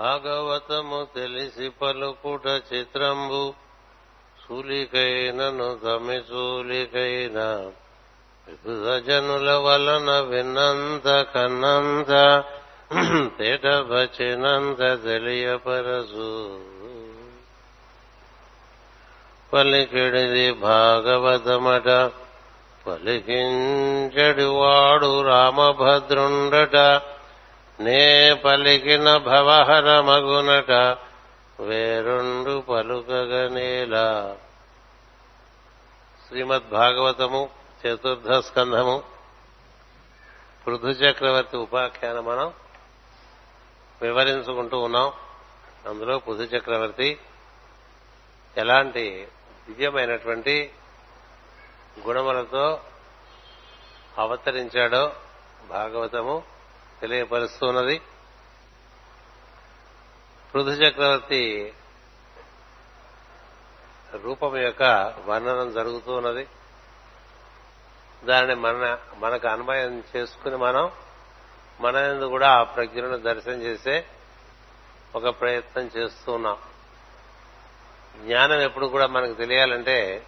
భాగవతము తెలిసి పలుకుట చిత్రంబు. సూలికైనను తమిసూలికైన విభుధ జనుల వలన విన్నంత కన్నంత తేట బచినంత తెలియపరసు పలికిడిది భాగవతమట పలికించడివాడు రామభద్రుండట నే పలికిన భవహర మగునక వేరుండు పలుకగనేలా శ్రీమద్ భాగవతము చతుర్థ స్కంధము. పృథు చక్రవర్తి ఉపాఖ్యానం మనం వివరించుకుంటూ ఉన్నాం. అందులో పృథు చక్రవర్తి ఎలాంటి దివ్యమైనటువంటి గుణములతో అవతరించాడో భాగవతము తెలియపరుస్తున్నది. పృథు చక్రవర్తి రూపం యొక్క వర్ణనం జరుగుతూ ఉన్నది దానిని మన మనకు అన్వయం చేసుకుని మనం మన ఎందు కూడా ఆ ప్రజ్ఞను దర్శనం చేసే ఒక ప్రయత్నం చేస్తూ ఉన్నాం జ్ఞానం ఎప్పుడు కూడా మనకు తెలియాలంటే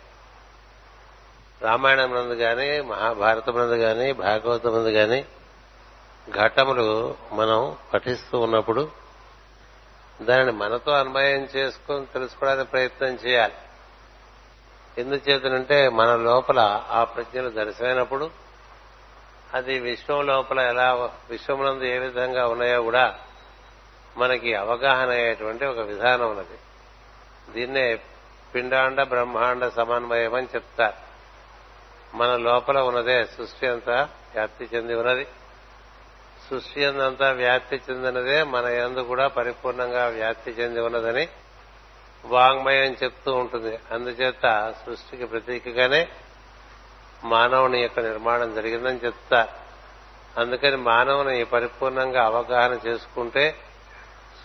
రామాయణం నందు కానీ మహాభారతం నందు కానీ భాగవతం నందు కానీ ఘట్టములు మనం పఠిస్తూ ఉన్నప్పుడు దానిని మనతో అన్వయం చేసుకుని తెలుసుకోవడానికి ప్రయత్నం చేయాలి. ఎందుచేతనంటే మన లోపల ఆ ప్రజ్ఞలు దర్శనమైనప్పుడు అది విశ్వం లోపల ఎలా విశ్వమునందు ఏ విధంగా ఉన్నాయో కూడా మనకి అవగాహన అయ్యేటువంటి ఒక విధానం ఉన్నది. దీన్నే పిండాండ బ్రహ్మాండ సమన్వయం అని చెప్తారు. మన లోపల ఉన్నదే సృష్టి అంతా వ్యాప్తి చెంది ఉన్నది. సృష్టి అంతా వ్యాప్తి చెందినదే మన యందు కూడా పరిపూర్ణంగా వ్యాప్తి చెంది ఉన్నదని వాంగ్మయం చెప్తూ ఉంటుంది. అందుచేత సృష్టికి ప్రతీకగానే మానవుని యొక్క నిర్మాణం జరిగిందని చెప్తా. అందుకని మానవుని పరిపూర్ణంగా అవగాహన చేసుకుంటే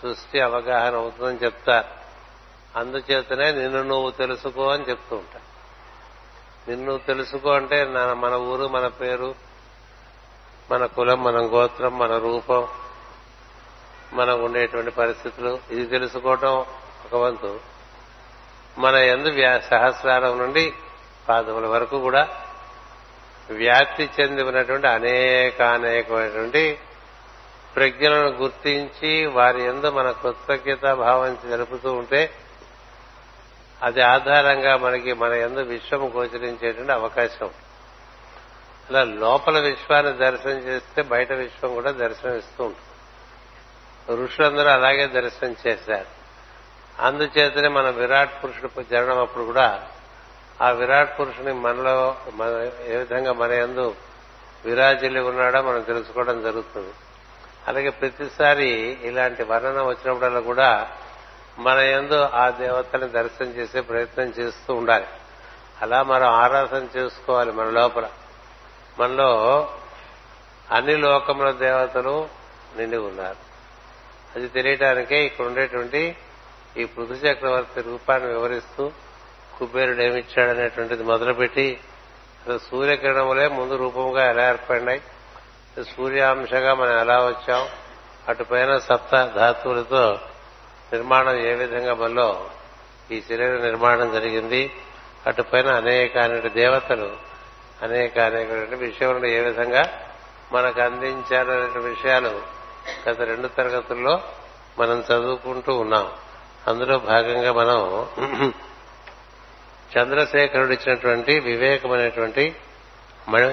సృష్టి అవగాహన అవుతుందని చెప్తారు అందుచేతనే నిన్ను నువ్వు తెలుసుకో అని చెప్తూ ఉంటా. నిన్ను తెలుసుకో అంటే మన ఊరు మన పేరు మన కులం మన గోత్రం మన రూపం మనం ఉండేటువంటి పరిస్థితులు ఇది తెలుసుకోవటం ఒక వంతు. మన ఎందు సహస్రారం నుండి పాదముల వరకు కూడా వ్యాప్తి చెంది ఉన్నటువంటి అనేక అనేకమైనటువంటి ప్రజ్ఞలను గుర్తించి వారి ఎందు మన కృతజ్ఞత భావం జరుపుతూ ఉంటే అది ఆధారంగా మనకి మన ఎందు విశ్వము గోచరించేటువంటి అవకాశం. అలా లోపల విశ్వాన్ని దర్శనం చేస్తే బయట విశ్వం కూడా దర్శనం ఇస్తూ ఉంటుంది. ఋషులందరూ అలాగే దర్శనం చేశారు. అందుచేతనే మన విరాట్ పురుషుడు జరగడం అప్పుడు కూడా ఆ విరాట్ పురుషుని మనలో ఏ విధంగా మన ఎందు విరాజిల్లి ఉన్నాడో మనం తెలుసుకోవడం జరుగుతుంది. అలాగే ప్రతిసారి ఇలాంటి వర్ణన వచ్చినప్పుడల్లా కూడా మన ఎందు ఆ దేవతని దర్శనం చేసే ప్రయత్నం చేస్తూ ఉండాలి. అలా మనం ఆరాధన చేసుకోవాలి మన లోపల. మనలో అన్ని లోకముల దేవతలు నిండి ఉన్నారు. అది తెలియటానికే ఇక్కడ ఉండేటువంటి ఈ పృథు చక్రవర్తి రూపాన్ని వివరిస్తూ కుబేరుడు ఏమిచ్చాడనేటువంటిది మొదలుపెట్టి సూర్యకిరణములే ముందు రూపంగా ఎలా ఏర్పడినాయి సూర్యాంశగా మనం ఎలా వచ్చాం అటుపైన సప్త ధాతువులతో నిర్మాణం ఏ విధంగా మనలో ఈ శరీర నిర్మాణం జరిగింది అటుపైన అనేక అనేక దేవతలు అనేక అనేకటువంటి విషయములను ఏ విధంగా మనకు అందించారనే విషయాలు గత రెండు తరగతుల్లో మనం చదువుకుంటూ ఉన్నాం. అందులో భాగంగా మనం చంద్రశేఖరుడు ఇచ్చినటువంటి వివేకమైనటువంటి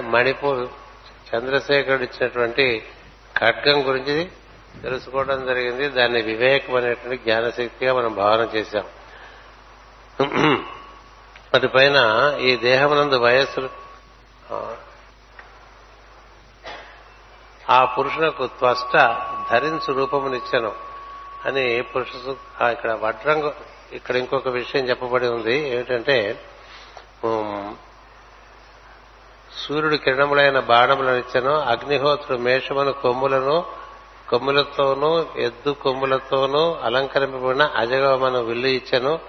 మణిపూర్ చంద్రశేఖరుడు ఇచ్చినటువంటి ఖడ్గం గురించి తెలుసుకోవడం జరిగింది. దాన్ని వివేకం అనేటువంటి జ్ఞానశక్తిగా మనం భావన చేశాం. అటుపైన ఈ దేహమునందు వయస్సు ఆ. పురుషునకు త్వష్ట ధరించు రూపమునిచ్చను అని పురుష ఇక్కడ వడ్రంగు ఇక్కడ ఇంకొక విషయం చెప్పబడి ఉంది ఏమిటంటే సూర్యుడు కిరణములైన బాణములనిచ్చను అగ్నిహోత్రుడు మేషమును కొమ్ములను కొమ్ములతోనూ ఎద్దు కొమ్ములతోనూ అలంకరింపబడిన అజగమను విల్లు ఇచ్చను.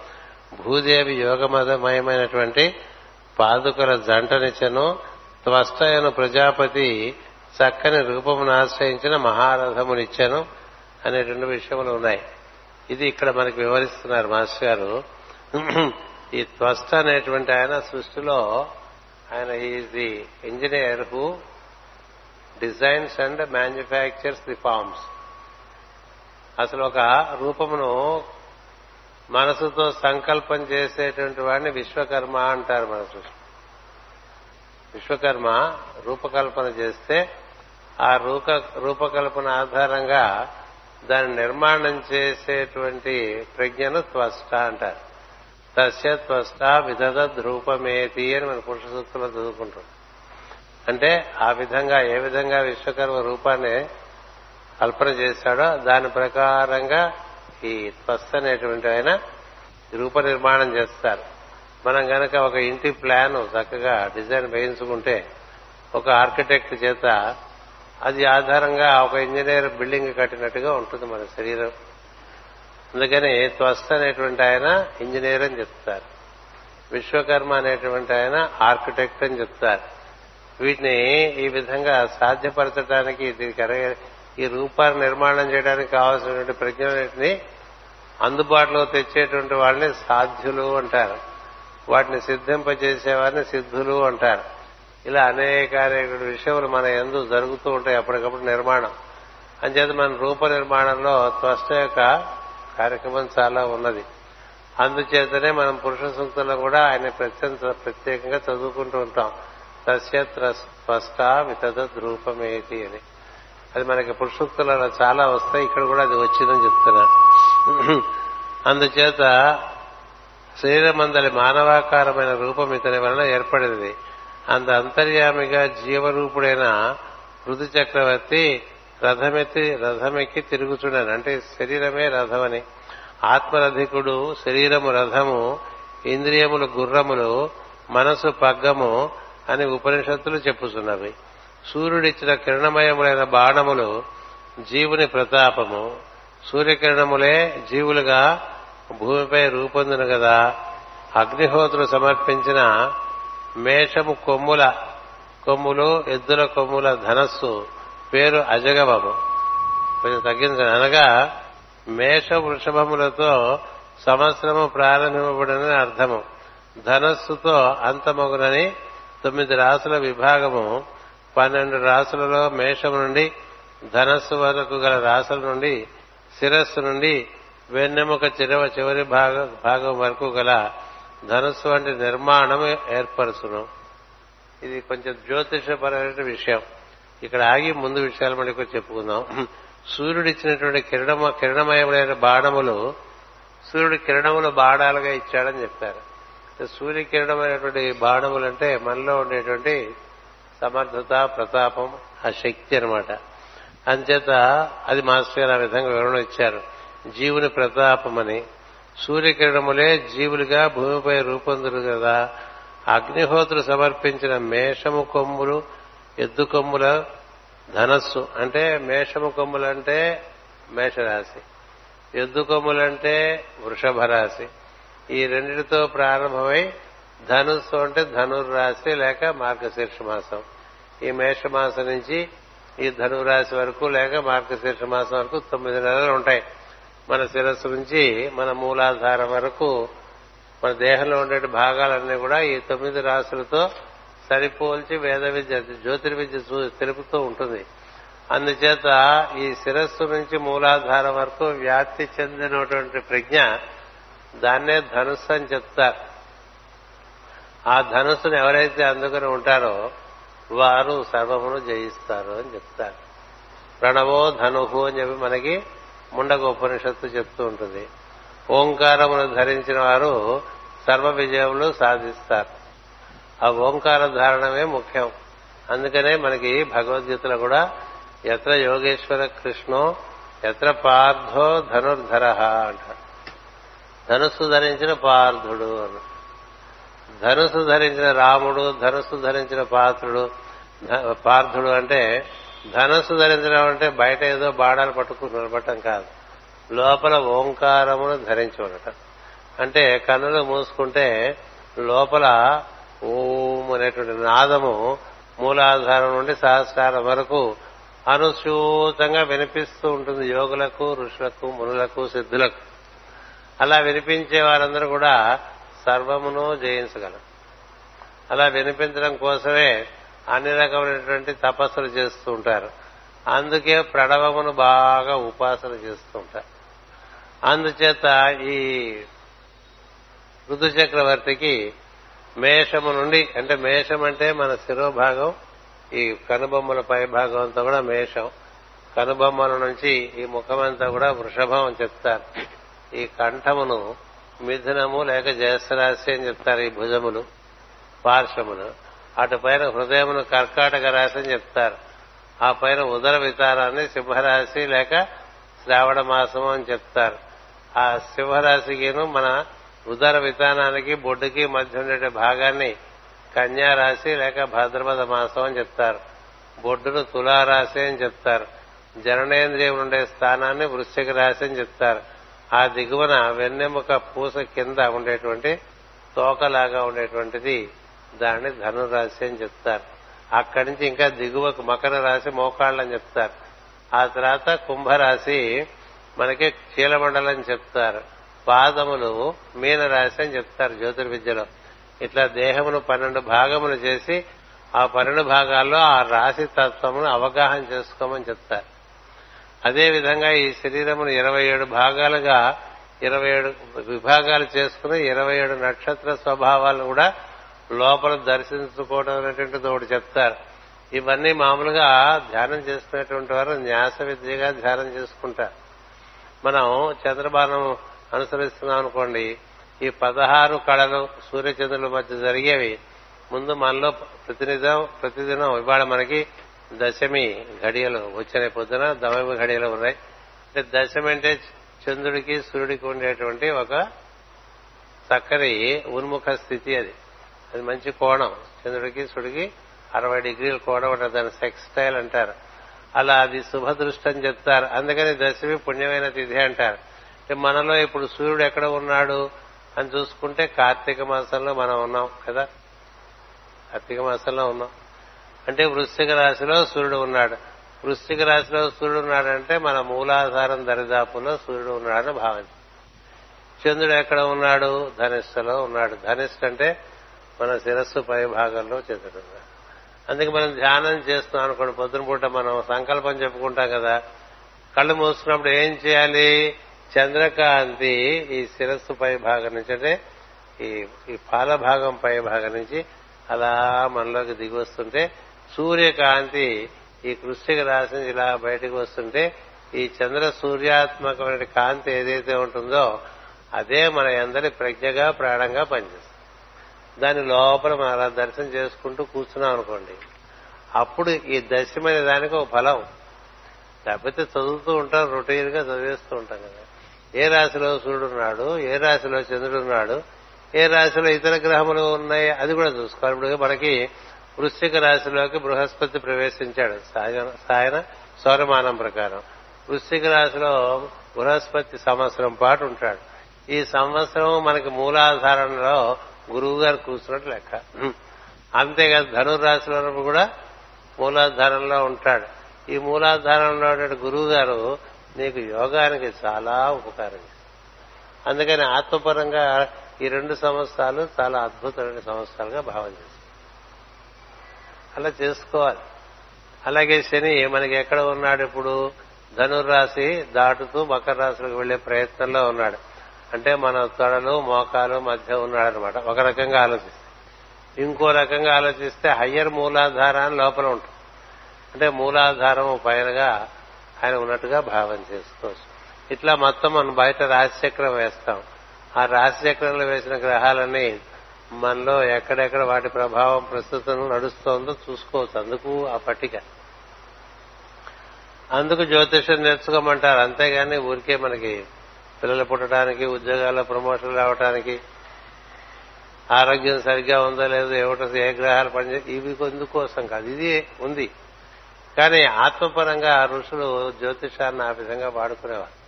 భూదేవి యోగమయమైనటువంటి పాదుకల జంటనిచ్చను త్వష్టయను ప్రజాపతి చక్కని రూపమును ఆశ్రయించిన మహారథమునిచ్చాను అనే రెండు విషయములు ఉన్నాయి. ఇది ఇక్కడ మనకి వివరిస్తున్నారు మాస్టర్ గారు. ఈ త్వష్ట అనేటువంటి ఆయన సృష్టిలో ఆయన is the engineer who designs and manufactures the forms అసలు ఒక రూపమును మనసుతో సంకల్పం చేసేటువంటి వాడిని విశ్వకర్మ అంటారు మన సృష్టి. విశ్వకర్మ రూపకల్పన చేస్తే ఆ రూప రూపకల్పన ఆధారంగా దాని నిర్మాణం చేసేటువంటి ప్రజ్ఞను త్వష్ట అంటారు. తస్య త్వష్ట విధద ధ్రూపమేతి అని మన పురుష సూక్తులు చదువుకుంటాం. అంటే ఆ విధంగా ఏ విధంగా విశ్వకర్మ రూపాన్ని కల్పన చేశాడో దాని ప్రకారంగా ఈ త్వస్త అనేటువంటి ఆయన రూప నిర్మాణం చేస్తారు. మనం గనక ఒక ఇంటి ప్లాన్ చక్కగా డిజైన్ వేయించుకుంటే ఒక ఆర్కిటెక్ట్ చేత అది ఆధారంగా ఒక ఇంజనీర్ బిల్డింగ్ కట్టినట్టుగా ఉంటుంది మన శరీరం. అందుకని త్వస్త అనేటువంటి ఆయన ఇంజనీర్ అని చెప్తారు. విశ్వకర్మ అనేటువంటి ఆయన ఆర్కిటెక్ట్ అని చెప్తారు. వీటిని ఈ విధంగా సాధ్యపరచడానికి దీనికి ఈ రూపాన్ని నిర్మాణం చేయడానికి కావాల్సినటువంటి ప్రజ్ఞలన్నింటినీ అందుబాటులో తెచ్చేటువంటి వాళ్ళని సాధ్యులు అంటారు. వాటిని సిద్ధింపజేసేవారిని సిద్ధులు అంటారు. ఇలా అనేక అనేక విషయములు మన ఎందు జరుగుతూ ఉంటాయి అప్పటికప్పుడు నిర్మాణం. అంచేత మన రూప నిర్మాణంలో త్వష్ట యొక్క కార్యక్రమం చాలా ఉన్నది. అందుచేతనే మనం పురుష సూక్తంలో కూడా ఆయన ప్రత్యేక ప్రత్యేకంగా చదువుకుంటూ ఉంటాం. తస్య త్వష్ట వితద రూపమేతి అని. అది మనకి పురుషోక్తులలో చాలా వస్తాయి. ఇక్కడ కూడా అది వచ్చిందని చెప్తున్నా అందుచేత శరీరమందలి మానవాకారమైన రూపం ఇతని వలన ఏర్పడింది. అంత అంతర్యామిగా జీవరూపుడైన ఋతు చక్రవర్తి రథమెత్తి రథమెక్కి తిరుగుచున్నాను అంటే శరీరమే రథమని. ఆత్మరధికుడు శరీరము రథము ఇంద్రియములు గుర్రములు మనసు పగ్గము అని ఉపనిషత్తులు చెప్పుచున్నవి. సూర్యుడిచ్చిన కిరణమయములైన బాణములు జీవుని ప్రతాపము. సూర్యకిరణములే జీవులుగా భూమిపై రూపొందిన కదా అగ్నిహోత్రులు సమర్పించిన మేషము కొమ్ముల కొమ్ములు ఎద్దుల కొమ్ముల ధనస్సు పేరు అజగమము. కొంచెం తగ్గించండి అనగా మేష వృషభములతో సంవత్సరము ప్రారంభింపబడినని అర్థము. ధనస్సుతో అంతమగునని తొమ్మిది రాసుల విభాగము పన్నెండు రాసులలో మేషం నుండి ధనస్సు వరకు గల రాసుల నుండి శిరస్సు నుండి వెన్నెముక చిరవ చివరి భాగం వరకు గల ధనస్సు వంటి నిర్మాణం ఏర్పరుచును. ఇది కొంచెం జ్యోతిషపరమైన విషయం. ఇక్కడ ఆగి ముందు విషయాలు మనకి చెప్పుకుందాం. సూర్యుడు ఇచ్చినటువంటి కిరణమ కిరణమయమైన బాణములు సూర్యుడు కిరణములు బాణాలుగా ఇచ్చాడని చెప్పారు సూర్య కిరణమైనటువంటి బాణములు అంటే మనలో ఉండేటువంటి సమర్థత ప్రతాపం ఆ శక్తి అనమాట అంచేత అది మాస్టర్ గారు ఆ విధంగా వివరణ ఇచ్చారు. జీవుని ప్రతాపమని. సూర్యకిరణములే జీవులుగా భూమిపై రూపొందురు కదా. అగ్నిహోత్రు సమర్పించిన మేషము కొమ్ములు ఎద్దు కొమ్ముల ధనస్సు. అంటే మేషము కొమ్ములంటే మేషరాశి. ఎద్దు కొమ్ములంటే వృషభ రాశి ఈ రెండిటితో ప్రారంభమై ధనుస్సు అంటే ధనుర్రాశి లేక మార్గశీర్ష మాసం ఈ మేషమాసం నుంచి ఈ ధనురాశి వరకు లేక మార్గశీర్ష మాసం వరకు తొమ్మిది నెలలు ఉంటాయి. మన శిరస్సు నుంచి మన మూలాధారం వరకు మన దేహంలో ఉండే భాగాలన్నీ కూడా ఈ తొమ్మిది రాశులతో సరిపోల్చి వేద విద్య జ్యోతిర్విద్య తెలుపుతూ ఉంటుంది. అందుచేత ఈ శిరస్సు నుంచి మూలాధారం వరకు వ్యాప్తి చెందినటువంటి ప్రజ్ఞ దాన్నే ధనుస్సు అని చెప్తారు. ఆ ధనుస్సును ఎవరైతే అందుకుని ఉంటారో వారు సర్వమును జయిస్తారు అని చెప్తారు. ప్రణవో ధనుహు అని చెప్పి మనకి ముండక ఉపనిషత్తు చెప్తూ ఉంటుంది. ఓంకారమును ధరించిన వారు సర్వ విజయములు సాధిస్తారు. ఆ ఓంకార ధారణమే ముఖ్యం. అందుకనే మనకి భగవద్గీతలో కూడా ఎత్ర యోగేశ్వర కృష్ణో ఎత్ర పార్థో ధనుర్ధర అంటారు. ధనుస్సు ధరించిన పార్థుడు అన్న ధనుసు ధరించిన రాముడు ధనుస్సు ధరించిన పాత్రుడు ధ- పార్థుడు అంటే ధనుస్సు ధరించడం అంటే బయట ఏదో బాణాలు పట్టుకుని నిలబడటం కాదు. లోపల ఓంకారమును ధరించి ఉండటం. అంటే కన్నులు మూసుకుంటే లోపల ఓం అనేటువంటి నాదము మూలాధారం నుండి సహస్రారం వరకు అనుసూతంగా వినిపిస్తూ ఉంటుంది యోగులకు ఋషులకు మునులకు సిద్ధులకు. అలా వినిపించే వారందరూ కూడా సర్వమును జయించగలం. అలా వినిపించడం కోసమే అన్ని రకమైనటువంటి తపస్సులు చేస్తూ ఉంటారు. అందుకే ప్రణవమును బాగా ఉపాసన చేస్తూ ఉంటారు. అందుచేత ఈ ఋతు చక్రవర్తికి మేషము నుండి అంటే మేషం అంటే మన శిరోభాగం ఈ కనుబొమ్మల పై భాగం అంతా కూడా మేషం. కనుబొమ్మల నుంచి ఈ ముఖమంతా కూడా వృషభం అని చెప్తారు. ఈ కంఠమును మిథునము లేక జ్యేష్ఠరాశి అని చెప్తారు ఈ భుజములు పార్శ్వములు. అటు పైన హృదయమును కర్కాటక రాశి అని చెప్తారు. ఆ పైన ఉదర వితారాన్ని సింహరాశి లేక శ్రావణ మాసము అని చెప్తారు. ఆ సింహరాశికిను మన ఉదర వితానానికి బొడ్డుకి మధ్య ఉండే భాగాన్ని కన్యా రాశి లేక భాద్రపద మాసం అని చెప్తారు. బొడ్డును తులారాశి అని చెప్తారు. జననేంద్రియం ఉండే స్థానాన్ని వృశ్చిక రాశి అని చెప్తారు. ఆ దిగువన వెన్నెముక పూస కింద ఉండేటువంటి తోకలాగా ఉండేటువంటిది దాన్ని ధనురాశి అని చెప్తారు. అక్కడి నుంచి ఇంకా దిగువకు మకర రాశి మోకాళ్ళని చెప్తారు. ఆ తర్వాత కుంభరాశి మనకి చీలమండలం చెప్తారు. పాదములు మీనరాశి అని చెప్తారు జ్యోతిర్విద్యలో. ఇట్లా దేహమును పన్నెండు భాగములు చేసి ఆ పన్నెండు భాగాల్లో ఆ రాశి తత్వమును అవగాహన చేసుకోమని చెప్తారు. అదేవిధంగా ఈ శరీరమును ఇరవై ఏడు భాగాలుగా ఇరవై ఏడు విభాగాలు చేసుకుని ఇరవై ఏడు నక్షత్ర స్వభావాలను కూడా లోపల దర్శించుకోవడం అనేటువంటిది ఒకటి చెప్తారు. ఇవన్నీ మామూలుగా ధ్యానం చేసుకునేటువంటి వారు న్యాస విద్యగా ధ్యానం చేసుకుంటారు. మనం చంద్రబాణం అనుసరిస్తున్నాం అనుకోండి ఈ పదహారు కళలు సూర్యచంద్రుల మధ్య జరిగేవి. ముందు మనలో ప్రతినిధం ప్రతిదినం ఇవాళ మనకి దశమి ఘడియలు వచ్చిన పొద్దున దమమి ఘడియలు ఉన్నాయి. అంటే దశమి అంటే చంద్రుడికి సూర్యుడికి ఉండేటువంటి ఒక చక్కని ఉన్ముఖ స్థితి అది. అది మంచి కోణం. చంద్రుడికి సూర్యుడికి అరవై డిగ్రీల కోణం ఉంటుంది దాని సెక్స్టైల్ అంటారు. అలా అది శుభదృష్టి అని చెప్తారు. అందుకని దశమి పుణ్యమైన తిథి అంటారు. అంటే మనలో ఇప్పుడు సూర్యుడు ఎక్కడ ఉన్నాడు అని చూసుకుంటే కార్తీక మాసంలో మనం ఉన్నాం కదా. కార్తీక మాసంలో ఉన్నాం. అంటే వృశ్చిక రాశిలో సూర్యుడు ఉన్నాడు. వృశ్చిక రాశిలో సూర్యుడు ఉన్నాడంటే మన మూలాధారం దరిదాపులో సూర్యుడు ఉన్నాడని భావించాం చంద్రుడు ఎక్కడ ఉన్నాడు? ధనిష్టలో ఉన్నాడు. ధనిష్ట అంటే మన శిరస్సు పై భాగంలో చంద్రుడు ఉన్నాడు అందుకే మనం ధ్యానం చేస్తున్నాం అనుకోండి. పొద్దున పూట మనం సంకల్పం చెప్పుకుంటాం కదా. కళ్ళు మూసుకున్నప్పుడు ఏం చేయాలి? చంద్రకాంతి ఈ శిరస్సు పై భాగం నుంచి అంటే ఈ ఈ పాల భాగం పై భాగం నుంచి అలా మనలోకి దిగి వస్తుంటే సూర్యకాంతి ఈ కృష్ణిక రాసి ఇలా బయటకు వస్తుంటే ఈ చంద్ర సూర్యాత్మకమైన కాంతి ఏదైతే ఉంటుందో అదే మన అందరి ప్రజ్ఞగా ప్రాణంగా పనిచేస్తుంది. దాని లోపల మనం అలా దర్శనం చేసుకుంటూ కూర్చున్నాం అనుకోండి అప్పుడు ఈ దశమైన దానికి ఒక ఫలం. లేకపోతే చదువుతూ ఉంటాం రొటీన్గా చదివేస్తూ ఉంటాం కదా. ఏ రాశిలో సూర్యుడు ఉన్నాడు ఏ రాశిలో చంద్రుడు ఉన్నాడు ఏ రాశిలో ఇతర గ్రహములు ఉన్నాయి అది కూడా చూసుకోవాలి. ఇప్పుడు మనకి వృశ్చిక రాశిలోకి బృహస్పతి ప్రవేశించాడు. సాయన సౌరమానం ప్రకారం. వృశ్చిక రాశిలో బృహస్పతి సంవత్సరం పాటు ఉంటాడు. ఈ సంవత్సరం మనకి మూలాధారంలో గురువు గారు కూర్చున్నట్టు లెక్క. అంతేకాదు ధనుర్రాశిలో కూడా మూలాధారంలో ఉంటాడు. ఈ మూలాధారంలో ఉండే గురువు గారు నీకు యోగానికి చాలా ఉపకారం అందుకని ఆత్మపరంగా ఈ రెండు సంవత్సరాలు చాలా అద్భుతమైన సంవత్సరాలుగా భావం చేస్తారు అలా చేసుకోవాలి. అలాగే శని మనకి ఎక్కడ ఉన్నాడు ఇప్పుడు? ధనుర్రాశి దాటుతూ మకర రాశిలోకి వెళ్ళే ప్రయత్నంలో ఉన్నాడు. అంటే మన తొడలు మోకాలు మధ్య ఉన్నాడు అనమాట ఒక రకంగా ఆలోచిస్తే. ఇంకో రకంగా ఆలోచిస్తే హయ్యర్ మూలాధారాన్ని లోపల ఉంటుంది అంటే మూలాధారం పైనగా ఆయన ఉన్నట్టుగా భావం చేసుకోవచ్చు. ఇట్లా మొత్తం మనం బయట రాశిచక్రం వేస్తాం. ఆ రాశిచక్రంలో వేసిన గ్రహాలన్నీ మనలో ఎక్కడెక్కడ వాటి ప్రభావం ప్రస్తుతం నడుస్తోందో చూసుకోవచ్చు. అందుకు ఆ పట్టిక. అందుకు జ్యోతిషం నేర్చుకోమంటారు. అంతేగాని ఊరికే మనకి పిల్లలు పుట్టడానికి ఉద్యోగాల్లో ప్రమోషన్ రావడానికి ఆరోగ్యం సరిగ్గా ఉందో లేదో ఏమిటో ఏ గ్రహాలు పనిచే ఇవి ఎందుకోసం కాదు. ఇది ఉంది. కానీ ఆత్మపరంగా ఋషులు జ్యోతిషాన్ని ఆ విధంగా వాడుకునేవారు.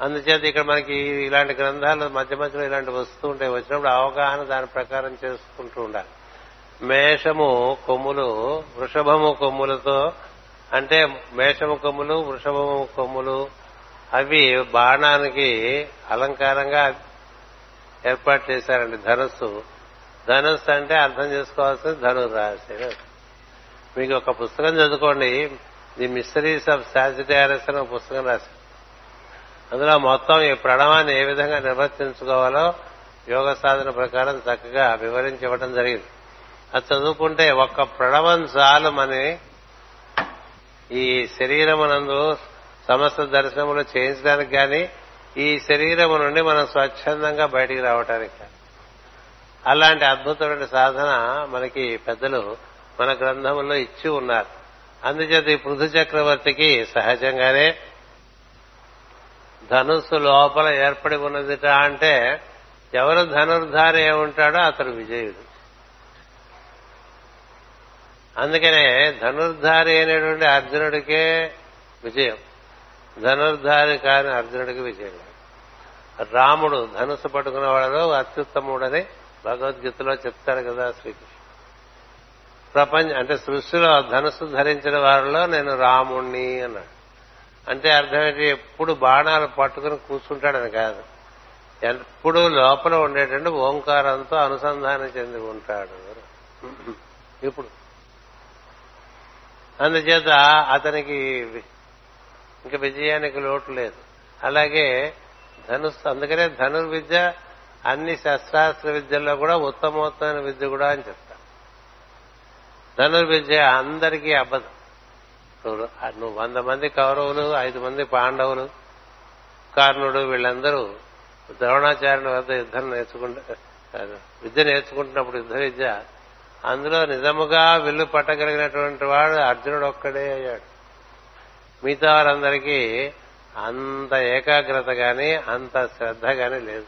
అందుచేత ఇక్కడ మనకి ఇలాంటి గ్రంథాలు మధ్య మధ్యలో ఇలాంటి వస్తూ ఉంటాయి. వచ్చినప్పుడు అవగాహన దాని ప్రకారం చేసుకుంటూ ఉండాలి. మేషము కొమ్ములు వృషభము కొమ్ములతో అంటే మేషము కొమ్ములు వృషభము కొమ్ములు అవి బాణానికి అలంకారంగా ఏర్పాటు చేశారండి ధనుస్సు. ధనుస్సు అంటే అర్థం చేసుకోవాల్సింది ధనురాశి మీకు ఒక పుస్తకం చదువుకోండి. ది మిస్టరీస్ ఆఫ్ సాజిటైరస్ అనే పుస్తకం రాసి అందులో మొత్తం ఈ ప్రణవాన్ని ఏ విధంగా నిర్వర్తించుకోవాలో యోగ సాధన ప్రకారం చక్కగా వివరించి ఇవ్వడం జరిగింది. అది చదువుకుంటే ఒక్క ప్రణవం చాలు మని ఈ శరీరమునందు సమస్త దర్శనములు చేయించడానికి గాని ఈ శరీరము నుండి మనం స్వచ్ఛందంగా బయటికి రావటానికి అలాంటి అద్భుతమైన సాధన మనకి పెద్దలు మన గ్రంథంలో ఇచ్చి ఉన్నారు. అందుచేత ఈ పృథు చక్రవర్తికి సహజంగానే ధనుస్సు లోపల ఏర్పడి ఉన్నదిట అంటే ఎవరు ధనుర్ధారి ఏ ఉంటాడో అతడు విజయుడు. అందుకనే ధనుర్ధారి అయినటువంటి అర్జునుడికే విజయం. ధనుర్ధారి కాని అర్జునుడికి విజయం. రాముడు ధనుసు పట్టుకున్న వాళ్ళలో అత్యుత్తముడని భగవద్గీతలో చెప్తాడు కదా శ్రీకృష్ణుడు. ప్రపంచ అంటే సృష్టిలో ధనుసు ధరించిన వారిలో నేను రాముణ్ణి అన్నాడు. అంటే అర్థం ఏంటి ఎప్పుడు బాణాలు పట్టుకుని కూర్చుంటాడని కాదు. ఎప్పుడు లోపల ఉండేటువంటి ఓంకారంతో అనుసంధానం చెంది ఉంటాడు. ఇప్పుడు. అందుచేత అతనికి ఇంకా విజయానికి లోటు లేదు. అలాగే ధనుస్ అందుకనే ధనుర్విద్య అన్ని శస్త్రాస్త్ర విద్యల్లో కూడా ఉత్తమోత్తమైన విద్య కూడా అని చెప్తా ధనుర్విద్య అందరికీ అబద్ధం. నువ్వు వంద మంది కౌరవులు ఐదు మంది పాండవులు కర్ణుడు వీళ్ళందరూ ద్రోణాచార్యుని వద్ద యుద్ధం నేర్చుకుంటే విద్య నేర్చుకుంటున్నప్పుడు యుద్ధ విద్య. అందులో నిజముగా విల్లు పట్టగలిగినటువంటి వాడు అర్జునుడు ఒక్కడే అయ్యాడు. మిగతా వారందరికీ అంత ఏకాగ్రత గాని అంత శ్రద్ధ గాని లేదు.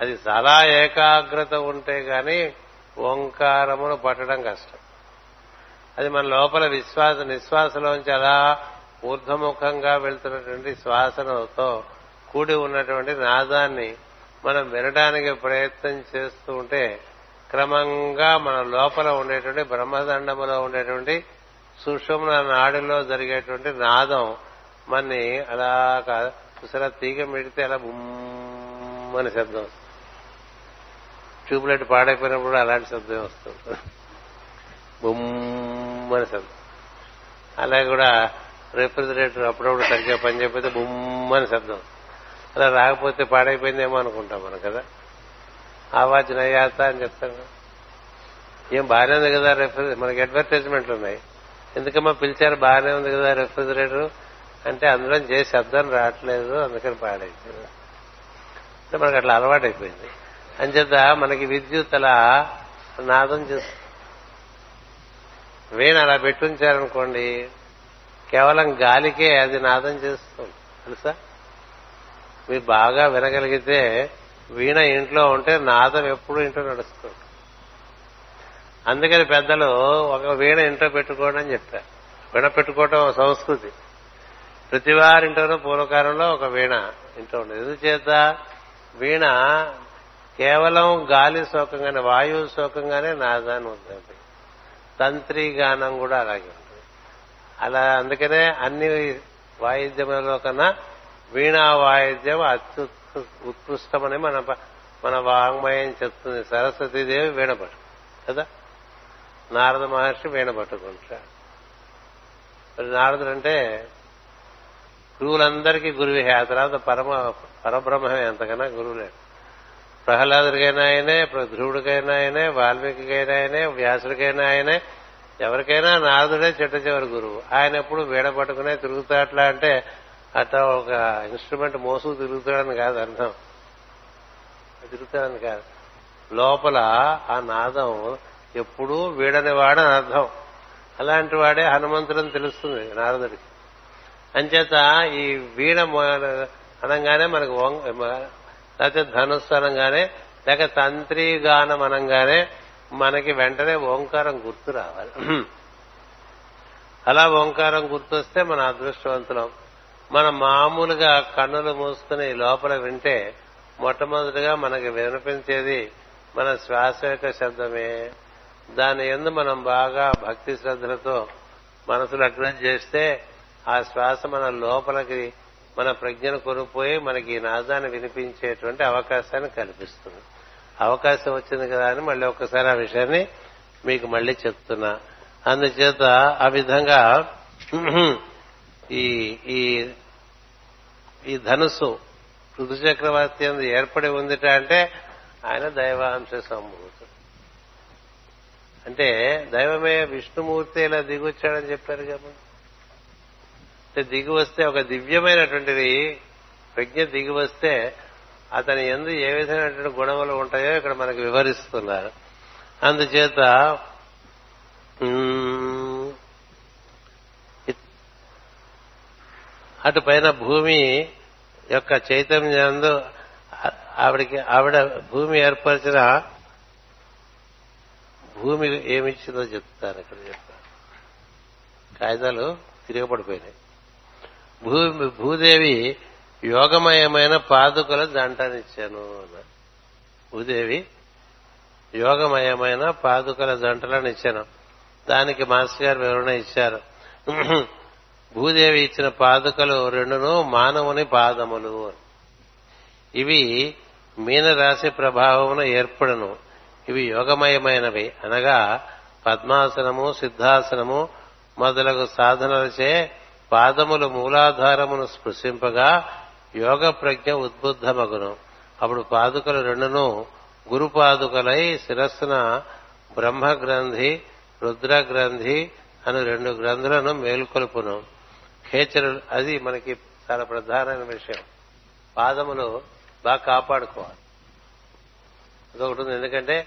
అది చాలా ఏకాగ్రత ఉంటే గాని ఓంకారమును పట్టడం కష్టం. అది మన లోపల విశ్వాస నిశ్వాసలోంచి అలా ఊర్ధముఖంగా వెళ్తున్నటువంటి శ్వాసనతో కూడి ఉన్నటువంటి నాదాన్ని మనం వినడానికి ప్రయత్నం చేస్తూ ఉంటే క్రమంగా మన లోపల ఉండేటువంటి బ్రహ్మదండములో ఉండేటువంటి సుషుమ్న నాడిలో జరిగేటువంటి నాదం మన్ని అలా చూసారా తీగ మిడితే అలా బుమ్మని శబ్దం వస్తుంది. ట్యూబ్లైట్ పాడైపోయినప్పుడు అలాంటి శబ్దం వస్తుంది. బొమ్మని శబ్దం అలాగే కూడా రెఫ్రిజిరేటర్ అప్పుడప్పుడు సరిగ్గా పని చేయకపోతే బుమ్మని శబ్దం. అలా రాకపోతే పాడైపోయిందేమో అనుకుంటాం మనం కదా. ఆవాజ్ నయ్యాత అని చెప్తాను ఏం బాగానే ఉంది కదా రెఫ్రిజరేటర్ మనకి అడ్వర్టైజ్మెంట్లు ఉన్నాయి. ఎందుకమ్మా పిలిచారు బాగానే ఉంది కదా రెఫ్రిజిరేటర్? అంటే అందులో చేసే శబ్దం రావట్లేదు అందుకని పాడైపోయింది. అంటే మనకు అట్లా అలవాటైపోయింది. అంచేత మనకి విద్యుత్ అలా నాదం చేస్తుంది. వీణ అలా పెట్టుంచారనుకోండి కేవలం గాలికే అది నాదం చేస్తుంది. తెలుసా? మీరు బాగా వినగలిగితే వీణ ఇంట్లో ఉంటే నాదం ఎప్పుడు ఇంట్లో నడుస్తుంది. అందుకని పెద్దలు ఒక వీణ ఇంట్లో పెట్టుకోండి అని చెప్పారు. వీణ పెట్టుకోవటం సంస్కృతి. ప్రతి వారింట్లోనూ పూర్వకాలంలో ఒక వీణ ఇంట్లో ఉండేది. ఎందుచేత? వీణ కేవలం గాలి శోకంగానే వాయువు శోకంగానే నాదాన్ని ఉందండి. తంత్రి గానం కూడా అలాగే ఉంటుంది. అలా అందుకనే అన్ని వాయిద్యములలో కన్నా వీణా వాయిద్యం అత్యు ఉత్కృష్టమని మన మన వాంగ్మయం చెప్తుంది. సరస్వతీదేవి వీణ పట్టు కదా? నారద మహర్షి వీణ పట్టుకుంటాడు మరి నారదుడు అంటే గురువులందరికీ గురువే ఆ తర్వాత పరమ పరబ్రహ్మమే అంతకన్నా గురువు లేడు. ప్రహ్లాదుడికైనా ఆయనే ధ్రువుడికైనా ఆయనే వాల్మీకికైనా ఆయనే వ్యాసుడికైనా ఆయనే ఎవరికైనా నారదుడే చిట్ట చివరి గురువు. ఆయన ఎప్పుడు వీడ పట్టుకునే తిరుగుతాట్లా అంటే అట్లా ఒక ఇన్స్ట్రుమెంట్ మోసు తిరుగుతాడని కాదు అర్థం. తిరుగుతాడని కాదు. లోపల ఆ నాదం ఎప్పుడూ వీడని వాడని అర్థం. అలాంటి వాడే హనుమంతుడని తెలుస్తుంది నారదుడికి. అంచేత ఈ వీణ అనగానే మనకు లేకపోతే ధనుస్సు అనగానే లేక తంత్రి గానం అనగానే మనకి వెంటనే ఓంకారం గుర్తు రావాలి. అలా ఓంకారం గుర్తొస్తే మన అదృష్టవంతులం. మనం మామూలుగా కన్నులు మూసుకుని లోపల వింటే మొట్టమొదటిగా మనకి వినిపించేది మన శ్వాస యొక్క శబ్దమే. దాని ఎందు మనం బాగా భక్తి శ్రద్ధలతో మనసు లగ్నం చేస్తే ఆ శ్వాస మన లోపలికి మన ప్రజ్ఞను కొనుక్కోయి మనకి ఈ నాదాన్ని వినిపించేటువంటి అవకాశాన్ని కల్పిస్తుంది. అవకాశం వచ్చింది కదా అని మళ్ళీ ఒక్కసారి ఆ విషయాన్ని మీకు మళ్ళీ చెప్తున్నా. అందుచేత ఆ విధంగా ఈ ఈ ఈ ధనుసు ఋతు చక్రవర్తి అందు ఏర్పడి ఉందిట అంటే ఆయన దైవాంశ సంభూతుడు. అంటే దైవమే విష్ణుమూర్తి ఇలా దిగొచ్చాడని చెప్పారు కదా. దిగి వస్తే ఒక దివ్యమైనటువంటిది ప్రజ్ఞ దిగి వస్తే అతని ఎందు ఏ విధమైనటువంటి గుణములు ఉంటాయో ఇక్కడ మనకు వివరిస్తున్నారు. అందుచేత అటు పైన భూమి యొక్క చైతన్యందు ఆవిడకి ఆవిడ భూమి ఏర్పరిచిన భూమి ఏమిచ్చిందో చెప్తారు ఇక్కడ చెప్తాను. కాగితాలు తిరగబడిపోయినాయి. భూ భూదేవి యోగమయమైన పాదుకల జంటనిచ్చాను అన్నారు భూదేవి యోగమయమైన పాదుకల జంటలను ఇచ్చాను దానికి మాస్టర్ గారు వివరణ ఇచ్చారు. భూదేవి ఇచ్చిన పాదుకలు రెండును మానవుని పాదములు ఇవి మీనరాశి ప్రభావమున ఏర్పడను. ఇవి యోగమయమైనవి. అనగా పద్మాసనము సిద్ధాసనము మొదలగు సాధనలచే పాదములు మూలాధారమును స్పృశింపగా యోగ ప్రజ్ఞ ఉద్బుద్ధమగును. అప్పుడు పాదుకలు రెండును గురు పాదుకలై శిరస్సున బ్రహ్మ గ్రంథి రుద్ర అను రెండు గ్రంథులను మేల్కొల్పును. ఖేచరు అది మనకి చాలా ప్రధానమైన విషయం. పాదములు బాగా కాపాడుకోవాలి. అదొకటి ఉంది. ఎందుకంటే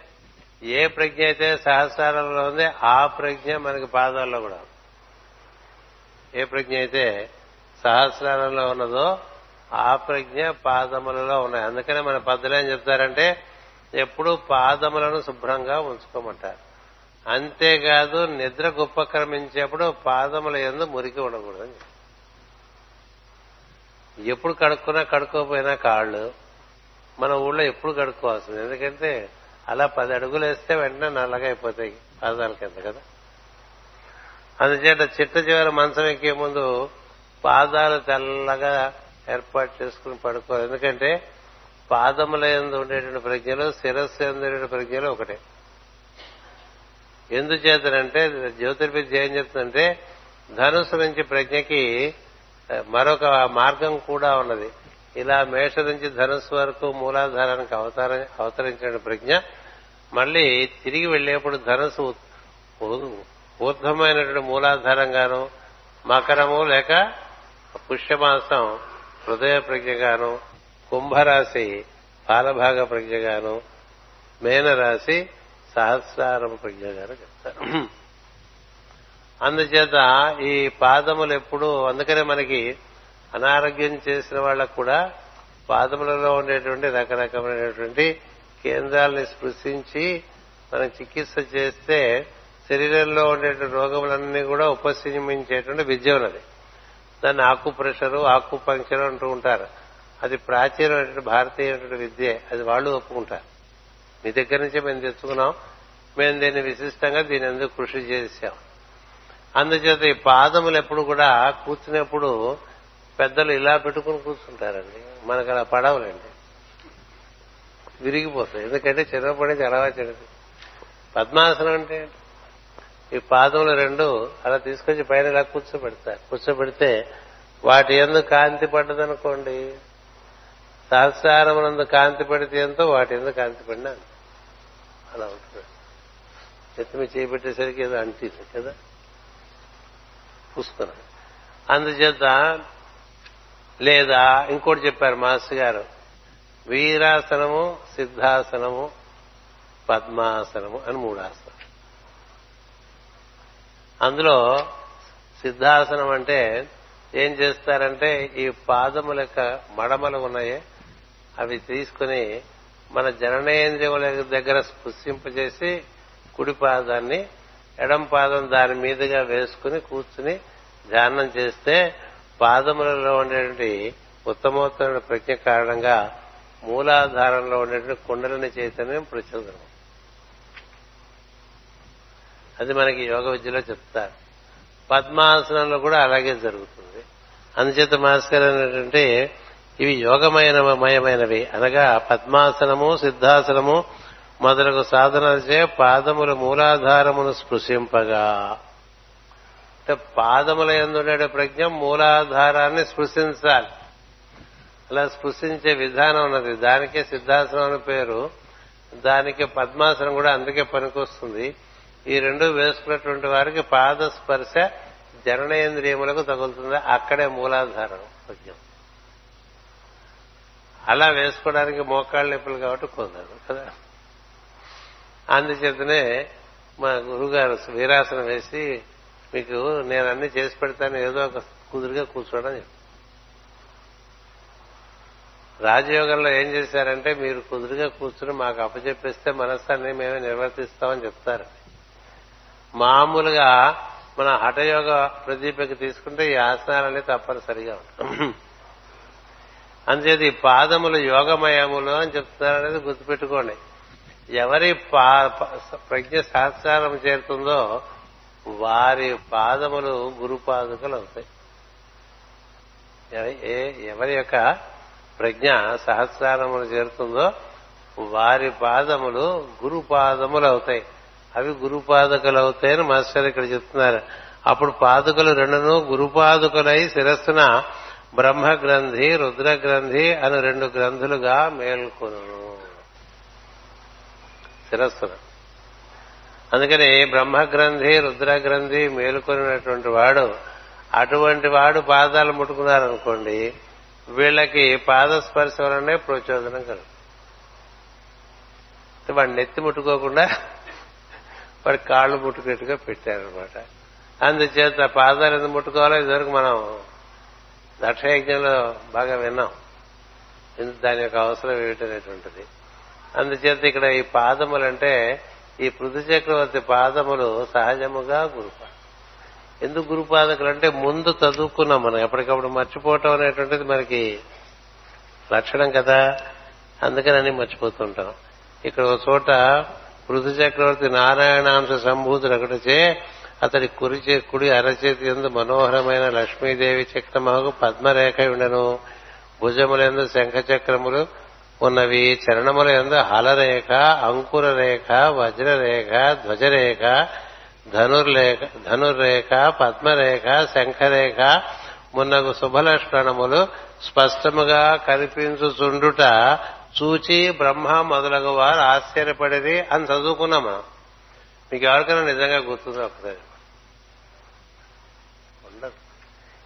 ఏ ప్రజ్ఞ అయితే సహస్రాలలో ఉంది ఆ ప్రజ్ఞ మనకి పాదాల్లో కూడా ఉంది. ఏ ప్రజ్ఞ అయితే సహస్రాలలో ఉన్నదో ఆ ప్రజ్ఞ పాదములలో ఉన్నాయి. అందుకనే మన పద్ధతులు ఏం చెప్తారంటే ఎప్పుడూ పాదములను శుభ్రంగా ఉంచుకోమంటారు. అంతేకాదు నిద్రకు ఉపక్రమించేప్పుడు పాదముల ఎందు మురికి ఉండకూడదు ఎప్పుడు కడుక్కున్నా కడుక్కోపోయినా కాళ్ళు మన ఊళ్ళో ఎప్పుడు కడుక్కోవాల్సింది. ఎందుకంటే అలా పది అడుగులు వేస్తే వెంటనే నల్లగా అయిపోతాయి పాదాల కింద కదా. అందుచేత చిట్ట చివరి మంచం ఎక్కే ముందు పాదాలు తెల్లగా ఏర్పాటు చేసుకుని పడుకోవాలి. ఎందుకంటే పాదముల ఎందు ఉండేటువంటి ప్రజ్ఞలు శిరస్సు ఎందు ప్రజ్ఞలు ఒకటే. ఎందుచేతనంటే జ్యోతిర్విద్య ఏం చెప్తుందంటే ధనుసు నుంచి ప్రజ్ఞకి మరొక మార్గం కూడా ఉన్నది. ఇలా మేష నుంచి ధనుస్సు వరకు మూలాధారానికి అవతార అవతరించిన ప్రజ్ఞ. మళ్ళీ తిరిగి వెళ్ళేప్పుడు ధనుసు ఊర్ధమైనటువంటి మూలాధారంగాను మకరము లేక పుష్యమాసం హృదయ ప్రజ్ఞగాను కుంభరాశి పాలభాగ ప్రజ్ఞగాను మేనరాశి సహస్రారం ప్రజ్ఞగాను చెప్తారు. అందుచేత ఈ పాదములు ఎప్పుడూ అందుకనే మనకి అనారోగ్యం చేసిన వాళ్ళకు కూడా పాదములలో ఉండేటువంటి రకరకమైనటువంటి కేంద్రాలని స్పృశించి మనం చికిత్స చేస్తే శరీరంలో ఉండేటువంటి రోగములన్నీ కూడా ఉపశమించేటువంటి విద్య ఉన్నది దాన్ని ఆకు ప్రెషరు ఆకు పంక్చర్ అంటూ ఉంటారు. అది ప్రాచీనమైనటువంటి భారతీయమైనటువంటి విద్యే. అది వాళ్ళు ఒప్పుకుంటారు. మీ దగ్గర నుంచే మేము తెచ్చుకున్నాం. మేము దీన్ని విశిష్టంగా దీని ఎందుకు కృషి చేశాం. అందుచేత ఈ పాదములు ఎప్పుడు కూడా కూర్చునేప్పుడు పెద్దలు ఇలా పెట్టుకుని కూర్చుంటారండి. మనకు అలా పడవలండి. విరిగిపోతాయి. ఎందుకంటే చిన్నప్పటి నుంచి అలవాటు పద్మాసనం అంటే ఏంటి? ఈ పాదములు రెండు అలా తీసుకొచ్చి పైన ఇలా కూర్చోబెడతారు. కూర్చోబెడితే వాటి ఎందు కాంతి పడ్డదనుకోండి. సహస్రారమునందు కాంతి పడితే ఎంతో వాటి ఎందు కాంతి పడినా అలా ఉంటుంది. ఎత్తిమి చేపెట్టేసరికి ఏదో అంటింది కదా? పూసుకున్నాను అందుచేత లేదా ఇంకోటి చెప్పారు మాస్టర్ గారు. వీరాసనము సిద్ధాసనము పద్మాసనము అని మూడు ఆసనం అందులో సిద్ధాసనం అంటే ఏం చేస్తారంటే ఈ పాదముల యొక్క మడమలు ఉన్నాయే. అవి తీసుకుని మన జననేంద్రియముల దగ్గర స్పృశింపజేసి కుడి పాదాన్ని ఎడం పాదం దాని మీదుగా వేసుకుని కూర్చుని ధ్యానం చేస్తే పాదములలో ఉండేటువంటి ఉత్తమోత్తమైన ప్రజ్ఞ కారణంగా మూలాధారంలో ఉండేటువంటి కుండలని చైతన్యం ప్రచోదనం. అది మనకి యోగ విద్యలో చెప్తారు. పద్మాసనంలో కూడా అలాగే జరుగుతుంది. అందుచేత మాస్కర్ అనేటువంటి ఇవి యోగమయమైనవి అనగా పద్మాసనము సిద్ధాసనము మొదలగు సాధనలచే పాదముల మూలాధారమును స్పృశింపగా. అంటే పాదముల ఎందుండే ప్రజ్ఞ మూలాధారాన్ని స్పృశించాలి. అలా స్పృశించే విధానం ఉన్నది. దానికే సిద్ధాసనం అని పేరు. దానికి పద్మాసనం కూడా అందుకే పనికొస్తుంది. ఈ రెండు వేసుకున్నటువంటి వారికి పాద స్పర్శ జననేంద్రియములకు తగులుతుంది. అక్కడే మూలాధారం ప్రజ్ఞం అలా వేసుకోవడానికి మోకాళ్ళ నొప్పులు కాబట్టి కుదరదు కదా? అందుచేతనే మా గురుగారు వీరాసనం వేసి మీకు నేను అన్ని చేసి పెడతాను ఏదో ఒక కుదురుగా కూర్చోవడం రాజయోగంలో ఏం చేశారంటే మీరు కుదురుగా కూర్చుని మాకు అప్పచెప్పిస్తే మనస్సాన్ని మేమే నిర్వర్తిస్తామని చెప్తారు. మామూలుగా మన హఠయోగ ప్రదీపకి తీసుకుంటే ఈ ఆసనాలన్నీ తప్పనిసరిగా ఉంటాయి. అందుచేత ఈ పాదములు యోగమయములు అని చెప్తున్నారు అనేది గుర్తుపెట్టుకోండి. ఎవరి ప్రజ్ఞ సహస్రం చేరుతుందో వారి పాదములు గురుపాదుకలు అవుతాయి. ఎవరి యొక్క ప్రజ్ఞ సహస్రములు చేరుతుందో వారి పాదములు గురు పాదములు అవుతాయి. అవి గురుపాదుకలు అవుతాయని మాస్టర్ ఇక్కడ చెప్తున్నారు. అప్పుడు పాదుకలు రెండును గురుపాదుకలై శిరస్సున బ్రహ్మ గ్రంథి రుద్ర గ్రంథి అని రెండు గ్రంథులుగా మేల్కొను శిరస్సున. అందుకని బ్రహ్మ గ్రంథి రుద్ర గ్రంథి మేలుకొనినటువంటి వాడు అటువంటి వాడు పాదాలు ముట్టుకున్నారనుకోండి వీళ్ళకి పాద స్పర్శ వలనే ప్రచోదనం కలుగు వాడు నెత్తి ముట్టుకోకుండా వాడి కాళ్ళు ముట్టుకున్నట్టుగా పెట్టారనమాట అందుచేత పాదాలు ఎందుకు ముట్టుకోవాలో ఇదివరకు మనం దక్షయజ్ఞంలో బాగా విన్నాం. ఎందుకు దాని యొక్క అవసరం ఏమిటనేటువంటిది. అందుచేత ఇక్కడ ఈ పాదములంటే ఈ పృథు చక్రవర్తి పాదములు సహజముగా గురుపాదం. ఎందుకు గురుపాదకులు అంటే ముందు చదువుకున్నాం మనం. ఎప్పటికప్పుడు మర్చిపోవటం అనేటువంటిది మనకి లక్షణం కదా. అందుకని మర్చిపోతుంటాం. ఇక్కడ ఒక చోట పృథు చక్రవర్తి నారాయణాంశ సంభూతుడు ఒకటిచే అతడి కురి కుడి అరచేతి ఎందు మనోహరమైన లక్ష్మీదేవి చక్రమహకు పద్మరేఖ ఉండను. భుజములందు శంఖ చక్రములు ఉన్నవి చరణముల ఎందు హలరేఖ అంకుర రేఖ వజ్రరేఖ ధ్వజరేఖ ధనుర్లేఖ ధనుర్రేఖ పద్మరేఖ శంఖరేఖ మున్నగు శుభలక్షణములు స్పష్టముగా కనిపించుచుండుట చూచి బ్రహ్మ మొదలగు వారు ఆశ్చర్యపడేది అని చదువుకున్నాం మనం మీకు ఎవరికైనా నిజంగా గుర్తుంది ఒకసారి ఉండదు.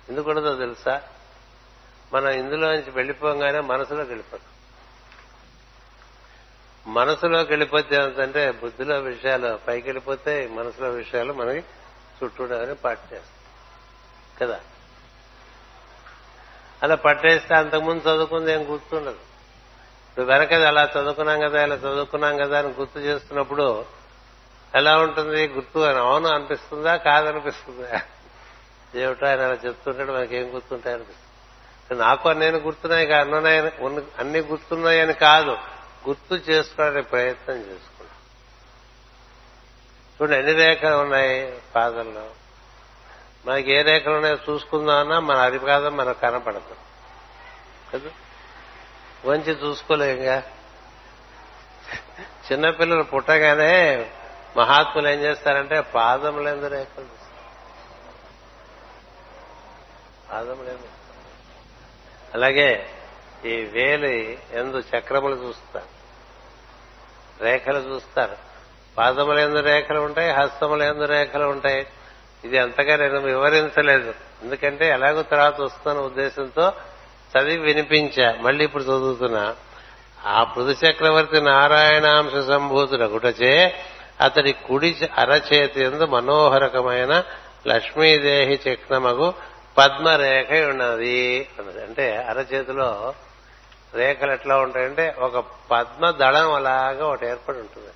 ఎందుకు ఉండదో తెలుసా? మనం ఇందులోంచి వెళ్ళిపోగానే మనసులోకి వెళ్ళిపోతాం. మనసులోకి వెళ్ళిపోతే ఏంటంటే బుద్ధిలో విషయాలు పైకి వెళ్ళిపోతే మనసులో విషయాలు మనకి చుట్టూడని పట్టేస్తాం కదా? అలా పట్టేస్తే అంతకుముందు చదువుకుంది ఏం గుర్తుండదు. ఇప్పుడు వెనకది అలా చదువుకున్నాం కదా ఇలా చదువుకున్నాం కదా అని గుర్తు చేస్తున్నప్పుడు ఎలా ఉంటుంది గుర్తు అని? అవును అనిపిస్తుందా? కాదనిపిస్తుందా? ఏమిటో ఆయన అలా చెప్తుంటాడు మనకి ఏం గుర్తుంటాయి అనిపిస్తుంది. నాకు నేను గుర్తున్నాయి అన్ననాయని అన్ని గుర్తున్నాయని కాదు. గుర్తు చేసుకోవడానికి ప్రయత్నం చేసుకుంటాం చూడండి ఎన్ని రేఖలు ఉన్నాయి పాదంలో మనకి ఏ రేఖలు ఉన్నాయో చూసుకుందామన్నా మన అరిపాదం మనకు కనపడదు. కదా? వంచి చూసుకోలేంగా. చిన్నపిల్లలు పుట్టగానే మహాత్ములు ఏం చేస్తారంటే పాదములందు రేఖలు పాదములందు అలాగే ఈ వేలి ఎందు చక్రములు చూస్తారు. రేఖలు చూస్తారు. పాదముల ఎందు రేఖలు ఉంటాయి హస్తముల ఎందు రేఖలు ఉంటాయి. ఇది అంతగా నేను వివరించలేదు. ఎందుకంటే ఎలాగో తర్వాత వస్తున్న ఉద్దేశంతో చదివి వినిపించా. మళ్ళీ ఇప్పుడు చదువుతున్నా. ఆ పృథు చక్రవర్తి నారాయణాంశ సంభూతుడగుటచే అతడి కుడి అరచేతి ఎందు మనోహరకమైన లక్ష్మీదేహి చక్రమగు పద్మరేఖ ఉన్నది. అన్నది. అంటే అరచేతిలో రేఖలు ఎట్లా ఉంటాయంటే ఒక పద్మ దళం అలాగా ఒకటి ఏర్పడి ఉంటుంది.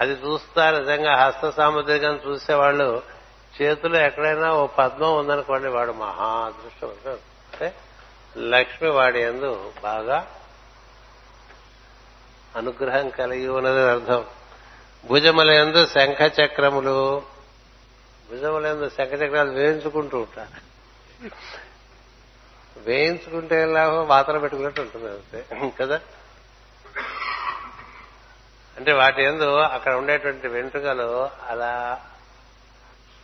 అది చూస్తా నిజంగా హస్త సాముద్రికం చూసేవాళ్ళు చేతిలో ఎక్కడైనా ఓ పద్మం ఉందనుకోండి వాడు మహా అదృష్టం అంటే లక్ష్మి వాడి ఎందు బాగా అనుగ్రహం కలిగి ఉన్నది అర్థం. భుజముల ఎందు శంఖ చక్రములు భుజములందు శంఖచక్రాలు వేయించుకుంటూ ఉంటారు వేయించుకుంటే లాభం వాతలు పెట్టుకున్నట్టు ఉంటుంది అంతే. కదా? అంటే వాటి ఎందు అక్కడ ఉండేటువంటి వెంట్రుకలు అలా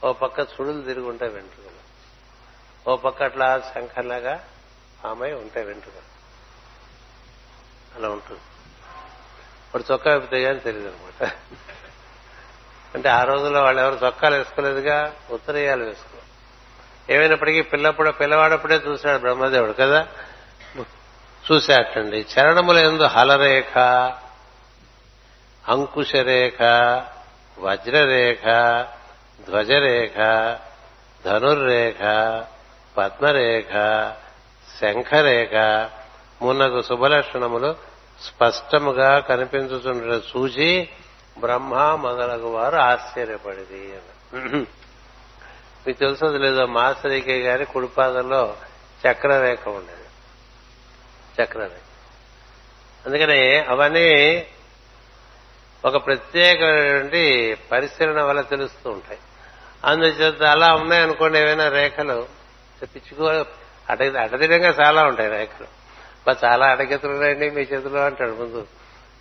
ఓ పక్క చుడులు తిరిగి ఉంటాయి వెంట్రుకలు. ఓ పక్క అట్లా శంఖలాగా ఆమె ఉంటాయి వెంట్రుకలు. అలా ఉంటుంది. ఇప్పుడు చొక్కా విప్పితే తెలియదు అనమాట అంటే ఆ రోజుల్లో వాళ్ళు ఎవరు చొక్కాలు వేసుకోలేదుగా ఉత్తరేయాలు వేసుకో ఏమైనప్పటికీ పిల్లప్పుడు పిల్లవాడప్పుడే చూశాడు బ్రహ్మదేవుడు కదా? చూశాటండి చరణముల ఎందు హలరేఖ అంకుశరేఖ వజ్రరేఖ ధ్వజరేఖ ధనుర్రేఖ పద్మరేఖ శంఖరేఖ మున్నగు శుభలక్షణములు స్పష్టముగా కనిపించుతుండ చూచి బ్రహ్మ మొదలగు వారు ఆశ్చర్యపడింది మీకు తెలుసది లేదో? మాసరికే గారి కుడిపాదంలో చక్రరేఖ ఉండేది. చక్రరేఖ. అందుకని అవన్నీ ఒక ప్రత్యేకమైనటువంటి పరిశీలన వల్ల తెలుస్తూ ఉంటాయి. అందుచేత అలా ఉన్నాయనుకోండి ఏవైనా రేఖలు. పిచ్చుకో అట అటదిడంగా చాలా ఉంటాయి రేఖలు. బా చాలా అడగెతులు రండి మీ చేతిలో అంటాడు ముందు.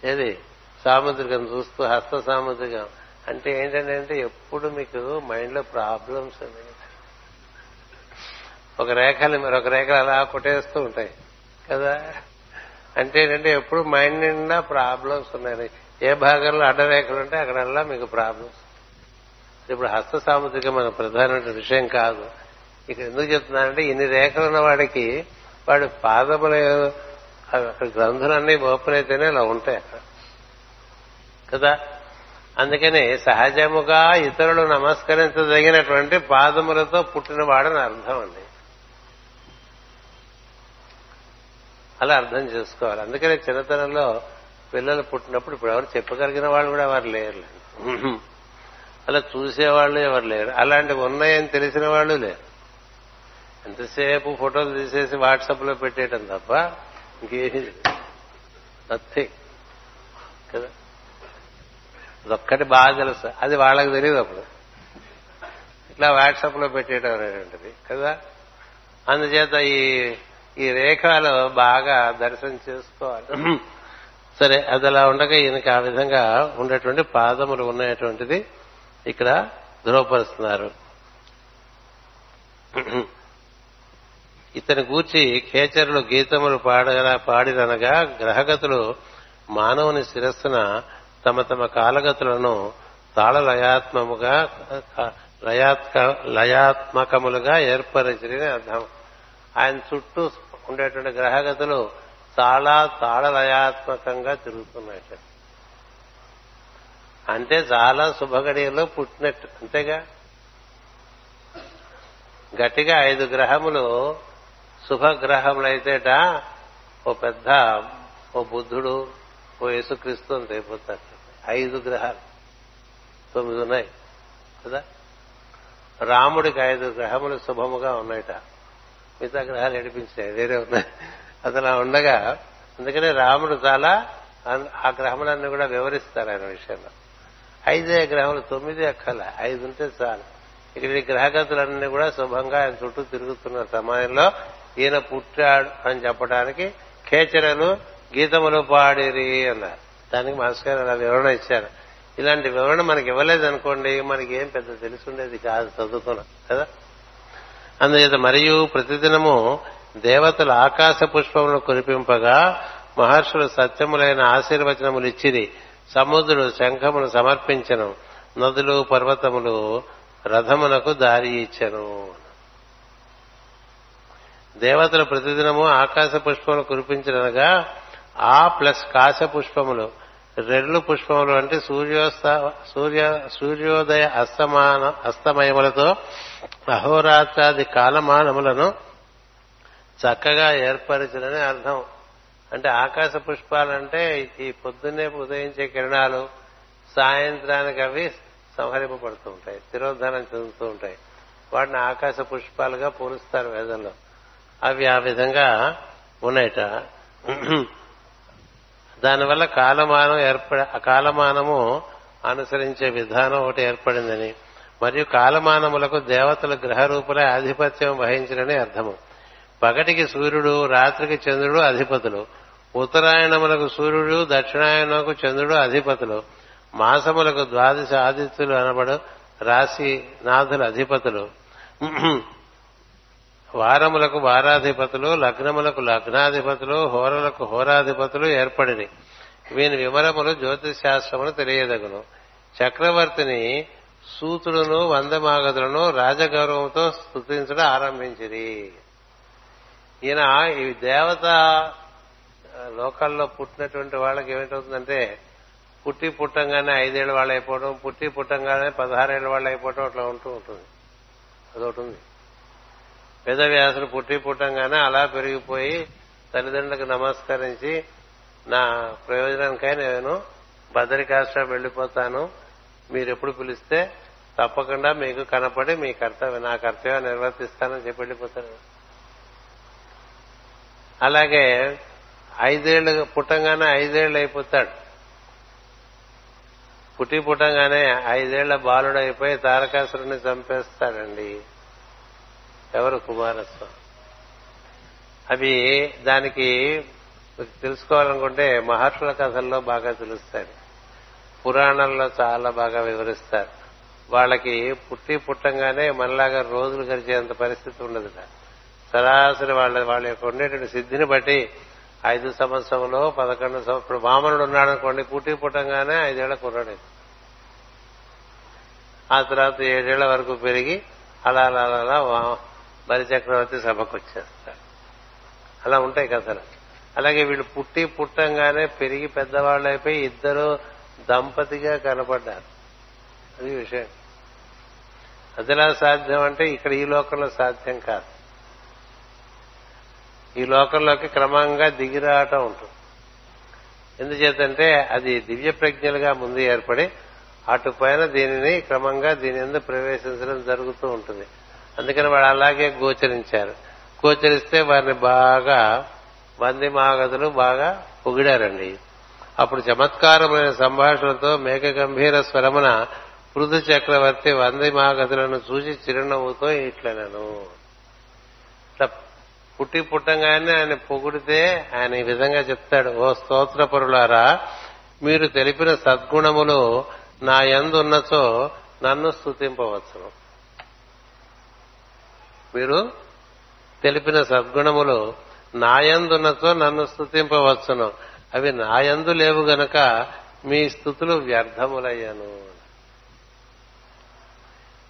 ఏది? సాముద్రికం చూస్తూ హస్త సాముద్రికం. అంటే ఏంటంటే ఎప్పుడు మీకు మైండ్లో ప్రాబ్లమ్స్ ఒక రేఖలు మరొక రేఖలు అలా కొట్టేస్తూ ఉంటాయి. కదా? అంటే ఏంటంటే ఎప్పుడు మైండ్ నిండా ప్రాబ్లమ్స్ ఉన్నాయి ఏ భాగంలో అడ్డరేఖలు ఉంటే అక్కడల్లా మీకు ప్రాబ్లమ్స్ ఇప్పుడు హస్త సాముద్రిక మన ప్రధానమైన విషయం కాదు. ఇక్కడ ఎందుకు చెప్తున్నానంటే ఇన్ని రేఖలు ఉన్న వాడికి వాడి పాదముల అక్కడ గ్రంథులన్నీ ఓపెన్ అయితేనే అలా ఉంటాయి అక్కడ. కదా? అందుకని సహజముగా ఇతరులు నమస్కరించదగినటువంటి పాదములతో పుట్టినవాడని అర్థం అండి. అలా అర్థం చేసుకోవాలి. అందుకనే చిన్నతనంలో పిల్లలు పుట్టినప్పుడు ఇప్పుడు ఎవరు చెప్పగలిగిన వాళ్ళు కూడా వారు లేరు అలా చూసేవాళ్ళు ఎవరు లేరు. అలాంటివి ఉన్నాయని తెలిసిన వాళ్ళు లేరు. ఎంతసేపు ఫోటోలు తీసేసి వాట్సాప్లో పెట్టేయటం తప్ప ఇంకేమీ నథింగ్ కదా? అదొక్కటి బాగా తెలుసు. అది వాళ్ళకి తెలియదు అప్పుడు. ఇట్లా వాట్సాప్లో పెట్టేయడం అనేటువంటిది కదా? అందుచేత ఈ ఈ రేఖలు బాగా దర్శనం చేసుకోవాలి. సరే అది అలా ఉండగా ఈయనకి ఆ విధంగా ఉండేటువంటి పాదములు ఉన్నటువంటిది ఇక్కడ ధృవపరుస్తున్నారు. ఇతని గూర్చి ఖేచరులు గీతములు పాడగల పాడిననగా గ్రహగతులు మానవుని శిరస్సున తమ తమ కాలగతులను తాళలయాత్మముగా లయాత్క లయాత్మకములుగా ఏర్పరిచిన అర్థం. ఆయన చుట్టూ ఉండేటువంటి గ్రహగతులు చాలా తాళలయాత్మకంగా తిరుగుతున్నాయి అంటే చాలా శుభగడియలో పుట్టినట్టు అంతేగా? గట్టిగా ఐదు గ్రహములు శుభగ్రహములైతేట ఓ పెద్ద ఓ బుద్ధుడు ఓ యేసుక్రీస్తు అని రేపుతాడు ఐదు గ్రహాలు. తొమ్మిది ఉన్నాయి. కదా? రాముడికి ఐదు గ్రహములు శుభముగా ఉన్నాయట. మిగతా గ్రహాలు నడిపించాయి వేరే ఉన్నాయి. అసలు ఉండగా అందుకనే రాముడు చాలా ఆ గ్రహములన్నీ కూడా వివరిస్తారు ఆయన విషయంలో. ఐదే గ్రహములు తొమ్మిది అక్కల ఐదు ఉంటే చాలు. ఇక్కడ ఈ గ్రహగతులన్నీ కూడా శుభంగా ఆయన చుట్టూ తిరుగుతున్న సమయంలో ఈయన పుట్టాడు అని చెప్పడానికి కేచరలు గీతములు పాడిరి అన్నారు. దానికి మాస్టర్ గారు అలా వివరణ ఇచ్చారు. ఇలాంటి వివరణ మనకి ఇవ్వలేదు అనుకోండి మనకి ఏం పెద్ద తెలుసుండేది కాదు చదువుతున్నాం కదా? అందుచేత మరియు ప్రతిదినము దేవతలు ఆకాశ పుష్పములను కురిపింపగా మహర్షులు సత్యములైన ఆశీర్వచనములు ఇచ్చిరి. సముద్రుడు శంఖమును సమర్పించను నదులు పర్వతములు రథమునకు దారి ఇచ్చను. దేవతలు ప్రతిదినము ఆకాశ పుష్పములు కురిపించనగా ఆ ప్లస్ కాశ పుష్పములు రెడ్లు పుష్పములు అంటే సూర్యోస్త సూర్య సూర్యోదయ అస్తమాన అస్తమయములతో అహోరాత్రాది కాలమానములను చక్కగా ఏర్పరిచినని అర్థం. అంటే ఆకాశ పుష్పాలంటే ఈ పొద్దున్నే ఉదయించే కిరణాలు సాయంత్రానికి అవి సంహరింపబడుతూ ఉంటాయి తిరోధానం చెందుతూ ఉంటాయి. వాటిని ఆకాశ పుష్పాలుగా పోలుస్తారు వేదంలో. అవి ఆ విధంగా ఉన్నాయట. దానివల్ల కాలమానం ఏర్పడ కాలమానము అనుసరించే విధానం ఒకటి ఏర్పడిందని. మరియు కాలమానములకు దేవతల గ్రహరూపులే ఆధిపత్యం వహించరని అర్థము. పగటికి సూర్యుడు రాత్రికి చంద్రుడు అధిపతులు. ఉత్తరాయణములకు సూర్యుడు దక్షిణాయనకు చంద్రుడు అధిపతులు. మాసములకు ద్వాదశ ఆదిత్యులు అనబడు రాశి నాథుల అధిపతులు. వారములకు వారాధిపతులు లగ్నములకు లగ్నాధిపతులు హోరలకు హోరాధిపతులు ఏర్పడిని వీని వివరములు జ్యోతిష్ శాస్త్రమును తెలియదగును. చక్రవర్తిని సూతుడును వందమాగదులను రాజగౌరవంతో స్థుతించడం ఆరంభించిరి. ఈయన ఈ దేవత లోకాల్లో పుట్టినటువంటి వాళ్ళకి ఏమిటవుతుందంటే పుట్టి పుట్టంగానే ఐదేళ్ళ వాళ్ళు అయిపోవడం పుట్టి పుట్టంగానే పదహారేళ్ళ వాళ్ళు అయిపోవడం అట్లా ఉంటూ ఉంటుంది. అదొకటి ఉంది. వేదవ్యాసులు పుట్టి పుట్టంగానే అలా పెరిగిపోయి తల్లిదండ్రులకు నమస్కరించి నా ప్రయోజనానికై నేను బదరికాశ్ర వెళ్ళిపోతాను మీరెప్పుడు పిలిస్తే తప్పకుండా మీకు కనపడి మీ కర్తవ్యం నా కర్తవ్యం నిర్వర్తిస్తానని చెప్పి వెళ్ళిపోతాను అలాగే ఐదేళ్ళు పుట్టంగానే ఐదేళ్ళు అయిపోతాడు. పుట్టి పుట్టంగానే ఐదేళ్ళ బాలుడు అయిపోయి తారకాసురుని చంపేస్తాడండి. ఎవరు కుమారస్వామి? అవి దానికి తెలుసుకోవాలనుకుంటే మహర్షుల కథల్లో బాగా తెలుస్తాయి. పురాణాల్లో చాలా బాగా వివరిస్తారు. వాళ్ళకి పుట్టి పుట్టంగానే మనలాగా రోజులు గడిచేంత పరిస్థితి ఉండదు సరాసరి వాళ్ళ వాళ్ళ యొక్క ఉండేటువంటి సిద్ధిని బట్టి ఐదు సంవత్సరంలో పదకొండు సంవత్సరం ఇప్పుడు వామనుడు ఉన్నాడనుకోండి పుట్టి పుట్టంగానే ఐదేళ్ళ కుర్రాడు. ఆ తర్వాత ఏడేళ్ళ వరకు పెరిగి అలా అలా అలా బలి చక్రవర్తి సభకు వచ్చేస్తాడు అలా ఉంటాయి కథలు. అలాగే వీళ్ళు పుట్టి పుట్టంగానే పెరిగి పెద్దవాళ్ళు అయిపోయి ఇద్దరు దంపతిగా కనపడ్డారు. అది విషయం. అదిలా సాధ్యం అంటే ఇక్కడ ఈ లోకంలో సాధ్యం కాదు. ఈ లోకంలోకి క్రమంగా దిగిరాటం ఉంటుంది. ఎందుచేతంటే అది దివ్య ప్రజ్ఞలుగా ముందు ఏర్పడి అటుపైన దీనిని క్రమంగా దీని ఎందుకు ప్రవేశించడం జరుగుతూ ఉంటుంది. అందుకని వాళ్ళు అలాగే గోచరించారు. గోచరిస్తే వారిని బాగా వంది మాగదులు బాగా పొగిడారండి. అప్పుడు చమత్కారమైన సంభాషణతో మేఘ గంభీర స్వరమున పృథు చక్రవర్తి వంది మాగదులను చూసి చిరునవ్వుతో ఇట్లనను. పుట్టి పుట్టంగానే ఆయన పొగిడితే ఆయన ఈ విధంగా చెప్తాడు ఓ స్తోత్రపరులారా మీరు తెలిపిన సద్గుణములు నా ఎందున్నచో నన్ను స్థుతింపవచ్చును మీరు తెలిపిన సద్గుణములు నాయందున్నచో నన్ను స్థుతింపవచ్చును అవి నాయందు లేవు గనక మీ స్థుతులు వ్యర్థములయ్యాను.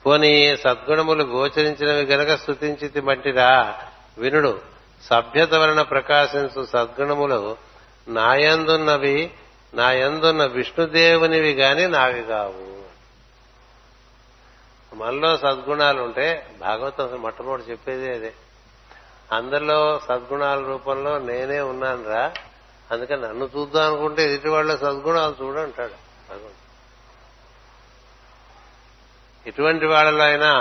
పోనీ సద్గుణములు గోచరించినవి గనక స్థుతించితి మట్టిరా వినుడు సభ్యత వలన ప్రకాశించు సద్గుణములు నాయందున్నవి నాయందున్న విష్ణుదేవునివి గాని నావి కావు. మనలో సద్గుణాలు ఉంటే భాగవతం మొట్టమొదటి చెప్పేది అదే. అందరిలో సద్గుణాల రూపంలో నేనే ఉన్నాను రా అందుకని నన్ను చూద్దాం అనుకుంటే ఎదుటి వాళ్ళ సద్గుణాలు చూడంటాడు భగవంతుడు ఇటువంటి వాళ్ళలో అయినా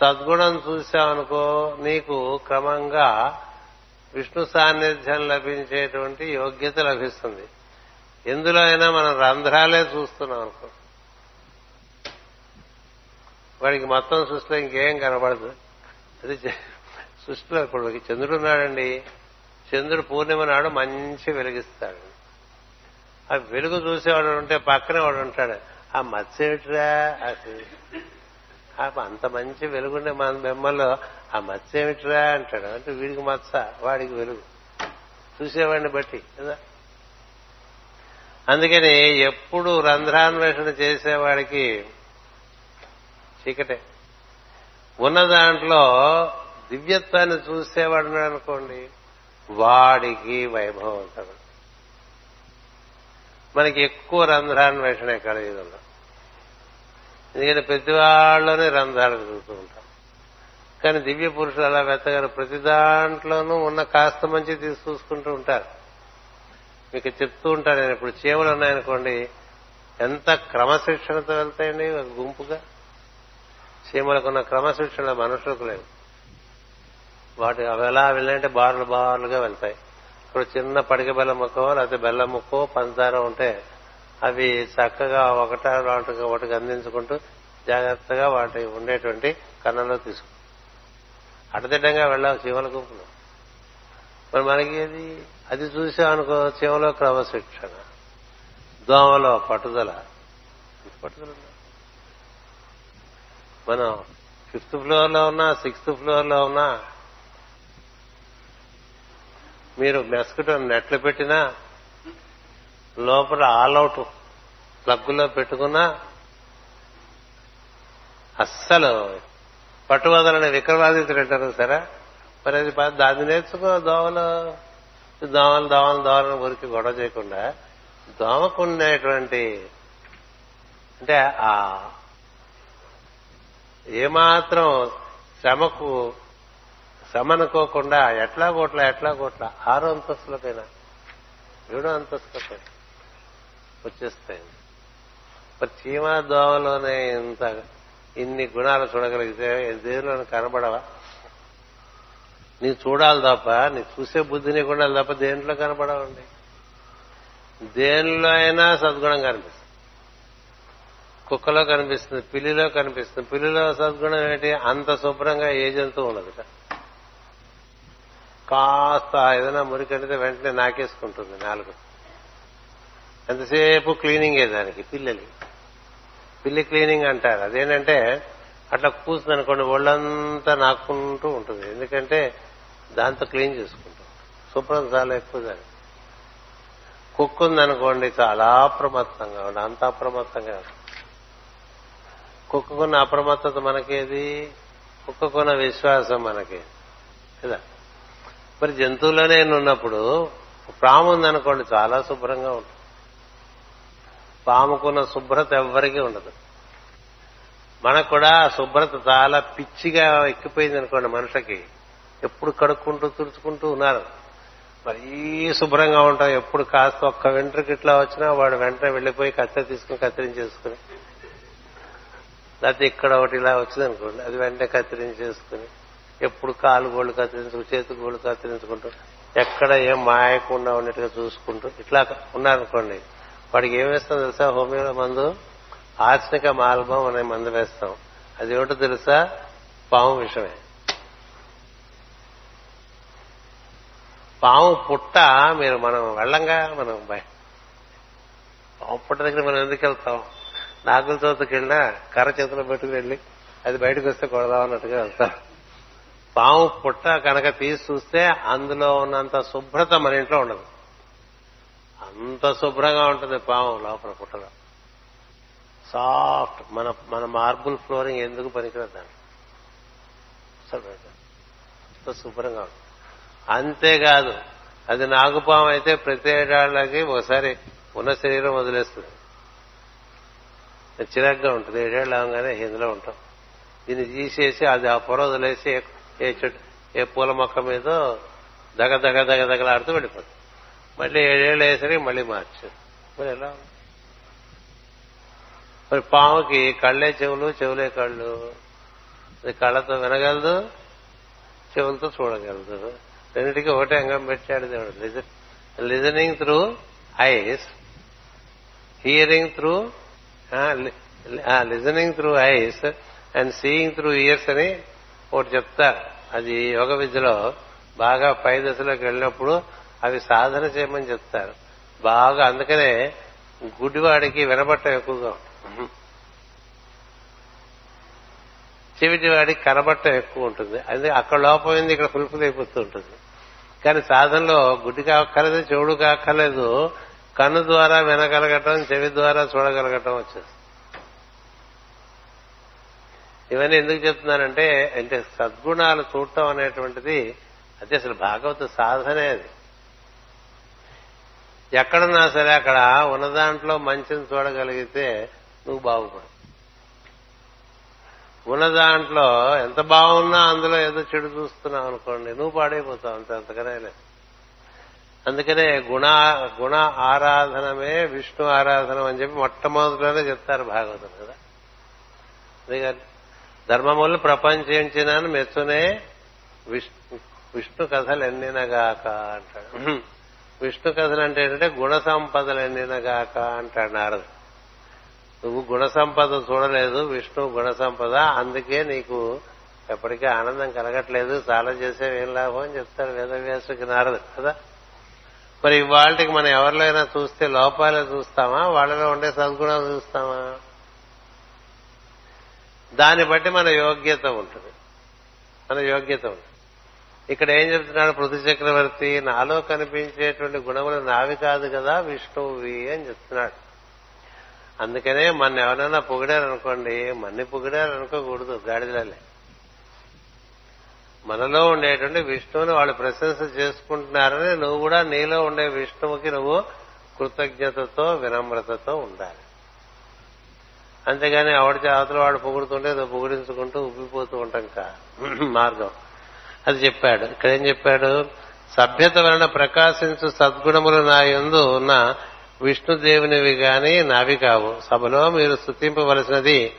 సద్గుణం చూసావనుకో నీకు క్రమంగా విష్ణు సాన్నిధ్యం లభించేటువంటి యోగ్యత లభిస్తుంది. ఎందులో అయినా మనం రంధ్రాలే చూస్తున్నాం అనుకో వాడికి మొత్తం సృష్టిలో ఇంకేం కనబడదు. అది సృష్టిలో ఇప్పుడు చంద్రుడు ఉన్నాడండి. చంద్రుడు పూర్ణిమ నాడు మంచి వెలిగిస్తాడు. ఆ వెలుగు చూసేవాడు ఉంటే పక్కనే వాడు ఉంటాడు. ఆ అంత మంచి వెలుగుండే మన బెమ్మల్లో ఆ మత్స్యమిట్రా అంటాడు. అంటే వీడికి మత్స వాడికి వెలుగు. చూసేవాడిని బట్టి కదా? అందుకని ఎప్పుడు రంధ్రాన్వేషణ చేసేవాడికి చీకటే. ఉన్న దాంట్లో దివ్యత్వాన్ని చూసేవాడు అనుకోండి వాడికి వైభవం ఉంటాడు మనకి ఎక్కువ రంధ్రాన్వేషణ కలిగిదంలో ఎందుకంటే ప్రతి వాళ్ళలోనే రంధ్రాలు తిరుగుతూ ఉంటాం. కానీ దివ్య పురుషులు అలా వెతగారు ప్రతి దాంట్లోనూ ఉన్న కాస్త మంచి తీసి చూసుకుంటూ ఉంటారు. మీకు చెప్తూ ఉంటాను నేను. ఇప్పుడు చీమలు ఉన్నాయనుకోండి ఎంత క్రమశిక్షణతో వెళ్తాయండి ఒక గుంపుగా? చీమలకున్న క్రమశిక్షణ మనుషులకు లేదు. వాటి అవి ఎలా వెళ్ళాయంటే బార్లు బార్లుగా వెళ్తాయి. ఇప్పుడు చిన్న పడిక బెల్లం ముక్కో లేకపోతే బెల్లం ముక్కో పంచదార ఉంటే అవి చక్కగా ఒకట ఒకటికి అందించుకుంటూ జాగ్రత్తగా వాటి ఉండేటువంటి కన్నంలో తీసుకు. అటదిడ్డంగా వెళ్ళావు చీమల గుంపులు. మరి మనకి అది అది చూసామనుకో చీమలో క్రమశిక్షణ. దోమలో పట్టుదల. పట్టుదల మనం ఫిఫ్త్ ఫ్లోర్లో ఉన్నా సిక్స్త్ ఫ్లోర్లో ఉన్నా మీరు మెస్కిటో నెట్లు పెట్టినా లోపల ఆల్అవుట్ ప్లగ్గులో పెట్టుకున్నా అస్సలు పట్టువదలని విక్రమాదిత్యుడు అంటారు సరే? మరి అది దాన్ని నేర్చుకో దోమలు. దోమలు దోమలు దోమలను ఊరికి గొడవ చేయకుండా దోమకుండేటువంటి అంటే ఆ ఏమాత్రం శ్రమకు శ్రమనుకోకుండా ఎట్లా కోట్ల ఎట్లా కోట్ల ఆరో అంతస్తులకైనా ఏడో అంతస్తులకైనా వచ్చేస్తాయి. మరి చీమ దోవలోనే ఇంత ఇన్ని గుణాలు చూడగలిగితే దేవుని కనబడవా? నీ చూడాలి తప్ప నీ చూసే బుద్ధి నీకు ఉండాలి తప్ప దేంట్లో కనపడవండి దేనిలో అయినా సద్గుణం కనిపిస్తుంది. కుక్కలో కనిపిస్తుంది పిల్లిలో కనిపిస్తుంది. పిల్లిలో సద్గుణం ఏంటి? అంత శుభ్రంగా ఏ జంతువు ఉండదు కాస్త ఏదైనా మురికెడితే వెంటనే నాకేసుకుంటుంది నాలుగు. ఎంతసేపు క్లీనింగే దానికి? పిల్లలి పిల్లి క్లీనింగ్ అంటారు. అదేంటంటే అట్లా కూస్తుంది అనుకోండి ఒళ్ళంతా నాకుంటూ ఉంటుంది. ఎందుకంటే దాంతో క్లీన్ చేసుకుంటాం. శుభ్రం చాలా ఎక్కువ దాన్ని కుక్క ఉందనుకోండి చాలా అప్రమత్తంగా ఉండి అంత అప్రమత్తంగా కుక్కకున్న అప్రమత్తత మనకేది? కుక్కకున్న విశ్వాసం మనకి. కదా? మరి జంతువులోనే ఉన్నప్పుడు ప్రాము ఉందనుకోండి చాలా శుభ్రంగా ఉంటుంది. పాముకున్న శుభ్రత ఎవ్వరికీ ఉండదు. మనకు కూడా ఆ శుభ్రత చాలా పిచ్చిగా ఎక్కిపోయింది అనుకోండి మనిషికి. ఎప్పుడు కడుక్కుంటూ తుడుచుకుంటూ ఉన్నారు. మరీ శుభ్రంగా ఉంటాం. ఎప్పుడు కాస్త ఒక్క వెంట్రుకి ఇట్లా వచ్చినా వాడు వెంటనే వెళ్ళిపోయి కత్తెర తీసుకుని కత్తిరించేసుకుని లేకపోతే ఇక్కడ ఒకటి ఇలా వచ్చింది అనుకోండి అది వెంటనే కత్తిరించేసుకుని ఎప్పుడు కాలు గోళ్ళు కత్తిరించుకు చేతి గోళ్ళు కత్తిరించుకుంటూ ఎక్కడ ఏం మాయకుండా ఉన్నట్టుగా చూసుకుంటూ ఇట్లా ఉన్నారనుకోండి. వాడికి ఏం వేస్తాం తెలుసా? హోమియో మందు? ఆర్చనిక మాల్బం అనే మందు వేస్తాం. అది ఏమిటో తెలుసా? పాము విషమే. పాము పుట్ట మీరు మనం వెళ్ళంగా మనం పాము పుట్ట దగ్గర మనం ఎందుకు వెళ్తాం? నాగుల చోతకి వెళ్ళినా కర్ర చేతిలో పెట్టుకుని వెళ్ళి అది బయటకు వస్తే కొడదాం అన్నట్టుగా వెళ్తాం. పాము పుట్ట కనుక తీసి చూస్తే అందులో ఉన్నంత శుభ్రత మన ఇంట్లో ఉండదు. అంత శుభ్రంగా ఉంటుంది పాము లోపల పుట్టలో సాఫ్ట్ మన మన మార్బుల్ ఫ్లోరింగ్ ఎందుకు పనికిరాదు దాన్ని అంత శుభ్రంగా ఉంటుంది. అంతేకాదు అది నాగుపాము అయితే ప్రతి ఏడాళ్ళకి ఒకసారి ఉన్న శరీరం వదిలేస్తుంది. చిరాగ్గా ఉంటుంది ఏడేళ్ళు అవగానే ఇందులో ఉంటాం. దీన్ని తీసేసి అది ఆ పొర వదిలేసి ఏ- ఏ చెట్టు ఏ పూల మొక్క మీద దగ దగ దగ దగలాడుతూ వెళ్ళిపోతుంది. మళ్ళీ ఏడేళ్ళు వేసరికి మళ్ళీ మార్చు మరి ఎలా? మరి పాముకి కళ్ళే చెవులు చెవులే కళ్ళు. అది కళ్ళతో వినగలదు చెవులతో చూడగలదు. రెండింటికి ఒకటే అంగం పెట్టాడు దేవుడు. Listening through eyes hearing through listening through eyes and seeing through ears అని ఒకటి చెప్తారు అది యోగ విద్యలో బాగా పై దశలోకి వెళ్ళినప్పుడు అవి సాధన చేయమని చెప్తారు. బాగా అందుకనే గుడ్డివాడికి వినబట్టం ఎక్కువగా ఉంటుంది. చెవిటివాడికి కనబట్టం ఎక్కువ ఉంటుంది. అది అక్కడ లోపమైంది ఇక్కడ ఫుల్ఫిల్ అయిపోతూ ఉంటుంది. కానీ సాధనలో గుడ్డి కాక్కర్లేదు చెవుడు కాక్కర్లేదు కన్ను ద్వారా వినగలగటం చెవి ద్వారా చూడగలగటం వచ్చేస్తుంది. ఇవన్నీ ఎందుకు చెప్తున్నానంటే అంటే సద్గుణాలు చూడటం అనేటువంటిది అది అసలు భాగవత సాధనే అది. ఎక్కడున్నా సరే అక్కడ ఉన్న దాంట్లో మంచిని చూడగలిగితే నువ్వు బాగుపడు ఉన్న దాంట్లో ఎంత బాగున్నా అందులో ఏదో చెడు చూస్తున్నావు అనుకోండి నువ్వు పాడైపోతావు అంత అంతకనే లేదు. అందుకనే గుణ గుణ ఆరాధనమే విష్ణు ఆరాధనం అని చెప్పి మొట్టమొదటిలోనే చెప్తారు భాగవతం కదా. అందుకని ధర్మములు ప్రపంచించినాను మెచ్చునే విష్ణు విష్ణు కథలు ఎన్నినగాక అంటాడు. విష్ణు కథలు అంటే ఏంటంటే గుణ సంపదలు ఎన్నినగాక అంటాడు నారదు. నువ్వు గుణ సంపద చూడలేదు విష్ణు గుణ సంపద అందుకే నీకు ఎప్పటికీ ఆనందం కలగట్లేదు చాలా చేసే లాభం అని చెప్తారు వేదవ్యాసుకి నారదు కదా? మరి ఇవాళకి మనం ఎవరిలో చూస్తే లోపాలే చూస్తామా? వాళ్ళలో ఉండే సద్గుణాలు చూస్తామా? దాన్ని బట్టి మన యోగ్యత ఉంటుంది. మన యోగ్యత ఉంటుంది. ఇక్కడ ఏం చెప్తున్నాడు పృథు చక్రవర్తి? నాలో కనిపించేటువంటి గుణములు నావి కాదు కదా విష్ణువువి అని చెప్తున్నాడు. అందుకనే మన ఎవరైనా పొగిడారనుకోండి మన్ని పొగిడారనుకోకూడదు గాడిదలే మనలో ఉండేటువంటి విష్ణువుని వాళ్ళు ప్రశంస చేసుకుంటున్నారని నువ్వు కూడా నీలో ఉండే విష్ణువుకి నువ్వు కృతజ్ఞతతో వినమ్రతతో ఉండాలి. అంతేగాని ఆవిడ అవతల వాడు పొగుడుతుంటే పొగిడించుకుంటూ ఉబ్బిపోతూ ఉంటాం కా మార్గం. అది చెప్పాడు. ఇక్కడ ఏం చెప్పాడు? సభ్యత వలన ప్రకాశించు సద్గుణములు నా యందు ఉన్న విష్ణుదేవునివి గాని నావి కావు. సభలో మీరు స్థుతింపవలసినది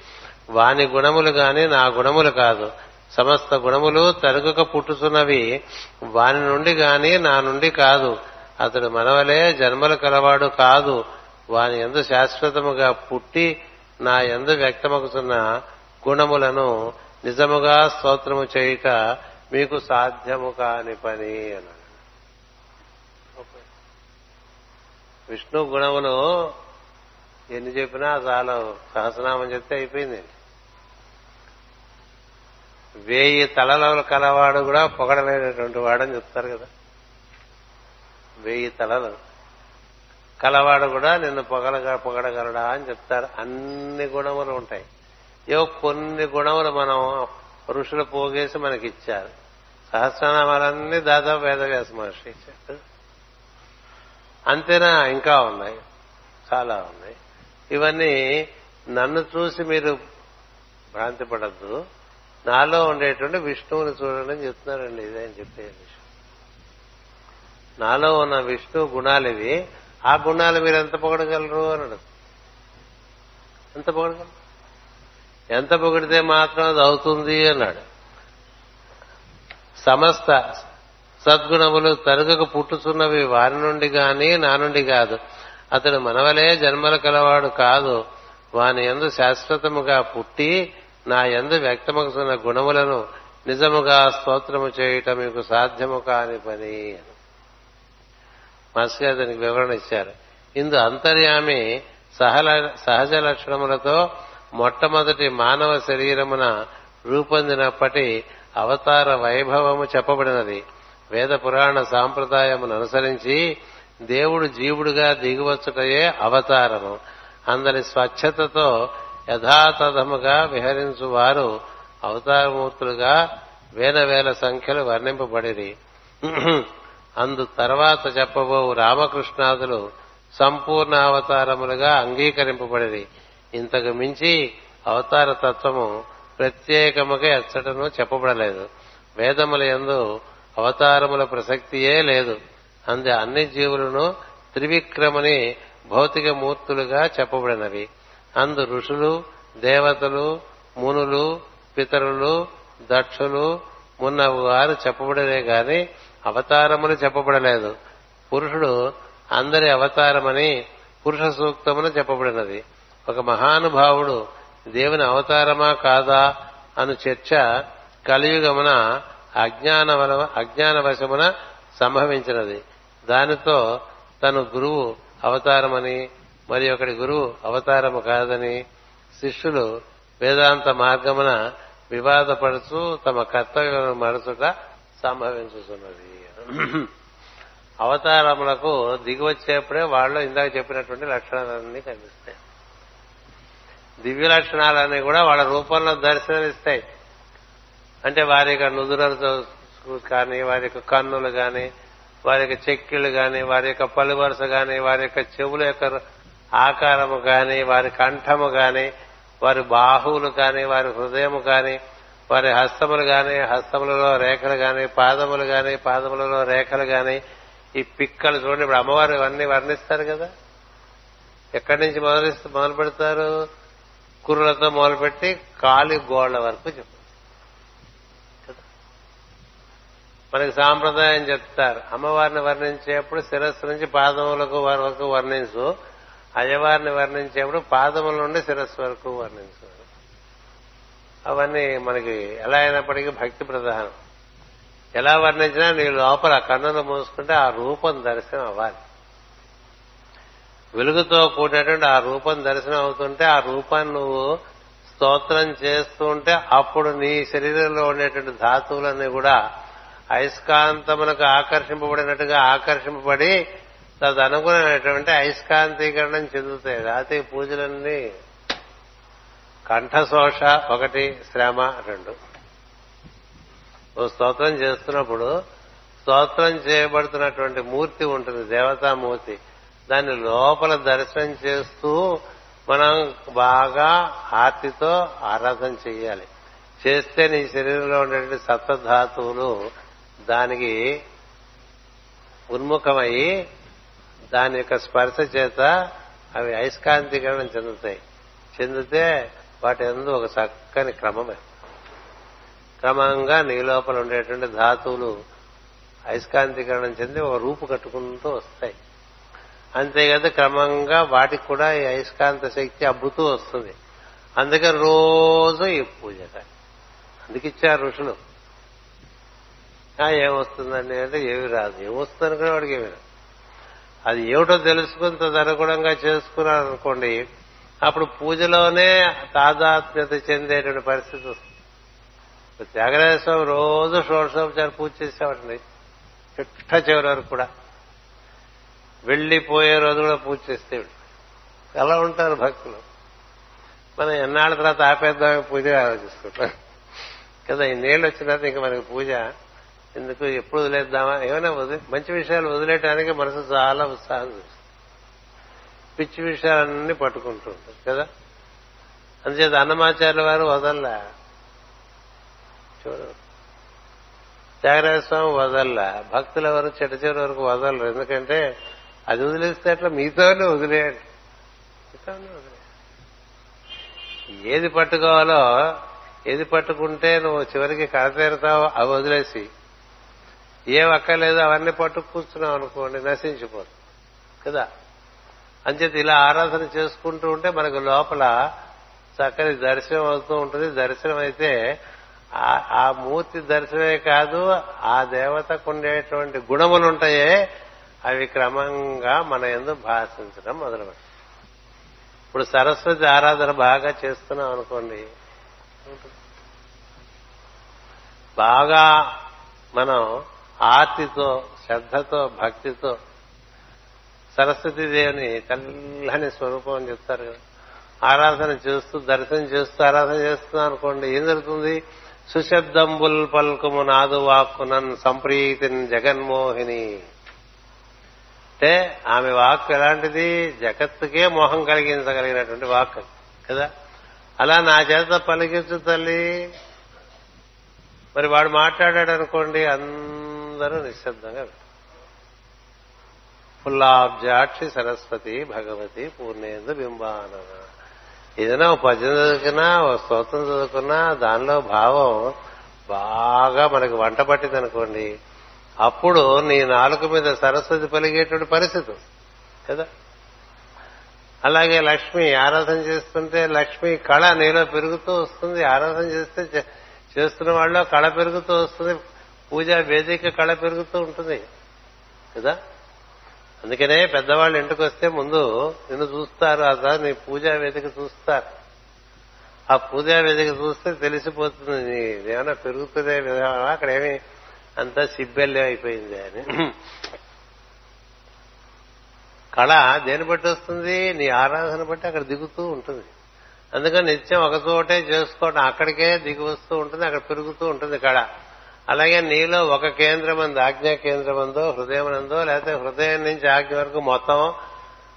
వాని గుణములు గాని నా గుణములు కాదు. సమస్త గుణములు తరుగుక పుట్టుతున్నవి వాని నుండి గాని నా నుండి కాదు. అతడు మనవలే జన్మలు కలవాడు కాదు. వాని ఎందు శాశ్వతముగా పుట్టి నా ఎందు వ్యక్తమగుతున్న గుణములను నిజముగా స్తోత్రము చేయుట మీకు సాధ్యము కాని పని అన్నాడు విష్ణు గుణములు ఎన్ని చెప్పినా చాలా సహస్రనామం చెప్తే అయిపోయింది. వేయి తలల కలవాడు కూడా పొగడలేనటువంటి వాడని చెప్తారు కదా. వెయ్యి తలలు కలవాడు కూడా నిన్ను పొగలగా పొగడగలడా అని చెప్తారు. అన్ని గుణములు ఉంటాయి. ఏవో కొన్ని గుణములు మనం ఋషులు పోగేసి మనకి ఇచ్చారు సహస్రనామాలన్నీ దాదాపు వేదవ్యాస మహర్షి ఇచ్చారు. అంతేనా? ఇంకా ఉన్నాయి. చాలా ఉన్నాయి. ఇవన్నీ నన్ను చూసి మీరు భ్రాంతి పడద్దు నాలో ఉండేటువంటి విష్ణువుని చూడండి అని చెప్తున్నారండి. ఇదే అని చెప్పే విషయం. నాలో ఉన్న విష్ణు గుణాలు ఇవి. ఆ గుణాలు మీరు ఎంత పొగడగలరు అన్నాడు ఎంత పొగడగలరు? ఎంత పొగిడితే మాత్రం అది అవుతుంది అన్నాడు. సమస్త సద్గుణములు తరుగకు పుట్టుతున్నవి వారి నుండి గాని నా నుండి కాదు. అతడు మనవలే జన్మల కలవాడు కాదు. వాని ఎందు శాశ్వతముగా పుట్టి నా ఎందు వ్యక్తమగుతున్న గుణములను నిజముగా స్తోత్రము చేయటం మీకు సాధ్యము కాని పని. మాస్టర్ గారు దానికి వివరణ ఇచ్చారు. ఇందు అంతర్యామి సహల సహజ లక్షణములతో మొట్టమొదటి మానవ శరీరమున రూపొందినప్పటి అవతార వైభవము చెప్పబడినది. వేద పురాణ సాంప్రదాయమును అనుసరించి దేవుడు జీవుడుగా దిగువచ్చుటయే అవతారము. అందరి స్వచ్ఛతతో యథాతథముగా విహరించు వారు అవతారమూర్తులుగా వేల వేల సంఖ్యలు వర్ణింపబడిరి. అందు తర్వాత చెప్పబో రామకృష్ణాదులు సంపూర్ణ అవతారములుగా అంగీకరింపబడిరి. ఇంతకు మించి అవతార తత్వము ప్రత్యేకముగా ఎచ్చటను చెప్పబడలేదు. వేదముల ఎందు అవతారముల ప్రసక్తియే లేదు. అందు అన్ని జీవులను త్రివిక్రమని భౌతిక మూర్తులుగా చెప్పబడినవి. అందు ఋషులు దేవతలు మునులు పితరులు దక్షులు మున్నవు వారు చెప్పబడలే గాని అవతారములు చెప్పబడలేదు. పురుషుడు అందరి అవతారమని పురుష సూక్తమును చెప్పబడినది. ఒక మహానుభావుడు దేవుని అవతారమా కాదా అను చర్చ కలియుగమున అజ్ఞాన అజ్ఞానవశమున సంభవించినది. దానితో తను గురువు అవతారమని మరి ఒకటి గురువు అవతారము కాదని శిష్యులు వేదాంత మార్గమున వివాదపడుతూ తమ కర్తవ్యం మరచుట సంభవించుతున్నది అవతారములకు దిగివచ్చేప్పుడే వాళ్ళు ఇందాక చెప్పినటువంటి లక్షణాలన్నీ కనిపిస్తాయి. దివ్య లక్షణాలన్నీ కూడా వాళ్ళ రూపంలో దర్శనమిస్తాయి. అంటే వారి యొక్క నుదురలతో కానీ వారి యొక్క కన్నులు కానీ వారి యొక్క చెక్కిళ్ళు కానీ వారి యొక్క పలువరుస కానీ వారి యొక్క చెవుల యొక్క ఆకారము కానీ వారి కంఠము కానీ వారి బాహువులు కానీ వారి హృదయము కానీ వారి హస్తములు కానీ హస్తములలో రేఖలు కానీ పాదములు కానీ పాదములలో రేఖలు కానీ ఈ పిక్కలు చూడండి. ఇప్పుడు అమ్మవారు ఇవన్నీ వర్ణిస్తారు కదా. ఎక్కడి నుంచి మొదలు మొదలు పెడతారు కుక్కురులతో మొదలుపెట్టి కాలి గోళ్ళ వరకు చెప్తారు. మనకి సాంప్రదాయం చెప్తారు. అమ్మవారిని వర్ణించేప్పుడు శిరస్సు నుంచి పాదములకు వరకు వర్ణించు. అయ్యవారిని వర్ణించేప్పుడు పాదముల నుండి శిరస్సు వరకు వర్ణించు. అవన్నీ మనకి ఎలా అయినప్పటికీ భక్తి ప్రధానం. ఎలా వర్ణించినా నీ లోపల కన్నులు మూసుకుంటే ఆ రూపం దర్శనం అవ్వాలి. వెలుగుతో కూడినటువంటి ఆ రూపం దర్శనం అవుతుంటే ఆ రూపాన్ని నువ్వు స్తోత్రం చేస్తూ ఉంటే అప్పుడు నీ శరీరంలో ఉండేటువంటి ధాతువులన్నీ కూడా అయస్కాంతములకు ఆకర్షింపబడినట్టుగా ఆకర్షింపబడి తదనుగుణమైనటువంటి అయస్కాంతీకరణం చెందుతాయి. రాతి పూజలన్నీ కంఠశోష ఒకటి శ్రమ రెండు. ఓ స్తోత్రం చేస్తున్నప్పుడు స్తోత్రం చేయబడుతున్నటువంటి మూర్తి ఉంటుంది దేవతామూర్తి. దాన్ని లోపల దర్శనం చేస్తూ మనం బాగా ఆర్తితో ఆరాధన చేయాలి. చేస్తే నీ శరీరంలో ఉండేటువంటి సప్తధాతువులు దానికి ఉన్ముఖమయ్యి దాని యొక్క స్పర్శ చేత అవి అయస్కాంతీకరణం చెందుతాయి. చెందితే వాటి ఎందు ఒక చక్కని క్రమమే. క్రమంగా నీ లోపల ఉండేటువంటి ధాతువులు అయస్కాంతీకరణం చెంది ఒక రూపు కట్టుకుంటూ వస్తాయి. అంతేకాదు క్రమంగా వాటికి కూడా ఈ అయస్కాంత శక్తి అబ్బుతూ వస్తుంది. అందుకే రోజు ఈ పూజ అందుకిచ్చారు ఋషులు. ఏమొస్తుందండి అంటే ఏమి రాదు. ఏమొస్తుంది అనుకునే వాడికి ఏమి రాదు. అది ఏమిటో తెలుసుకుని తదనుగుణంగా చేసుకున్నాను అనుకోండి అప్పుడు పూజలోనే తాదాత్మ్యత చెందేటువంటి పరిస్థితి వస్తుంది. త్యాగరాజస్వామి రోజు షోడశోపచారం పూజ చేసేవాటిని చిట్ట చివరి వరకు కూడా. వెళ్ళిపోయే రోజు కూడా పూజ చేస్తే ఎలా ఉంటారు భక్తులు? మనం ఎన్నాళ్ళ తర్వాత ఆపేద్దామని పూజ ఆలోచిస్తుంటాం. కదా ఈ నీళ్ళు వచ్చిన తర్వాత ఇంకా మనకి పూజ ఎందుకు ఎప్పుడు వదిలేద్దామా? ఏమైనా వదిలే మంచి విషయాలు వదిలేయడానికి మనసు చాలా ఉత్సాహం పిచ్చి విషయాలన్నీ పట్టుకుంటూ ఉంటారు కదా? అందుచేత అన్నమాచార్యుల వారు వదల్లా? చూడ. త్యాగరాజ స్వామి వదల్లా? భక్తుల వరకు చెట్టు చివరి వరకు వదలరు. ఎందుకంటే అది వదిలేస్తే అట్లా మీతోనే వదిలేయండి. మీతోనే వదిలే ఏది పట్టుకోవాలో ఏది పట్టుకుంటే నువ్వు చివరికి కడతేరుతావో అవి వదిలేసి ఏం అక్కర్లేదు అవన్నీ పట్టు కూర్చున్నావు అనుకోండి నశించిపోదు కదా? అంచేత ఇలా ఆరాధన చేసుకుంటూ ఉంటే మనకు లోపల చక్కని దర్శనం అవుతూ ఉంటుంది. దర్శనం అయితే ఆ మూర్తి దర్శనమే కాదు ఆ దేవతకు ఉండేటువంటి గుణములు ఉంటాయే అవి క్రమంగా మన ఎందు భాషించడం మొదలుపెట్టాం ఇప్పుడు సరస్వతి ఆరాధన బాగా చేస్తున్నాం అనుకోండి. బాగా మనం ఆర్తితో శ్రద్ధతో భక్తితో సరస్వతీదేవిని తెల్లని స్వరూపం అని చెప్తారు కదా. ఆరాధన చేస్తూ దర్శనం చేస్తూ ఆరాధన చేస్తున్నాం అనుకోండి ఏం జరుగుతుంది? సుశబ్దంబుల్ పల్కుము నాదు వాక్కునన్ సంప్రీతిని జగన్మోహిని. అంటే ఆమె వాక్ ఎలాంటిది? జగత్తుకే మోహం కలిగించగలిగినటువంటి వాక్ కదా? అలా నా చేత పలికించు తల్లి. మరి వాడు మాట్లాడాడు అనుకోండి అందరూ నిశ్శబ్దంగా ఫుల్లాబ్జాక్షి సరస్వతి భగవతి పూర్ణేందు బింబాన ఏదైనా ఒక పద్యం చదువుకున్నా ఒక స్తోత్రం చదువుకున్నా దానిలో భావం బాగా మనకి వంట పట్టింది అనుకోండి అప్పుడు నీ నాలుక మీద సరస్వతి పలిగేటువంటి పరిస్థితి. కదా? అలాగే లక్ష్మి ఆరాధన చేస్తుంటే లక్ష్మి కళ నీలో పెరుగుతూ వస్తుంది. ఆరాధన చేస్తే చేస్తున్న వాళ్ళు కళ పెరుగుతూ వస్తుంది. పూజా వేదిక కళ పెరుగుతూ ఉంటుంది. కదా? అందుకనే పెద్దవాళ్ళు ఇంటికి వస్తే ముందు నిన్ను చూస్తారు ఆ నీ పూజా వేదిక చూస్తారు. ఆ పూజా వేదిక చూస్తే తెలిసిపోతుంది నీ ఏమైనా పెరుగుతుందే విధానం అక్కడ ఏమి అంతా సిబ్బెల్లే అయిపోయింది అని కళ దేని బట్టి వస్తుంది? నీ ఆరాధన బట్టి అక్కడ దిగుతూ ఉంటుంది. అందుకని నిత్యం ఒక చోటే చేసుకోవడం అక్కడికే దిగి వస్తూ ఉంటుంది అక్కడ పెరుగుతూ ఉంటుంది కళ. అలాగే నీలో ఒక కేంద్రం అంది ఆజ్ఞా హృదయం హృదయమనందో లేకపోతే హృదయం నుంచి ఆజ్ఞ వరకు మొత్తం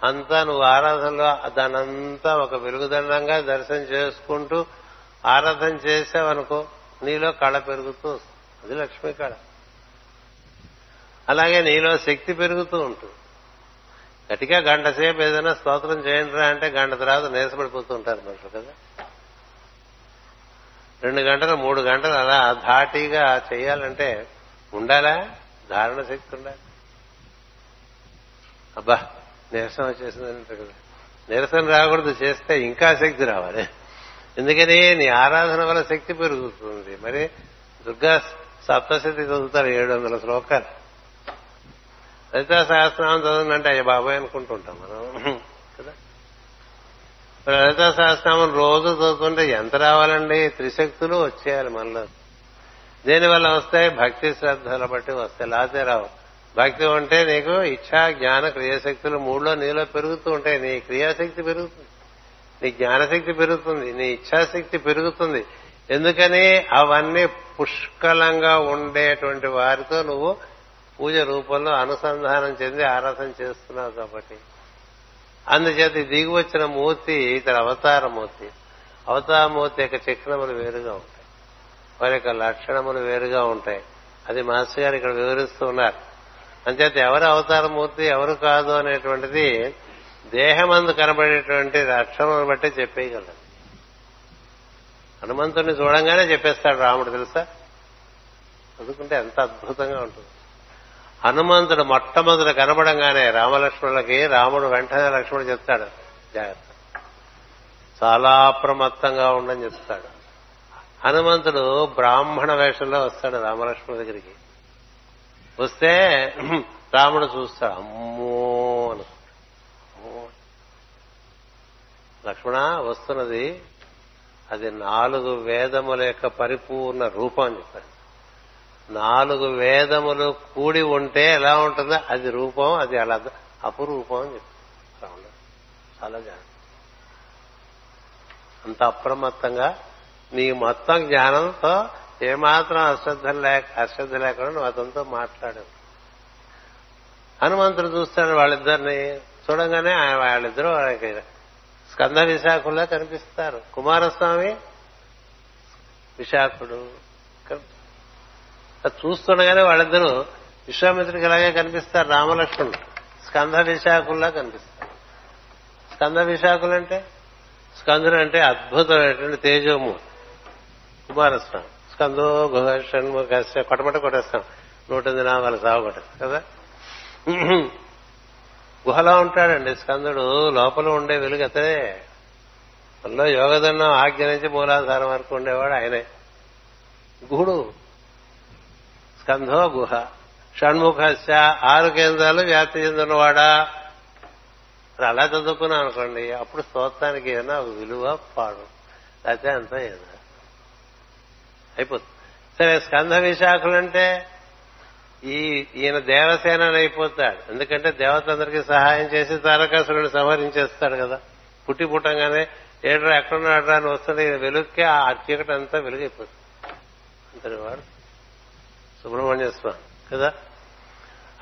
అంతా నువ్వు ఆరాధనలో దానంతా ఒక వెలుగుదండంగా దర్శనం చేసుకుంటూ ఆరాధన చేసావనుకో నీలో కళ పెరుగుతూ అది లక్ష్మీ కళ. అలాగే నీలో శక్తి పెరుగుతూ ఉంటుంది. గట్టిగా గంట సేపు ఏదైనా స్తోత్రం చేయండిరా అంటే గంట తర్వాత నీరసపడిపోతూ ఉంటారు మనుషులు కదా. రెండు గంటలు మూడు గంటలు అలా ధాటిగా చేయాలంటే ఉండాలా? ధారణ శక్తి ఉండాలి. అబ్బా నీరసం వచ్చేసిందంటే కదా. నిరసన రాకూడదు చేస్తే ఇంకా శక్తి రావాలి. ఎందుకని? నీ ఆరాధన వల్ల శక్తి పెరుగుతుంది. మరి దుర్గా సప్తశతి చదువుతారు ఏడు వందల శ్లోకాలు. లలితా సహస్రనామం చదువునంటే అయ్య బాబాయ్ అనుకుంటుంటాం మనం. కదా? లలితా సహస్రనామం రోజు చదువుతుంటే ఎంత రావాలండి? త్రిశక్తులు వచ్చేయాలి మనలో. దేనివల్ల వస్తాయి? భక్తి శ్రద్ధల బట్టి వస్తాయి. లాతే రావు. భక్తి ఉంటే నీకు ఇచ్ఛా జ్ఞాన క్రియాశక్తులు మూడులో నీలో పెరుగుతూ ఉంటాయి. నీ క్రియాశక్తి పెరుగుతుంది. నీ జ్ఞానశక్తి పెరుగుతుంది. నీ ఇచ్ఛాశక్తి పెరుగుతుంది. ఎందుకని అవన్నీ పుష్కలంగా ఉండేటువంటి వారితో నువ్వు పూజ రూపంలో అనుసంధానం చెంది ఆరాధన చేస్తున్నావు కాబట్టి. అందుచేత దిగి వచ్చిన మూర్తి ఇతర అవతార మూర్తి అవతార మూర్తి యొక్క చక్రములు వేరుగా ఉంటాయి. వారి యొక్క లక్షణములు వేరుగా ఉంటాయి. అది మాస్టర్ గారు ఇక్కడ వివరిస్తూ ఉన్నారు. అంచేత ఎవరు అవతార మూర్తి ఎవరు కాదు అనేటువంటిది దేహమందు కనబడేటువంటి లక్షణములను బట్టి చెప్పేయగలరు. హనుమంతుడిని చూడంగానే చెప్పేస్తాడు రాముడు తెలుసా? అందుకుంటే ఎంత అద్భుతంగా ఉంటుంది. హనుమంతుడు మొట్టమొదట కనబడంగానే రామలక్ష్మణులకి రాముడు వెంటనే లక్ష్మణుడు చెప్తాడు జాగ్రత్త. చాలా అప్రమత్తంగా ఉండని చెప్తాడు. హనుమంతుడు బ్రాహ్మణ వేషంలో వస్తాడు రామలక్ష్మణుడి దగ్గరికి. వస్తే రాముడు చూస్తాడు అమ్మో అని లక్ష్మణ వస్తున్నది అది నాలుగు వేదముల యొక్క పరిపూర్ణ రూపం అని చెప్పాడు నాలుగు వేదములు కూడి ఉంటే ఎలా ఉంటుందో? అది రూపం అది అలా అపురూపం అని చెప్తా చాలా జ్ఞానం అంత అప్రమత్తంగా నీ మొత్తం జ్ఞానంతో ఏమాత్రం అశ్రద్ధ లేక అశ్రద్ధ లేకుండా నువ్వు అతనితో మాట్లాడావు హనుమంతుడు చూస్తాడు వాళ్ళిద్దరిని. చూడంగానే వాళ్ళిద్దరూ వాళ్ళకి స్కంద విశాఖలా కనిపిస్తారు. కుమారస్వామి విశాఖుడు అది చూస్తుండగానే వాళ్ళిద్దరూ విశ్వామిత్రుడికి ఇలాగే కనిపిస్తారు రామలక్ష్మణుడు. స్కంద విశాఖుల్లా కనిపిస్తారు. స్కంద విశాఖులు అంటే? స్కందుడు అంటే అద్భుతమైనటువంటి తేజోము కుమారస్వామి. స్కందో గుహ షణ్ముఖ కొట్టమట కొట్టేస్తాం. నూట ఎనిమిది నామాలు సాగు కదా? గుహలో ఉంటాడండి స్కందుడు. లోపల ఉండే వెలుగు అతనే అందులో యోగదన్నం ఆజ్ఞ నుంచి మూలాధారం వరకు ఉండేవాడు ఆయనే. గుహుడు స్కంధో గుహ. షణ్ముఖస్య ఆరు కేంద్రాలు వ్యాప్తి చెందినవాడా? అలా చదువుకున్నాం అనుకోండి అప్పుడు స్తోత్రానికి ఏదైనా విలువ పాడు. అయితే అంతా ఏదో. అయిపోతుంది. సరే స్కంధ విశాఖలంటే ఈ ఈయన దేవసేన అయిపోతాడు. ఎందుకంటే దేవతలందరికీ సహాయం చేసి తారకాసురుడిని సంహరించేస్తాడు కదా. పుట్టి పుట్టంగానే ఏడ్రా ఎక్కడున్నాడ్రా అని వస్తుంటే వెలుక్కి ఆ చీకటి అంతా వెలుగైపోతుంది. అంతటి వాడు? సుబ్రహ్మణ్య స్వామి కదా?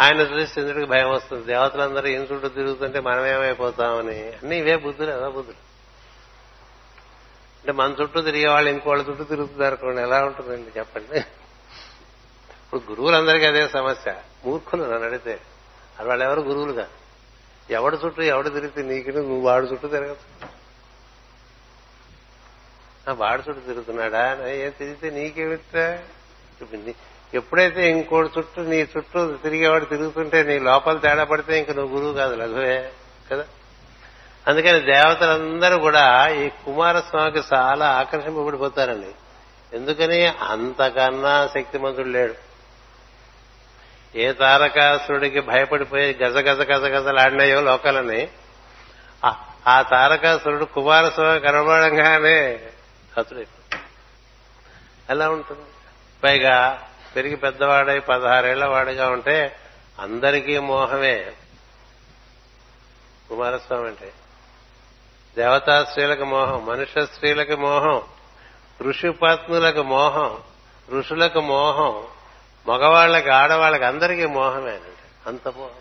ఆయన చూసి ఇంద్రుడికి భయం వస్తుంది. దేవతలందరూ ఏం చుట్టూ తిరుగుతుంటే మనమేమైపోతామని అన్ని ఇవే బుద్ధులు ఎలా బుద్ధులు. అంటే మన చుట్టూ తిరిగే వాళ్ళు ఇంకోళ్ళ చుట్టూ తిరుగుతున్నారు అనుకోండి ఎలా ఉంటుందండి చెప్పండి? ఇప్పుడు గురువులందరికీ అదే సమస్య. మూర్ఖులు నన్ను అడిగితే అది వాళ్ళు ఎవరు గురువులుగా? ఎవడు చుట్టూ ఎవడు తిరిగితే నీకు నువ్వు వాడు చుట్టూ తిరగదు వాడు చుట్టూ తిరుగుతున్నాడా? ఏం తిరిగితే నీకేమిట్రా? ఎప్పుడైతే ఇంకోటి చుట్టూ నీ చుట్టూ తిరిగేవాడు తిరుగుతుంటే నీ లోపల తేడా పడితే ఇంక నువ్వు గురువు కాదు లఘువే కదా? అందుకని దేవతలందరూ కూడా ఈ కుమారస్వామికి చాలా ఆకర్షింపబడిపోతారండి ఎందుకని? అంతకన్నా శక్తిమంతుడు లేడు. ఏ తారకాసురుడికి భయపడిపోయి గజ గజ గజ గజలాడినాయో లోకాలని ఆ తారకాసురుడు కుమారస్వామి కనబడంగానే హతుడు ఎలా ఉంటుంది? పైగా పెరిగి పెద్దవాడై పదహారేళ్ళ వాడిగా ఉంటే అందరికీ మోహమే. కుమారస్వామి అంటే దేవతా స్త్రీలకు మోహం మనుష్య స్త్రీలకు మోహం ఋషిపత్నులకు మోహం ఋషులకు మోహం మగవాళ్ళకి ఆడవాళ్ళకి అందరికీ మోహమే అంత మోహం.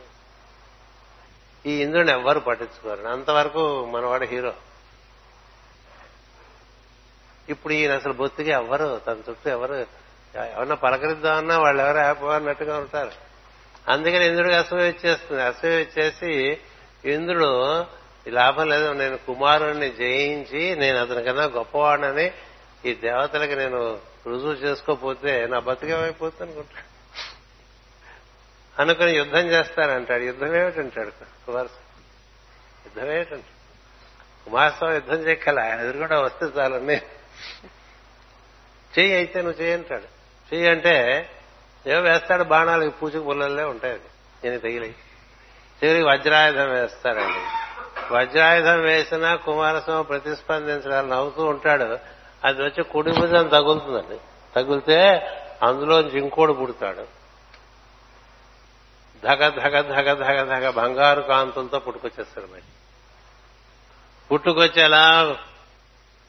ఈ ఇంద్రుని ఎవ్వరు పట్టించుకోరు. అంతవరకు మనవాడు హీరో. ఇప్పుడు ఈయన అసలు బొత్తిగా ఎవ్వరు తన చుట్టూ ఎవరు ఎవరన్నా పలకరిద్దామన్నా వాళ్ళు ఎవరు ఆపోన్నట్టుగా ఉంటారు. అందుకని ఇంద్రుడికి అసూయ వచ్చేస్తుంది. అసూయ వచ్చేసి ఇంద్రుడు లాభం లేదు నేను కుమారుణ్ణి జయించి నేను అతని కన్నా గొప్పవాడినని ఈ దేవతలకి నేను రుజువు చేసుకోపోతే నా బతికేమైపోతుంది అనుకుంటా. అనుకుని యుద్ధం చేస్తానంటాడు యుద్ధం ఏమిటంటాడు? కుమార్ యుద్ధం ఏమిటంటాడు? కుమారస్వామి యుద్ధం చెక్కల ఎదురుకుండా వస్తే చాలని చెయ్యి అయితే నువ్వు చేయంటాడు ఫీ అంటే ఏవో వేస్తాడు బాణాలు ఈ పూజకు పుల్లలే ఉంటాయి అది. నేను తగిలి చివరికి వజ్రాయుధం వేస్తారండి. వజ్రాయుధం వేసినా కుమారస్వామి ప్రతిస్పందించడానికి నవ్వుతూ ఉంటాడు. అది వచ్చి కుడి భుజం తగులుతుందండి. తగిలితే అందులో ఇంకోడు పుడతాడు. ధగ ధగ ధగ ధగ ధగ బంగారు కాంతులతో పుట్టుకొచ్చేస్తాడు మరి. పుట్టుకొచ్చేలా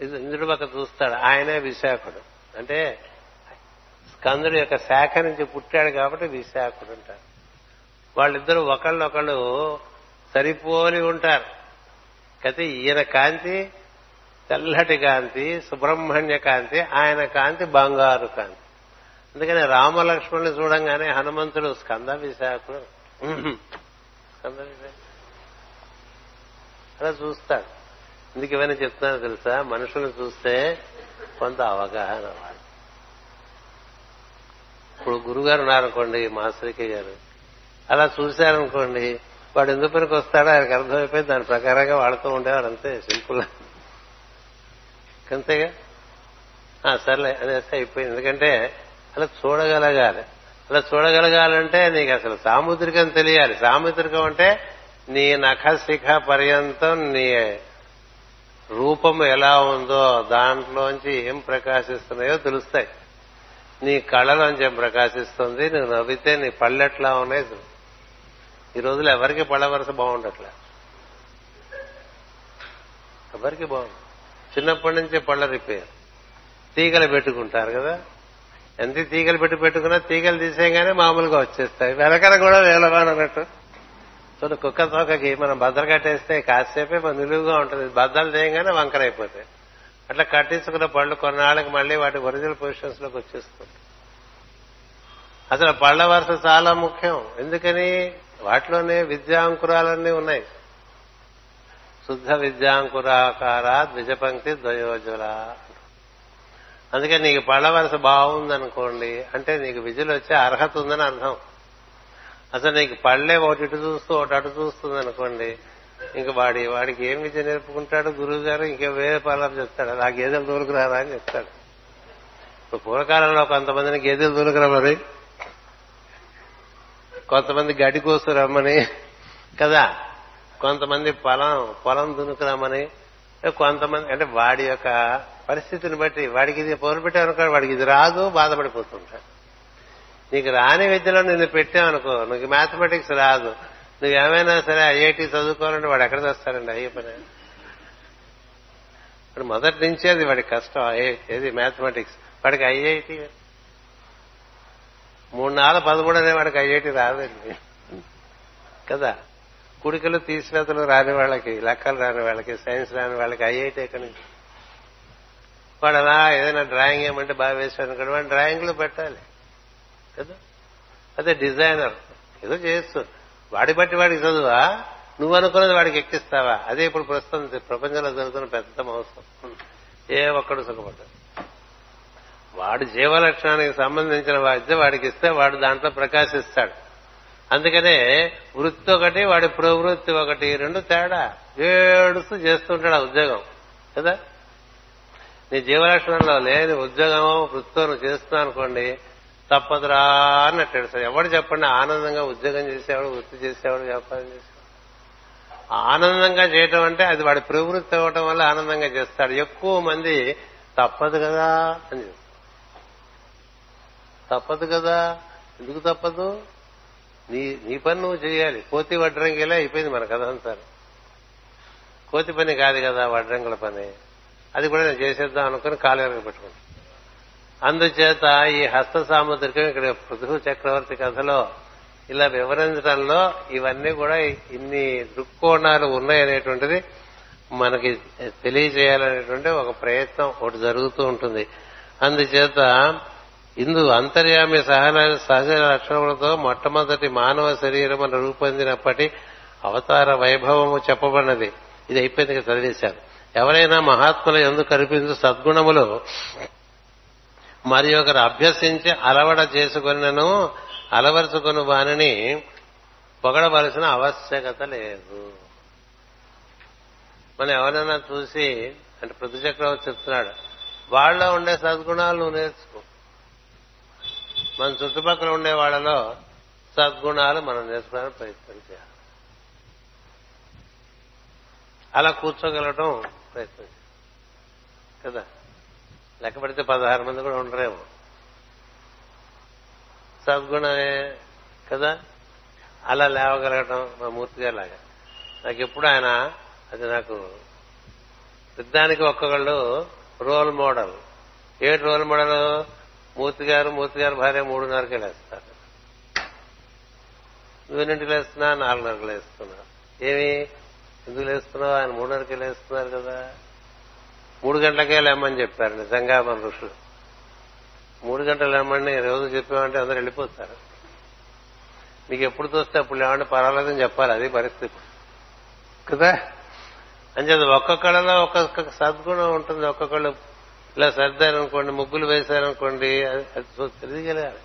ఇంద్రుడు పక్క చూస్తాడు. ఆయనే విశాఖుడు. అంటే కందుడి యొక్క శాఖ నుంచి పుట్టాడు కాబట్టి విశాఖుడు అంటారు. వాళ్ళిద్దరూ ఒకళ్ళొకళ్ళు సరిపోలి ఉంటారు. అయితే ఈయన కాంతి తెల్లటి కాంతి సుబ్రహ్మణ్య కాంతి ఆయన కాంతి బంగారు కాంతి. అందుకని రామలక్ష్మణుని చూడంగానే హనుమంతుడు స్కంద విశాఖుడు స్కంద విశాఖ అలా చూస్తాడు. ఎందుకు ఇవన్నీ చెప్తున్నాను తెలుసా? మనుషులను చూస్తే కొంత అవగాహన వాళ్ళు ఇప్పుడు గురుగారు ఉన్నారనుకోండి మాస్టర్కే గారు. అలా చూశారనుకోండి వాడు ఎందుకు పనికి వస్తాడో ఆయనకు అర్థమైపోయి దాని ప్రకారంగా వాడుతూ ఉండేవాడు అంతే సింపుల్. అంతేగా? ఆ, సర్లే అనేసి అయిపోయింది. ఎందుకంటే అలా చూడగలగాలి. అలా చూడగలగాలంటే నీకు అసలు సాముద్రికం తెలియాలి. సాముద్రికం అంటే నీ నఖ శిఖ పర్యంతం నీ రూపం ఎలా ఉందో దాంట్లోంచి ఏం ప్రకాశిస్తున్నాయో తెలుస్తాయి. నీ కళ్ళలోంచి ప్రకాశిస్తుంది నువ్వు నవ్వితే నీ పళ్ళెట్లా ఉన్నాయి ఈ రోజులు ఎవరికి పళ్ళ వరుస బాగుండట్లే? ఎవరికి బాగుంది చిన్నప్పటి నుంచే పళ్ళ రిపేర్. తీగలు పెట్టుకుంటారు కదా? ఎంత తీగలు పెట్టి పెట్టుకున్నా తీగలు తీసేయగానే మామూలుగా వచ్చేస్తాయి. వెనకన కూడా వేలవానన్నట్టు అన్నట్టు. చూడు కుక్క తోకకి మనం బద్దలు కట్టేస్తే కాసేపే మన నిలువుగా ఉంటుంది. బద్దలు తీయగానే వంకరైపోతాయి. అట్లా కట్టించుకున్న పళ్ళు కొన్నాళ్ళకి మళ్ళీ వాటి ఒరిజినల్ పొజిషన్స్లోకి వచ్చేస్తుంది. అసలు పళ్ళ వరుస చాలా ముఖ్యం. ఎందుకని? వాటిలోనే విద్యాంకురాలన్నీ ఉన్నాయి. శుద్ధ విద్యాంకురాకార ద్విజపంక్తి ద్వయోజుల అందుకే నీకు పళ్ళ వరుస బాగుందనుకోండి అంటే నీకు విజులు వచ్చే అర్హత ఉందని అర్థం. అసలు నీకు పళ్ళే ఒకటి ఇటు చూస్తూ ఒకటి అటు చూస్తుంది అనుకోండి ఇంకా వాడి వాడికి ఏం విద్య నేర్పుకుంటాడు గురువు గారు ఇంకా వేరే పనులు చెప్తాడు. ఆ గేదెలు దూరుకురారా అని చెప్తాడు. ఇప్పుడు పూర్వకాలంలో కొంతమందిని గేదెలు దూరుకురా కొంతమంది గడ్డి కోసు రమ్మని. కదా? కొంతమంది పొలం పొలం దునుకురమ్మని కొంతమంది అంటే వాడి యొక్క పరిస్థితిని బట్టి వాడికి ఇది పొరు పెట్టామనుకో వాడికి ఇది రాదు బాధపడిపోతుంటాడు. నీకు రాని విద్యలో నిన్ను పెట్టామనుకో నీకు మ్యాథమెటిక్స్ రాదు. నువ్వు ఏమైనా సరే ఐఐటి చదువుకోవాలంటే వాడు ఎక్కడ తెస్తాడండి అయ్యే పని. ఇప్పుడు మొదటి నుంచే అది వాడి కష్టం. ఏది? మ్యాథమెటిక్స్. వాడికి ఐఐటి. మూడు నాలుగు పదమూడు అనే వాడికి ఐఐటి రాదండి. కదా? కుడికలు తీసివేతలు రాని వాళ్ళకి లెక్కలు రాని వాళ్ళకి సైన్స్ రాని వాళ్ళకి ఐఐటి ఎక్కడి నుంచి? వాడు అలా ఏదైనా డ్రాయింగ్ ఏమంటే బాగా వేసాడు అనుకోండి వాడు డ్రాయింగ్లు పెట్టాలి. కదా? అదే డిజైనర్. ఏదో చేస్తుంది వాడి బట్టి వాడికి చదువా? నువ్వు అనుకున్నది వాడికి ఎక్కిస్తావా? అదే ఇప్పుడు ప్రస్తుతం ప్రపంచంలో జరుగుతున్న పెద్ద మహోత్సవం. ఏ ఒక్కడు సుఖపడ్డాడు వాడు జీవలక్షణానికి సంబంధించిన విద్య వాడికి ఇస్తే వాడు దాంట్లో ప్రకాశిస్తాడు. అందుకనే వృత్తి ఒకటి వాడి ప్రవృత్తి ఒకటి రెండు తేడా. ఏడుస్తూ చేస్తుంటాడు ఆ ఉద్యోగం. కదా? నీ జీవలక్షణంలో లేని ఉద్యోగమో వృత్తో నువ్వు చేస్తున్నావు అనుకోండి తప్పదురా అన్నట్టు సార్. ఎవడు చెప్పండి ఆనందంగా ఉద్యోగం చేసేవాడు వృత్తి చేసేవాడు వ్యాపారం చేసేవాడు. ఆనందంగా చేయటం అంటే అది వాడి ప్రవృత్తి అవ్వటం వల్ల ఆనందంగా చేస్తాడు. ఎక్కువ మంది తప్పదు కదా అని తప్పదు కదా? ఎందుకు తప్పదు? నీ నీ పని నువ్వు చేయాలి. కోతి వడ్రంగిలా అయిపోయింది మన కథ అంతా. కోతి పని కాదు కదా వడ్రంగుల పని. అది కూడా నేను చేసేద్దాం అనుకుని కాలు వెనక పెట్టుకుంటాను. అందుచేత ఈ హస్త సాముద్రికం ఇక్కడ పృథు చక్రవర్తి కథలో ఇలా వివరించడంలో ఇవన్నీ కూడా ఇన్ని దృక్కోణాలు ఉన్నాయనేటువంటిది మనకి తెలియజేయాలనేటువంటి ఒక ప్రయత్నం ఒకటి జరుగుతూ ఉంటుంది. అందుచేత ఇందు అంతర్యామి సహన సహజ లక్షణములతో మొట్టమొదటి మానవ శరీరం రూపొందినప్పటి అవతార వైభవము చెప్పబడినది. ఇది అయిపోయింది కదా చదివేశాను. ఎవరైనా మహాత్ముల ఎందుకు కనిపించు సద్గుణములు మరి ఒకరు అభ్యసించి అలవడ చేసుకున్నను అలవరుచుకుని వానిని పొగడవలసిన ఆవశ్యకత లేదు. మనం ఎవరైనా చూసి అంటే పృథు చక్రవర్తి చెప్తున్నాడు వాళ్ళలో ఉండే సద్గుణాలు నువ్వు నేర్చుకో. మన చుట్టుపక్కల ఉండే వాళ్ళలో సద్గుణాలు మనం నేర్చుకోవడానికి ప్రయత్నం చేయాలి. అలా కూర్చోగలటం ప్రయత్నం చేయాలి. కదా? లెక్క పెడితే పదహారు మంది కూడా ఉండరేమో. సద్గుణమే కదా? అలా లేవగలగటం మా మూర్తి గారి లాగా. నాకు ఎప్పుడు ఆయన అది నాకు పెద్దానికి ఒక్కొక్కళ్ళు role model. A role model Murthy garu Murthy garu భార్య మూడున్నరకే లేస్తారు. నువ్వెన్నింటికి లేస్తున్నా? నాలుగున్నరకు లేస్తున్నా. ఏమి? ఎందుకు లేస్తున్నావు? ఆయన మూడున్నరకే లేస్తున్నారు కదా. మూడు గంటలకే లేమ్మని చెప్పారు నిజంగా మన ఋషులు. మూడు గంటలు లేమని రోజు చెప్పామంటే అందరు వెళ్ళిపోతారు. నీకు ఎప్పుడు చూస్తే అప్పుడు లేవంటే పర్వాలేదని చెప్పాలి అది పరిస్థితి. కదా? అంచేది ఒక్కొక్కళ్ళలో ఒక్కొక్క సద్గుణం ఉంటుంది ఒక్కొక్కళ్ళు ఇలా సర్దారనుకోండి ముగ్గులు వేశారనుకోండి అది అది తెలియగలగాలి.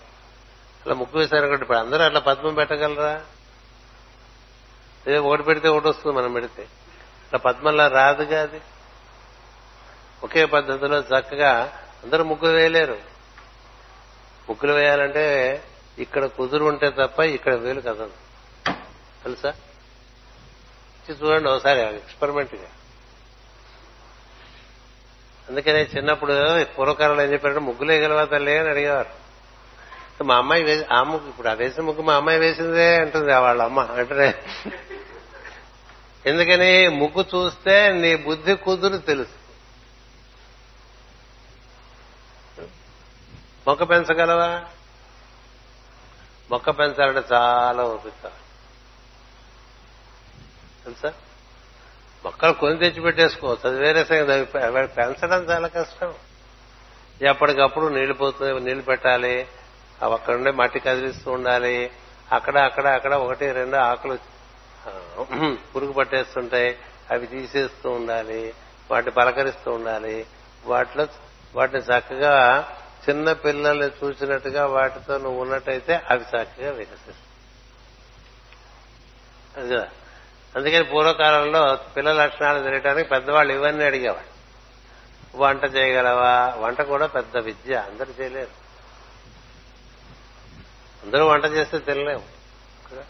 అలా ముగ్గు వేశారనుకోండి ఇప్పుడు అందరూ అట్లా పద్మం పెట్టగలరా? ఏదో ఒకటి పెడితే ఒకటి వస్తుంది మనం పెడితే. అట్లా పద్మంలా రాదుగా అది? ఒకే పద్ధతిలో చక్కగా అందరూ ముగ్గులు వేయలేరు. ముగ్గులు వేయాలంటే ఇక్కడ కుదురు ఉంటే తప్ప ఇక్కడ వేలు కదదు తెలుసా? చూడండి ఒకసారి ఎక్స్పెరిమెంట్గా. అందుకనే చిన్నప్పుడు పూర్వకాలంలో ఏం చెప్పారంటే ముగ్గులు వేయగలవా తల్లి అని అడిగేవారు. మా అమ్మాయి వేసి ఆ ముగ్గు ఇప్పుడు ఆ వేసిన ముగ్గు మా అమ్మాయి వేసిందే అంటుంది వాళ్ళ అమ్మ అంటే ఎందుకని? ముగ్గు చూస్తే నీ బుద్ధి కుదురు తెలుసు. మొక్క పెంచగలవా? మొక్క పెంచాలంటే చాలా ఓపిక. తెలుసా? మొక్కలు కొని తెచ్చి పెట్టేసుకోవచ్చు అది వేరే సంగతి. అవి పెంచడం చాలా కష్టం. ఎప్పటికప్పుడు నీళ్ళు పోతుంది నీళ్ళు పెట్టాలి. అవి అక్కడ ఉండే మట్టి కదిలిస్తూ ఉండాలి. అక్కడ అక్కడ అక్కడ ఒకటి రెండు ఆకులు పురుగు పట్టేస్తుంటాయి. అవి తీసేస్తూ ఉండాలి. వాటిని పలకరిస్తూ ఉండాలి. వాటిలో వాటిని చక్కగా చిన్న పిల్లల్ని చూసినట్టుగా వాటితో నువ్వు ఉన్నట్టయితే అవి చక్కగా వికసిస్తాయి. అది కదా. అందుకని పూర్వకాలంలో పిల్లల లక్షణాలు తినడానికి పెద్దవాళ్ళు ఇవన్నీ అడిగేవాళ్ళు. వంట చేయగలవా? వంట కూడా పెద్ద విద్య. అందరూ చేయలేరు. అందరూ వంట చేస్తే తినలేము. కదా?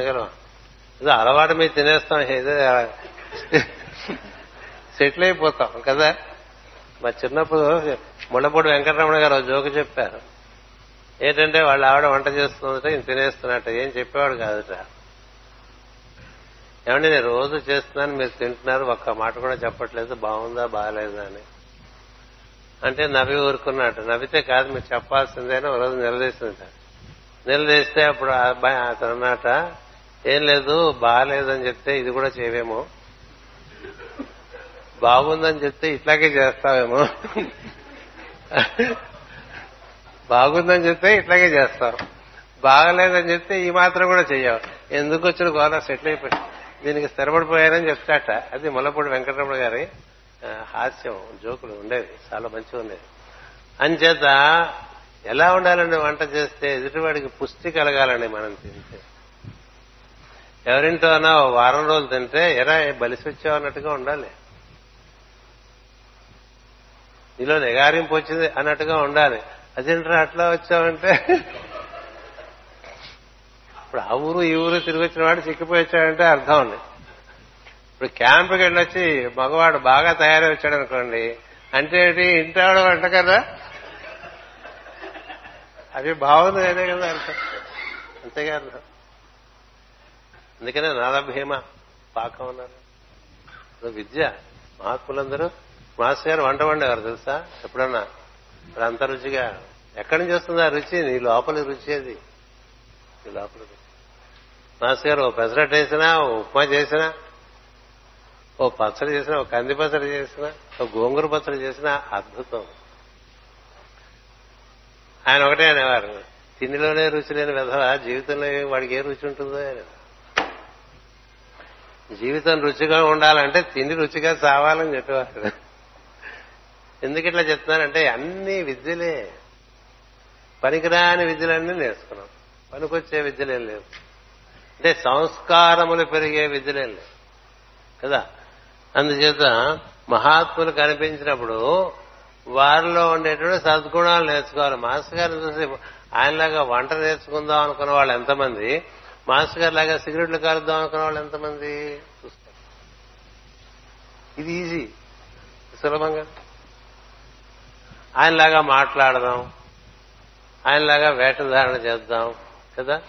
ఏదో అలవాటు మీద తినేస్తాం. ఏదో సెటిల్ అయిపోతాం. కదా? మా చిన్నప్పుడు ముళ్ళపూడి వెంకటరమణ గారు జోకు చెప్పారు. ఏంటంటే వాళ్ళ ఆవిడ వంట చేస్తుందట ఈయన తినేస్తున్నట్ట. ఏం చెప్పేవాడు కాదుట. ఏమండి నేను రోజు చేస్తున్నాను మీరు తింటున్నారు ఒక్క మాట కూడా చెప్పట్లేదు బాగుందా బాగాలేదా అని. అంటే నవ్వి ఊరుకున్నట్టు. నవ్వితే కాదు మీరు చెప్పాల్సిందేనా ఒక రోజు నిలదీసిందట. నిలదీస్తే అప్పుడు ఆ అబ్బాయి అతను అన్నట ఏం లేదు బాగాలేదని చెప్తే ఇది కూడా చేయవేమో. బాగుందని చెప్తే ఇట్లాగే చేస్తావేమో. బాగుందని చెప్తే ఇట్లాగే చేస్తాం. బాగలేదని చెప్తే ఈ మాత్రం కూడా చెయ్యవు ఎందుకు వచ్చిన గోదా సెటిల్ అయిపోయి? దీనికి స్థిరపడిపోయారని చెప్తాట. అది ముల్లపూడి వెంకటరమణ గారి హాస్యం జోకులు ఉండేది చాలా మంచిగా ఉండేది అంచేత ఎలా ఉండాలండి వంట చేస్తే ఎదుటివాడికి పుష్టి కలగాలండి మనం తింటే? ఎవరింటోనా ఓ వారం రోజులు తింటే ఎరా బలిసి వచ్చావు అన్నట్టుగా ఉండాలి. నీలో నిగారింపు వచ్చింది అన్నట్టుగా ఉండాలి. అదేంట్రా అట్లా వచ్చావంటే? ఇప్పుడు ఆ ఊరు ఈ ఊరు తిరిగి వచ్చిన వాడు చిక్కిపోయి వచ్చాడంటే అర్థం ఉంది. ఇప్పుడు క్యాంప్కి వెళ్ళొచ్చి మగవాడు బాగా తయారై వచ్చాడు అనుకోండి అంటే ఏంటి? ఆవిడ వంట కదా? అది బాగుంది అదే కదా అర్థం. అంతేగా అర్థం. అందుకనే నాదభీమ పాకం ఉన్నారు విద్య మహాత్ములందరూ మాస్టర్ గారు వంట వండేవారు తెలుసా? ఎప్పుడన్నా? ఇప్పుడు అంత రుచిగా. ఎక్కడి నుంచి వస్తుంది ఆ రుచి? నీ లోపలి రుచి అది. నీ లోపల మాస్టర్ గారు ఓ పెసరట్ వేసినా ఓ ఉప్మా చేసినా ఓ పచ్చడి చేసినా ఓ కంది పచ్చడి చేసినా ఓ గోంగూర పచ్చడి చేసినా అద్భుతం. ఆయన ఒకటే అనేవారు తిండిలోనే రుచి లేని విధవ జీవితంలో వాడికి ఏ రుచి ఉంటుందో అని జీవితం రుచిగా ఉండాలంటే తిండి రుచిగా చావాలని చెప్పేవారు. ఎందుకు ఇట్లా చెప్తున్నానంటే అన్ని విద్యలే. పనికిరాని విద్యలన్నీ నేర్చుకున్నాం. పనికొచ్చే విద్యలేం లేవు. అంటే సంస్కారములు పెరిగే విద్యలేం లేవు. కదా? అందుచేత మహాత్ములు కనిపించినప్పుడు వారిలో ఉండేటువంటి సద్గుణాలు నేర్చుకోవాలి. మాస్టర్ గారిని చూసి ఆయనలాగా వంట నేర్చుకుందాం అనుకున్న వాళ్ళు ఎంతమంది? మాస్టర్ గారి లాగా సిగరెట్లు కాలుద్దాం అనుకున్న వాళ్ళు ఎంతమంది? చూస్తారు. ఇది ఈజీ. సులభంగా. ఆయనలాగా మాట్లాడదాం ఆయనలాగా వేషధారణ చేద్దాం కదా?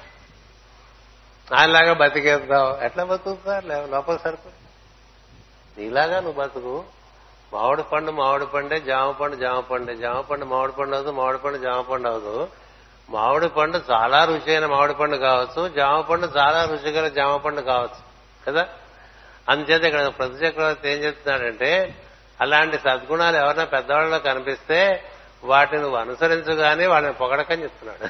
ఆయనలాగా బతికేద్దాం. ఎట్లా బతుకుతారు? లోపల సరుకు నీలాగా నువ్వు బతుకు. మామిడి పండు మామిడి పండే జామ పండు జామ పండే. జామ పండు మామిడి పండు అవుతుంది మామిడి పండు జామ పండు అవదు మామిడి పండు చాలా రుచి అయిన మామిడి పండు కావచ్చు జామ పండు చాలా రుచికర జామ పండు కావచ్చు కదా? అందుచేత ఇక్కడ ప్రతి చక్రవర్తి ఏం చెప్తున్నాడంటే అలాంటి సద్గుణాలు ఎవరైనా పెద్దవాళ్ళలో కనిపిస్తే వాటిని నువ్వు అనుసరించగానే వాళ్ళని పొగడకని చెప్తున్నాడు.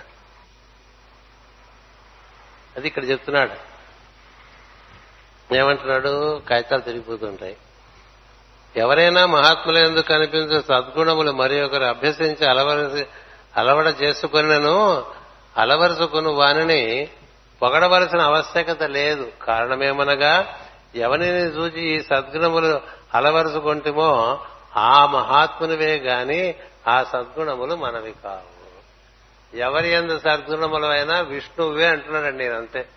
అది ఇక్కడ చెప్తున్నాడు. ఏమంటున్నాడు? కాగితాలు తిరిగిపోతుంటాయి. ఎవరైనా మహాత్ములు ఎందుకు కనిపించే సద్గుణములు మరి ఒకరు అభ్యసించి అలవరసి అలవడ చేసుకున్నను అలవరుచుకుని వానిని పొగడవలసిన ఆవశ్యకత లేదు. కారణమేమనగా ఎవరిని చూచి ఈ సద్గుణములు అలవరుసుకుంటేమో ఆ మహాత్మునివే గాని ఆ సద్గుణములు మనవి కావు. ఎవరి ఎందు సద్గుణములైనా విష్ణువే అంటున్నాడండి నేను అంతే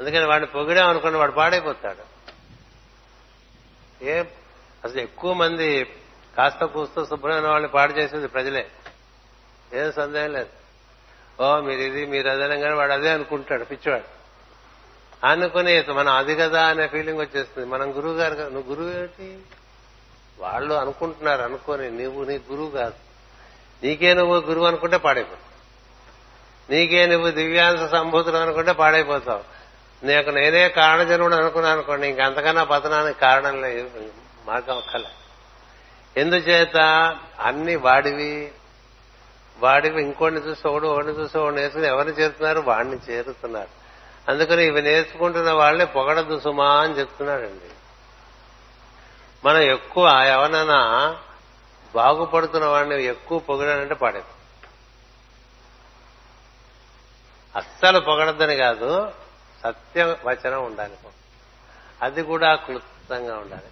అందుకని వాడిని పొగిడామనుకోండి వాడు పాడైపోతాడు. ఏ అసలు ఎక్కువ మంది కాస్త కూస్తూ శుభ్రమైన వాళ్ళని పాడు చేసేది ప్రజలే. ఏం సందేహం లేదు. ఓ మీరు ఇది మీరు అదేనంగానే వాడు అదే అనుకుంటాడు పిచ్చివాడు. అనుకునే మనం అది కదా అనే ఫీలింగ్ వచ్చేస్తుంది. మనం గురువు గారు నువ్వు గురువు ఏమిటి? వాళ్ళు అనుకుంటున్నారు అనుకోని. నువ్వు నీ గురువు కాదు. నీకే నువ్వు గురువు అనుకుంటే పాడైపోతావు. నీకే నువ్వు దివ్యాంశ సంభూతులు అనుకుంటే పాడైపోతావు. నీకు నేనే కారణజనుడు అనుకున్నాను అనుకోండి ఇంకంతకన్నా పతనానికి కారణం లేదు. మార్గం ఒక్కలే. ఎందుచేత? అన్ని వాడివి. వాడివి ఇంకోటిని చూసి ఒకడు ఒకటిని చూసి ఒకటి వేసుకుని ఎవరిని చేరుతున్నారు? వాడిని చేరుతున్నారు. అందుకని ఇవి నేర్చుకుంటున్న వాళ్ళని పొగడదు సుమా అని చెప్తున్నాడండి మనం ఎక్కువ ఎవరైనా బాగుపడుతున్న వాడిని ఎక్కువ పొగిడానంటే పాడేది అస్సలు పొగడద్దని కాదు సత్య వచనం ఉండాలి. అది కూడా క్లుప్తంగా ఉండాలి.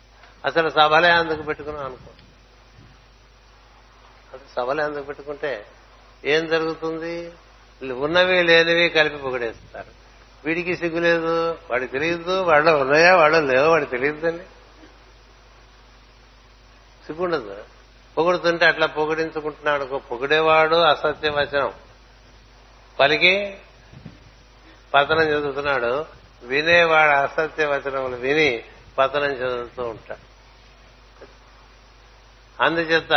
అసలు సభలే అందుకు పెట్టుకున్నాం అనుకో. అసలు సభలే అందుకు పెట్టుకుంటే ఏం జరుగుతుంది? ఉన్నవి లేనివి కలిపి పొగిడేస్తారు. వీడికి సిగ్గు లేదు వాడికి తెలియదు వాళ్ళ ఉన్నాయా వాళ్ళ లేవో వాడికి తెలియదండి సిగ్గుండదు. పొగుడుతుంటే అట్లా పొగిడించుకుంటున్నాడు పొగిడేవాడు అసత్య వచనం పలికి పతనం చదువుతున్నాడు వినేవాడు అసత్య వచనములు విని పతనం చదువుతూ ఉంటాడు. అందుచేత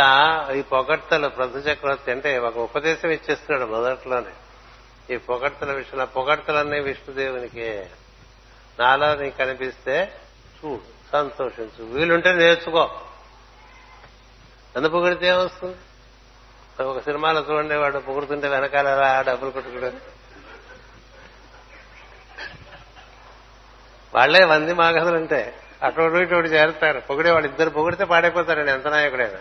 ఈ పొగడ్తలు ప్రతి చక్రవర్తి అంటే ఒక ఉపదేశం ఇచ్చేస్తున్నాడు మొదట్లోనే. ఈ పొగడ్తల విషయంలో పొగడ్తలన్నీ విష్ణుదేవునికే నాలో నీకు కనిపిస్తే చూడు సంతోషించు. వీలుంటే నేర్చుకో. నన్ను పొగిడితే ఏమొస్తుంది? ఒక సినిమాలో చూడండి వాడు పొగుడుతుంటే వెనకాల రా డబ్బులు కొట్టుకోవడం వాళ్ళే వంది మాగదులుంటే అటు ఇటు చేరుతారు. పొగిడే వాళ్ళు ఇద్దరు పొగిడితే పాడైపోతారండి ఎంత నాయకుడైనా.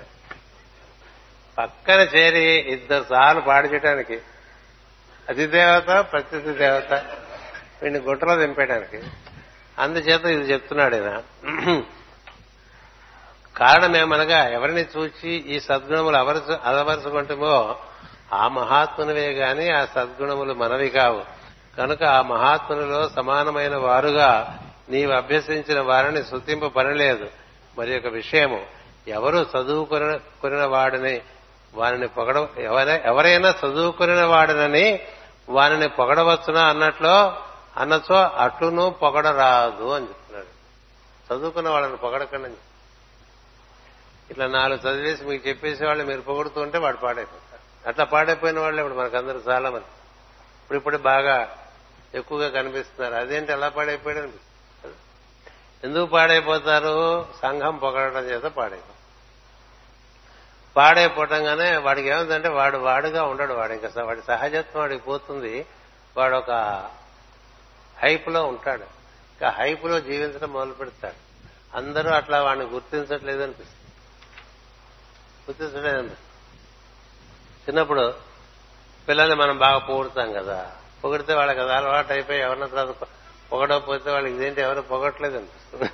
పక్కన చేరి ఇద్దరు సార్లు పాడు చేయడానికి అతిదేవత ప్రత్యర్థి దేవత వీడిని గుట్టలో దింపేయడానికి. అందుచేత ఇది చెప్తున్నాడు ఈయన. కారణమేమనగా ఎవరిని చూచి ఈ సద్గుణములు అవరసు అలవరుచుకుంటామో ఆ మహాత్మునివే గాని ఆ సద్గుణములు మనవి కావు. కనుక ఆ మహాత్ములలో సమానమైన వారుగా నీవు అభ్యసించిన వారిని శృతింప పనిలేదు. మరి ఒక విషయము ఎవరు చదువుకున్న వాడిని వారిని పొగడ ఎవరైనా చదువుకుని వాడినని వారిని పొగడవచ్చునా అన్నట్లో అన్నచో అట్లును పొగడరాదు అని చెప్తున్నాడు. చదువుకున్న వాళ్ళని పొగడకండి ఇట్లా నాలుగు చదివేసి మీకు చెప్పేసి వాళ్ళు మీరు పొగుడుతూ ఉంటే వాడు పాడైపోతారు అట్లా పాడైపోయిన వాళ్ళు ఇప్పుడు మనకందరూ చాలా మంది. ఇప్పుడు ఇప్పుడు బాగా ఎక్కువగా కనిపిస్తున్నారు. అదేంటి ఎలా పాడైపోయాడు అనిపిస్తుంది ఎందుకు పాడైపోతారు? సంఘం పొగడటం చేత పాడైపోతారు పాడైపోవటంగానే వాడికి ఏముందంటే వాడు వాడుగా ఉండడు వాడు. ఇంకా వాడి సహజత్వం వాడికి పోతుంది. వాడు ఒక హైప్లో ఉంటాడు. ఇంకా హైప్లో జీవించడం మొదలు పెడతాడు. అందరూ అట్లా వాడిని గుర్తించట్లేదు అనిపిస్తుంది గుర్తించలేదు చిన్నప్పుడు పిల్లల్ని మనం బాగా పొగుడుతాం కదా. పొగిడితే వాళ్ళకి అది అలవాటు అయిపోయి ఎవరిన తర్వాత పొగడకపోతే వాళ్ళకి ఇదేంటి ఎవరు పొగట్లేదు అనిపిస్తుంది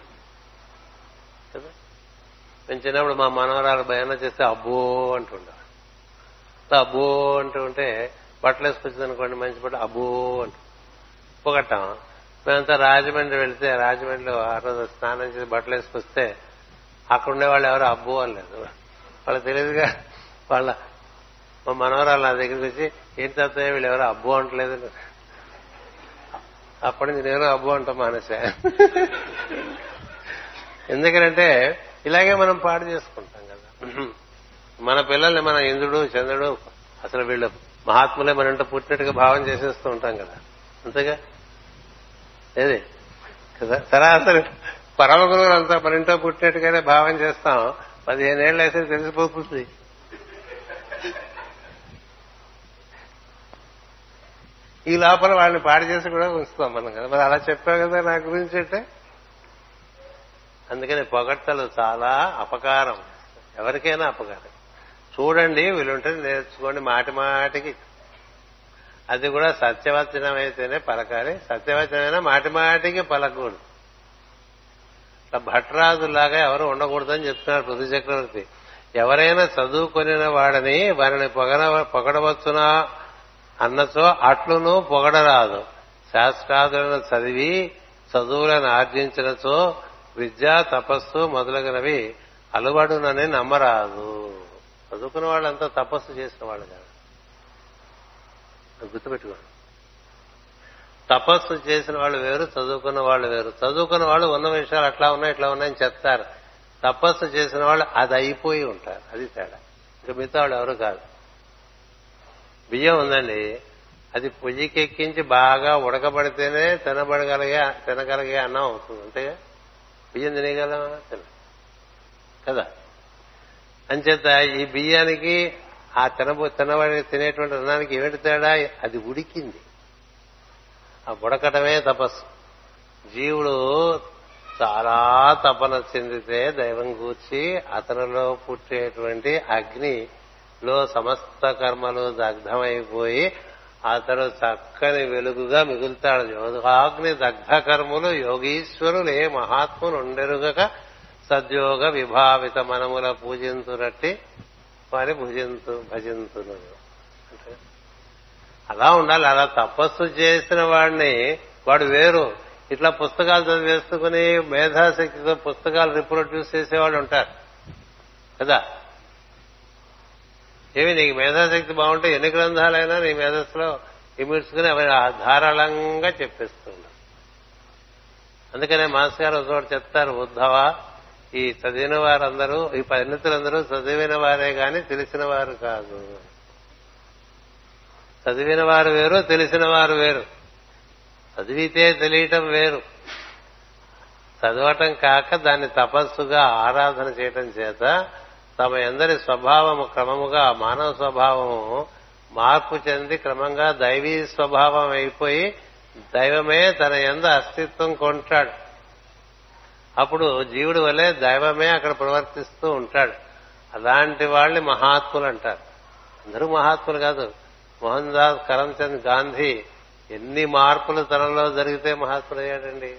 నేను చిన్నప్పుడు మా మనవరాలు భయాన చేస్తే అబ్బో అంటుండేవాడు అబ్బో అంటూ ఉంటే బట్టలు వేసుకొచ్చింది అనుకోండి మంచి పట్టు అబ్బో అంటూ. పొగట్టాం. మేమంతా రాజమండ్రి వెళితే రాజమండ్రిలో ఆ రోజు స్నానం చేసి బట్టలు వేసుకొస్తే అక్కడ ఉండేవాళ్ళు ఎవరు అబ్బో అనలేదు వాళ్ళకి తెలియదుగా. వాళ్ళ మా మనవరాలు నా దగ్గరికి వచ్చి ఏంటి తాతయ్య వీళ్ళు ఎవరు అబ్బో అంటలేదు? అప్పటి నుంచి నేను అబ్బో అంటాం మానేసా. ఎందుకంటే ఇలాగే మనం పాడు చేసుకుంటాం కదా. మన పిల్లల్ని మన ఇంద్రుడు చంద్రుడు అసలు వీళ్ళు మహాత్ములే మన ఇంట పుట్టినట్టుగా భావం చేసేస్తూ ఉంటాం కదా. అంతేగా? ఏది? కదా? సరాసరి పరమ గురువులు అంతా మన ఇంట్లో పుట్టినట్టుగానే భావం చేస్తాం. పదిహేను ఏళ్ళు అయితే తెలిసిపోతుంది. ఈ లోపల వాళ్ళని పాడు చేసి కూడా ఉంచుతాం మనం కదా. మరి అలా చెప్పావు కదా నా గురించి అంటే అందుకని పొగట్టలు చాలా అపకారం. ఎవరికైనా అపకారం. చూడండి వీలుంటే నేర్చుకోండి మాటి మాటికి. అది కూడా సత్యవచనం అయితేనే పలకాలి సత్యవచనమైనా మాటి మాటికి పలకూడదు. భట్రాజులాగా ఎవరు ఉండకూడదని చెప్తున్నారు పృథ్వీ చక్రవర్తి. ఎవరైనా చదువుకొనిన వాడని వారిని పొగడ పొగడవచ్చునా అన్నచో అట్లును పొగడరాదు. శాస్త్రాదులను చదివి చదువులను ఆర్జించినచో విద్య తపస్సు మొదలగునవి అలవాడునని నమ్మరాదు. చదువుకున్న వాళ్ళంతా తపస్సు చేసిన వాళ్ళు కాదు. గుర్తుపెట్టుకోండి. తపస్సు చేసిన వాళ్ళు వేరు చదువుకున్న వాళ్ళు వేరు. చదువుకున్న వాళ్ళు ఉన్న విషయాలు అట్లా ఉన్నాయి ఇట్లా ఉన్నాయని చెప్తారు. తపస్సు చేసిన వాళ్ళు అది అయిపోయి ఉంటారు. అది తేడా. ఇంకా మిగతా వాళ్ళు ఎవరు కాదు. బియ్యం ఉందండి. అది పొయ్యికెక్కించి బాగా ఉడకబడితేనే తినబడగలిగే తినగలిగే అన్నం అవుతుంది. అంతేగా? బియ్యం తినేయగలమా తిన కదా అంచేత ఈ బియ్యానికి ఆ తినబో తినబడి తినేటువంటి అన్నానికి ఏమిటి తేడా? అది ఉడికింది. ఆ ఉడకటమే తపస్సు. జీవుడు చాలా తపన చెందితే దైవం కూర్చి అతనిలో పుట్టేటువంటి అగ్నిలో సమస్త కర్మలు దగ్ధమైపోయి అతడు చక్కని వెలుగుగా మిగులుతాడు యోగాగ్ని దగ్ధ కర్ములు యోగీశ్వరులే మహాత్ములు ఉండెరుగక సద్యోగ విభావిత మనముల పూజించునట్టి వారి భుజింతు భజింతును అంటే అలా ఉండాలి అలా తపస్సు చేసిన వాడిని వాడు వేరు. ఇట్లా పుస్తకాలు చదివేసుకుని మేధాశక్తితో పుస్తకాలు రిప్రొడ్యూస్ చేసేవాళ్ళు ఉంటారు. కదా? ఏమి నీకు మేధాశక్తి బాగుంటే ఎన్ని గ్రంథాలైనా నీ మేధస్సులో ఇమిడ్చుకుని అవి ధారాళంగా చెప్పేస్తున్నారు అందుకనే మాస్ గారు ఒకటి చెప్తారు ఉద్ధవ ఈ చదివిన వారందరూ ఈ పరిణితులందరూ చదివిన వారే గాని తెలిసిన వారు కాదు. చదివిన వారు వేరు తెలిసిన వారు వేరు. చదివితే తెలియటం వేరు. చదవటం కాక దాన్ని తపస్సుగా ఆరాధన చేయటం చేత తమ ఎందరి స్వభావము క్రమముగా మానవ స్వభావము మార్పు చెంది క్రమంగా దైవీ స్వభావం అయిపోయి దైవమే తన ఎందు అస్తిత్వం కొంటాడు. అప్పుడు జీవుడి వలె దైవమే అక్కడ ప్రవర్తిస్తూ ఉంటాడు. అలాంటి వాళ్ళని మహాత్ములు అంటారు. అందరూ మహాత్ములు కాదు. మోహన్ దాస్ కరమ్చంద్ గాంధీ ఎన్ని మార్పులు తనలో జరిగితే మహాత్ముడయ్యాడండి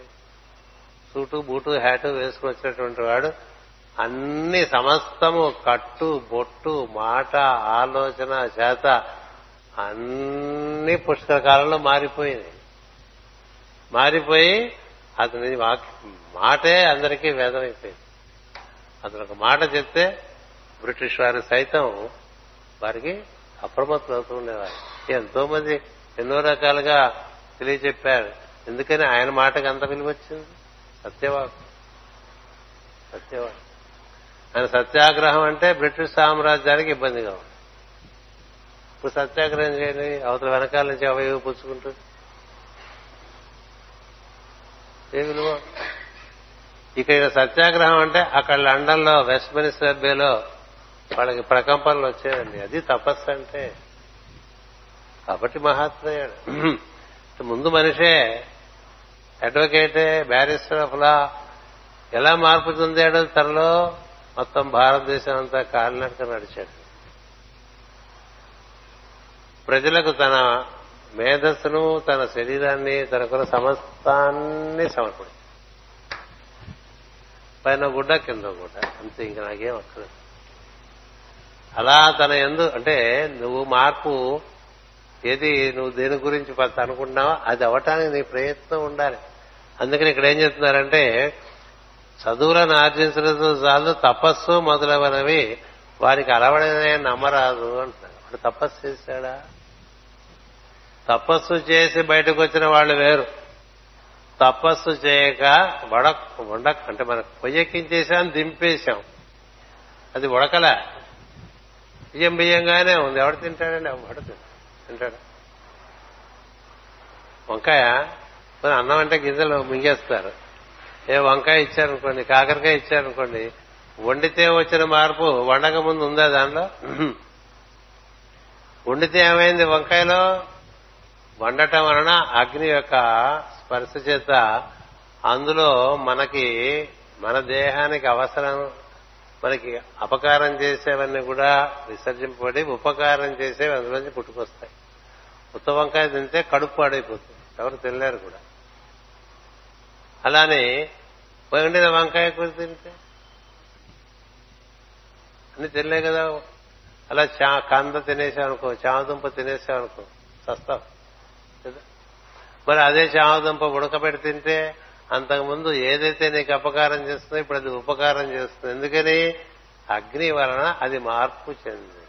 సూటు బూటు హ్యాటు వేసుకుని వచ్చినటువంటి వాడు అన్ని సమస్తము కట్టు బొట్టు మాట ఆలోచన చేత అన్ని పుష్కరకాలంలో మారిపోయింది మారిపోయి అతని మాటే అందరికీ వేదమైపోయింది. అతను ఒక మాట చెప్తే బ్రిటిష్ వారు సైతం వారికి అప్రమత్తం అవుతూ ఉండేవారు. ఎంతో మంది ఎన్నో రకాలుగా తెలియచెప్పారు. ఎందుకని ఆయన మాటకి అంత విలువ వచ్చింది? సత్యవాకు. సత్యవాకు. ఆయన సత్యాగ్రహం అంటే బ్రిటిష్ సామ్రాజ్యానికి ఇబ్బందిగా ఉంది. ఇప్పుడు సత్యాగ్రహం చేయండి అవతల వెనకాల నుంచి అవయవ పుచ్చుకుంటూ. ఏ విలువ ఇక్కడ సత్యాగ్రహం అంటే అక్కడ లండన్లో వెస్ట్ మినిస్టర్ బేలో వాళ్ళకి ప్రకంపనలు వచ్చాయండి. అది తపస్సు అంటే. కాబట్టి మహాత్మయ్యాడు ముందు మనిషే అడ్వకేటే బ్యారిస్టర్ ఆఫ్ లా ఎలా మార్పు చెందాడు తనలో మొత్తం భారతదేశం అంతా కాలినడక నడిచాడు. ప్రజలకు తన మేధస్సును తన శరీరాన్ని తనకున్న సమస్తాన్ని సమర్పడి పైన గుడ్డ కింద గుడ్డ. అంతే ఇంక నాకేం అక్కర్లేదు. అలా తన ఎందు అంటే నువ్వు మార్పు ఏది నువ్వు దేని గురించి అనుకుంటున్నావో అది అవటానికి నీ ప్రయత్నం ఉండాలి. అందుకని ఇక్కడ ఏం చెప్తున్నారంటే చదువులను ఆర్జించడంతో చాలు తపస్సు మొదలవనవి వారికి అలవడనే నమ్మరాదు అంటారు. వాడు తపస్సు చేశాడా? తపస్సు చేసి బయటకు వచ్చిన వాళ్ళు వేరు. తపస్సు చేయక వడ వండక అంటే మనం పొయ్యెక్కించేసాం దింపేశాం. అది ఉడకల బియ్యం బియ్యంగానే ఉంది. ఎవడు తింటాడండి? ఎవడు తింటాడు. వంకాయ? అన్నం అంటే గింజలు మింగేస్తారు. ఏ వంకాయ ఇచ్చారనుకోండి కాకరకాయ ఇచ్చారనుకోండి వండితే వచ్చిన మార్పు వండక ముందు ఉందా దానిలో వండితే ఏమైంది వంకాయలో? వండటం వలన అగ్ని యొక్క స్పర్శ చేత అందులో మనకి మన దేహానికి అవసరం మనకి అపకారం చేసేవన్నీ కూడా విసర్జింపబడి ఉపకారం చేసేవి అందులోంచి పుట్టుకొస్తాయి. ఉత్త వంకాయ తింటే కడుపు పాడైపోతుంది. ఎవరు తినలేరు కూడా. అలానే వండిన వంకాయ కూర తింటే. అని తినలే కదా. అలా చా కంద తినేసామనుకో చామదుంప తినేసామనుకో సస్తా. కదా? మరి అదే చామదుంప ఉడకబెట్టి తింటే అంతకుముందు ఏదైతే నీకు అపకారం చేస్తుందో ఇప్పుడు అది ఉపకారం చేస్తుంది. ఎందుకని? అగ్ని వలన అది మార్పు చెంది.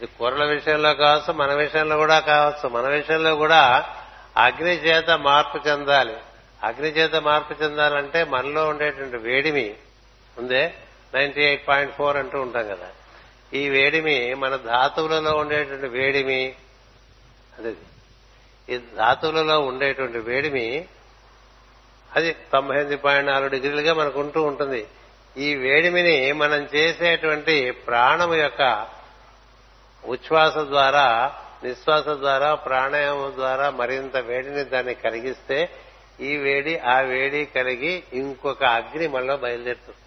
ఇది కూరల విషయంలో కావచ్చు మన విషయంలో కూడా కావచ్చు. మన విషయంలో కూడా అగ్ని చేత మార్పు చెందాలి. అగ్ని చేత మార్పు చెందాలంటే మనలో ఉండేటువంటి వేడిమి ఉందే? నైన్టీ ఎయిట్ పాయింట్ ఫోర్ అంటూ ఉంటాం కదా. ఈ వేడిమి మన ధాతువులలో ఉండేటువంటి వేడిమి అదే. ఈ ధాతువులలో ఉండేటువంటి వేడిమి అది తొంభై ఎనిమిది పాయింట్ నాలుగు డిగ్రీలుగా మనకు ఉంటూ ఉంటుంది. ఈ వేడిమిని మనం చేసేటువంటి ప్రాణము యొక్క ఉచ్ఛ్వాస ద్వారా నిశ్వాస ద్వారా ప్రాణాయామం ద్వారా మరింత వేడిని దాన్ని కలిగిస్తే ఈ వేడి ఆ వేడి కలిగి ఇంకొక అగ్ని మనలో బయలుదేరుతుంది.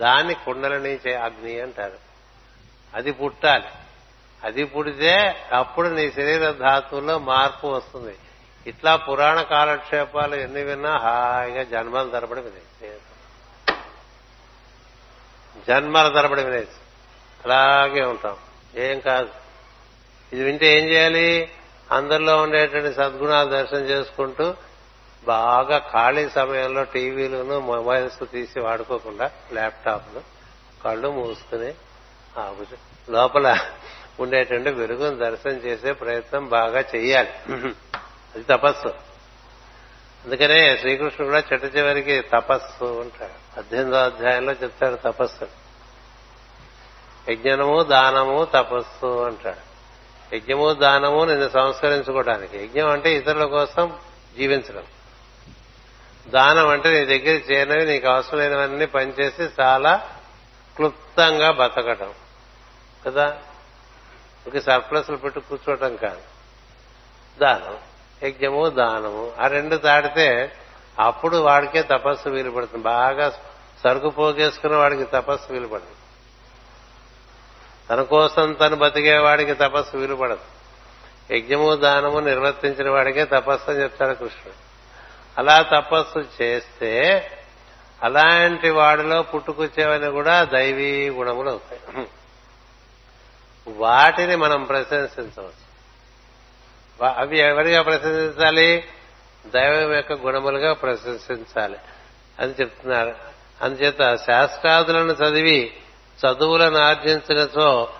దాన్ని కుండలని అగ్ని అంటారు. అది పుట్టాలి. అది పుడితే అప్పుడు నీ శరీర ధాతువులో మార్పు వస్తుంది. ఇట్లా పురాణ కాలక్షేపాలు ఎన్ని విన్నా హాయిగా జన్మల తరబడి వినేసి. జన్మల తరబడి వినేసి. అలాగే ఉంటాం. ఏం కాదు. ఇది వింటే ఏం చేయాలి? అందరిలో ఉండేటువంటి సద్గుణాలు దర్శనం చేసుకుంటూ బాగా ఖాళీ సమయంలో టీవీలను మొబైల్స్ తీసి వాడుకోకుండా ల్యాప్టాప్లు కళ్ళు మూసుకుని లోపల ఉండేటువంటి వెలుగును దర్శనం చేసే ప్రయత్నం బాగా చెయ్యాలి. అది తపస్సు. అందుకనే శ్రీకృష్ణుడు కూడా చెట్టు చివరికి తపస్సు ఉంటాడు పద్దెనిమిదో అధ్యాయంలో చెప్తాడు తపస్సు. యజ్ఞనము దానము తపస్సు అంటాడు. యజ్ఞము దానము నిన్ను సంస్కరించుకోవడానికి యజ్ఞం అంటే ఇతరుల కోసం జీవించడం. దానం అంటే నీ దగ్గర చేరినవి నీకు అవసరమైనవన్నీ పనిచేసి చాలా క్లుప్తంగా బతకటం. కదా? ఒక సర్ప్లస్లు పెట్టి కూర్చోవటం కాదు. దానం. యజ్ఞము దానము. ఆ రెండు దాటితే అప్పుడు వాడికే తపస్సు వీలుపడుతుంది. బాగా సరుకు పోగేసుకున్న వాడికి తపస్సు వీలుపడుతుంది. తన కోసం తను బతికే వాడికి తపస్సు వీలుపడదు. యజ్ఞము దానము నిర్వర్తించిన వాడికే తపస్సు అని చెప్తాడు కృష్ణుడు. అలా తపస్సు చేస్తే అలాంటి వాడిలో పుట్టుకొచ్చేవని కూడా దైవీ గుణములు అవుతాయి. వాటిని మనం ప్రశంసించవచ్చు. అవి ఎవరిగా ప్రశంసించాలి? దైవం యొక్క గుణములుగా ప్రశంసించాలి అని చెప్తున్నారు. అందుచేత శాస్త్రాదులను చదివి చదువులను ఆర్జించినచో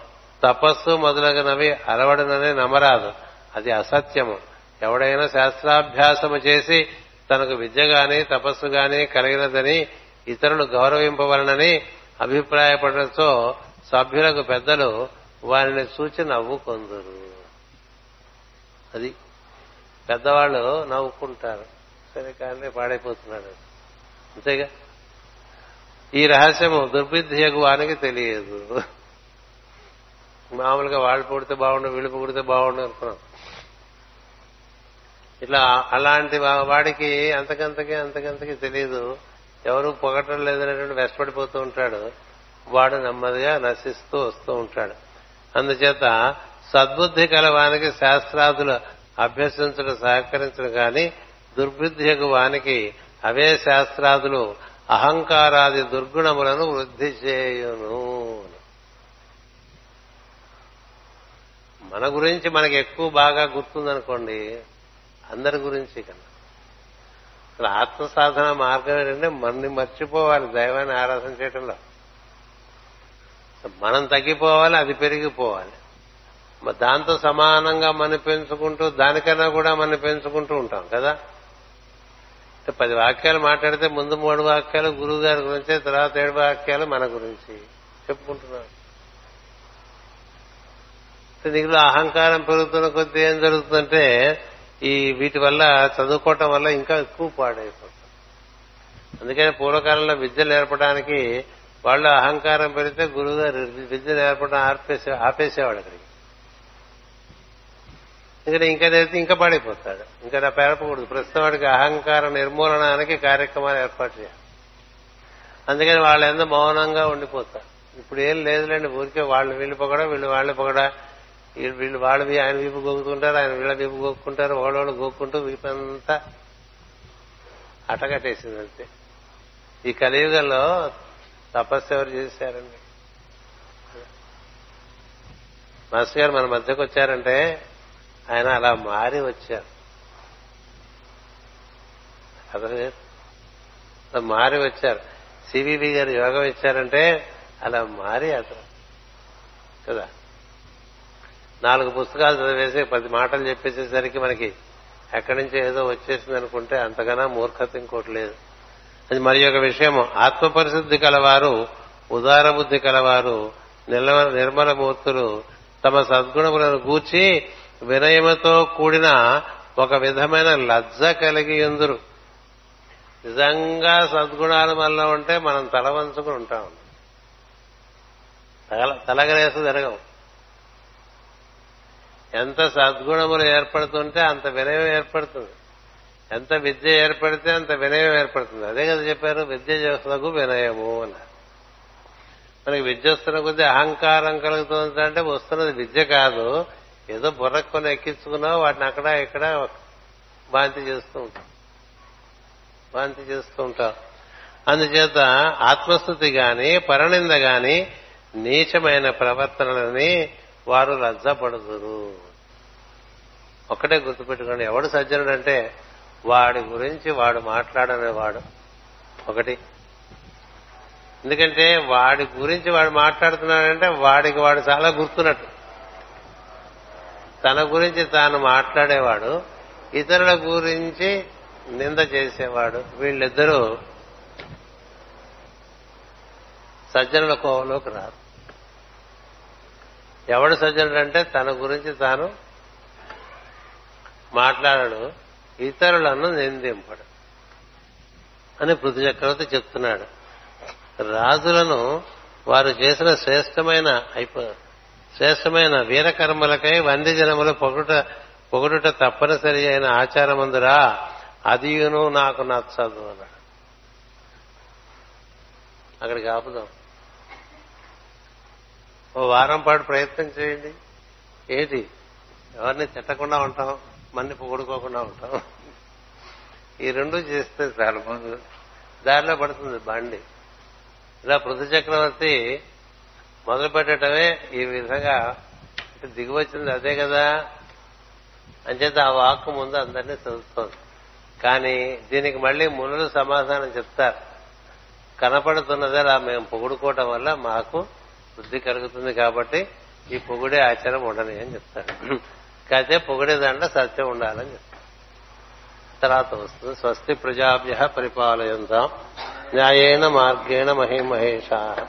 తపస్సు మొదలగునవి అలవడనని నమ్మరాదు. అది అసత్యము. ఎవడైనా శాస్త్రాభ్యాసము చేసి తనకు విద్య గాని తపస్సు గాని కలిగినదని ఇతరులు గౌరవింపవలనని అభిప్రాయపడటంతో సభ్యులకు పెద్దలు వారిని చూచి నవ్వుకొందురు అది పెద్దవాళ్ళు నవ్వుకుంటారు. సరే కానీ పాడైపోతున్నాడు. అంతేగా? ఈ రహస్యము దుర్బుద్ధియకు వానికి తెలియదు. మామూలుగా వాళ్ళు పుడితే బాగుండు వీళ్ళు పుడితే బాగుండు అనుకున్నాం. ఇట్లా అలాంటి వాడికి అంతకంతకి అంతకంతకి తెలియదు ఎవరు పొగటం లేదనేటువంటి వెష్టపడిపోతూ ఉంటాడు. వాడు నెమ్మదిగా నశిస్తూ వస్తూ ఉంటాడు. అందుచేత సద్బుద్ధి కలవానికి శాస్త్రాదులు అభ్యసించడం సహకరించడం కానీ దుర్బుద్ధి వానికి అవే శాస్త్రాదులు అహంకారాది దుర్గుణములను వృద్ధి చేయును. మన గురించి మనకి ఎక్కువ బాగా గుర్తుందనుకోండి అందరి గురించి కన్నా. అసలు ఆత్మ సాధన మార్గం ఏంటంటే మనని మర్చిపోవాలి దైవాన్ని ఆరాధన చేయడంలో మనం తగ్గిపోవాలి అది పెరిగిపోవాలి. దాంతో సమానంగా మనం పెంచుకుంటూ దానికన్నా కూడా మనం పెంచుకుంటూ ఉంటాం కదా. పది వాక్యాలు మాట్లాడితే ముందు మూడు వాక్యాలు గురువు గారి గురించి తర్వాత ఏడు వాక్యాలు మన గురించి. చెప్పుకుంటున్నాం నీకులో అహంకారం పెరుగుతున్న కొద్దీ ఏం జరుగుతుందంటే ఈ వీటి వల్ల చదువుకోవటం వల్ల ఇంకా ఎక్కువ పాడైపోతుంది. అందుకని పూర్వకాలంలో విద్య నేర్పడానికి వాళ్ళు అహంకారం పెరిగితే గురువు గారు విద్య నేర్పడం ఆపేసే ఆపేసేవాడు అక్కడికి. ఇంకా ఇంకా జరిగితే ఇంకా పాడైపోతాడు. ఇంకా నా పేరపకూడదు ప్రస్తుతం వాడికి అహంకార నిర్మూలనానికి కార్యక్రమాలు ఏర్పాటు చేయాలి. అందుకని వాళ్ళ ఎంత మౌనంగా ఉండిపోతారు. ఇప్పుడు ఏం లేదులేండి ఊరికే వాళ్ళు వీళ్ళు పొగడా వీళ్ళు వాళ్ళని పొగడా. వీళ్ళు వాళ్ళ ఆయన వీపు గోక్కుంటారు ఆయన వీళ్ళ వీపు గోక్కుంటారు వాళ్ళోళ్ళు గోక్కుంటూ వీపంతా అటగట్టేసింది అంతే. ఈ కలియుగంలో తపస్సు ఎవరు చేశారండి? మాస్టర్ గారు మన మధ్యకు వచ్చారంటే ఆయన అలా మారి వచ్చారు. అతను అలా మారి వచ్చారు. సివివి గారు యోగం ఇచ్చారంటే అలా మారి అతను. కదా? నాలుగు పుస్తకాలు చదివేసి పది మాటలు చెప్పేసేసరికి మనకి ఎక్కడి నుంచి ఏదో వచ్చేసింది అనుకుంటే అంతకన్నా మూర్ఖత ఇంకోటి లేదు. అది మరి ఒక విషయం. ఆత్మ పరిశుద్ధి కలవారు ఉదార బుద్ధి కలవారు నిర్మల మూర్తులు తమ సద్గుణములను గూర్చి వినయముతో కూడిన ఒక విధమైన లజ్జ కలిగి ఎందురు. నిజంగా సద్గుణాలు మనలో ఉంటే మనం తల వంచుకుని ఉంటాం తలగరేసి జరగం ఎంత సద్గుణములు ఏర్పడుతుంటే అంత వినయం ఏర్పడుతుంది. ఎంత విద్య ఏర్పడితే అంత వినయం ఏర్పడుతుంది. అదే కదా చెప్పారు విద్య చేస్తున్నకు వినయము అన్నారు. మనకి విద్య వస్తున్న కొద్దీ అహంకారం కలుగుతుంది అంటే వస్తున్నది విద్య కాదు. ఏదో బుర్ర కొన్ని ఎక్కించుకున్నావు వాటిని అక్కడ ఇక్కడ వాంతి చేస్తూ ఉంటాం వాంతి చేస్తూ ఉంటాం అందుచేత ఆత్మస్థుతి గాని పరనింద గాని నీచమైన ప్రవర్తనలని వారు లజ్జపడుతురు ఒక్కటే గుర్తుపెట్టుకోండి ఎవడు సజ్జనుడు అంటే వాడి గురించి వాడు మాట్లాడనేవాడు. ఒకటి. ఎందుకంటే వాడి గురించి వాడు మాట్లాడుతున్నాడంటే వాడికి వాడు చాలా గుర్తున్నట్టు. తన గురించి తాను మాట్లాడేవాడు ఇతరుల గురించి నింద చేసేవాడు. వీళ్ళిద్దరూ సజ్జనుల కోవలోకి రారు. ఎవడు సజ్జనుడంటే తన గురించి తాను మాట్లాడడు ఇతరులను నిందింపడు అని పృథు చక్రవర్తి చెప్తున్నాడు. రాజులను వారు చేసిన శ్రేష్టమైన అయిపోయారు శ్రేష్టమైన వీరకర్మలకై వంది జనములు పొగుట పొగుడుట తప్పనిసరి అయిన ఆచారమందురా. అదియును నాకు నచ్చదు అన్నాడు. అక్కడికి ఆపుదాం. ఓ వారం పాటు ప్రయత్నం చేయండి. ఏంటి? ఎవరిని తిట్టకుండా ఉంటాం మన్ని పొగుడుకోకుండా ఉంటాం ఈ రెండు చేస్తే చాలా. దారిలో పడుతుంది బండి. ఇలా పృథు చక్రవర్తి మొదలు పెట్టడమే ఈ విధంగా దిగువచ్చింది అదే కదా అంచేత ఆ వాక్కు ముందు అందరినీ చదువుతోంది. కానీ దీనికి మళ్ళీ మునులు సమాధానం చెప్తారు. కనపడుతున్నదే అలా మేము పొగుడుకోవటం వల్ల మాకు బుద్ధి కలుగుతుంది కాబట్టి ఈ పొగుడే ఆచారం ఉండని అని చెప్తాడు కాకపోతే పొగిడే దాంట్లో సత్యం ఉండాలని చెప్తాడు తర్వాత వస్తుంది స్వస్తి ప్రజాభ్య పరిపాలయంతాం. న్యాయేన మార్గేణ మహిమహేషా.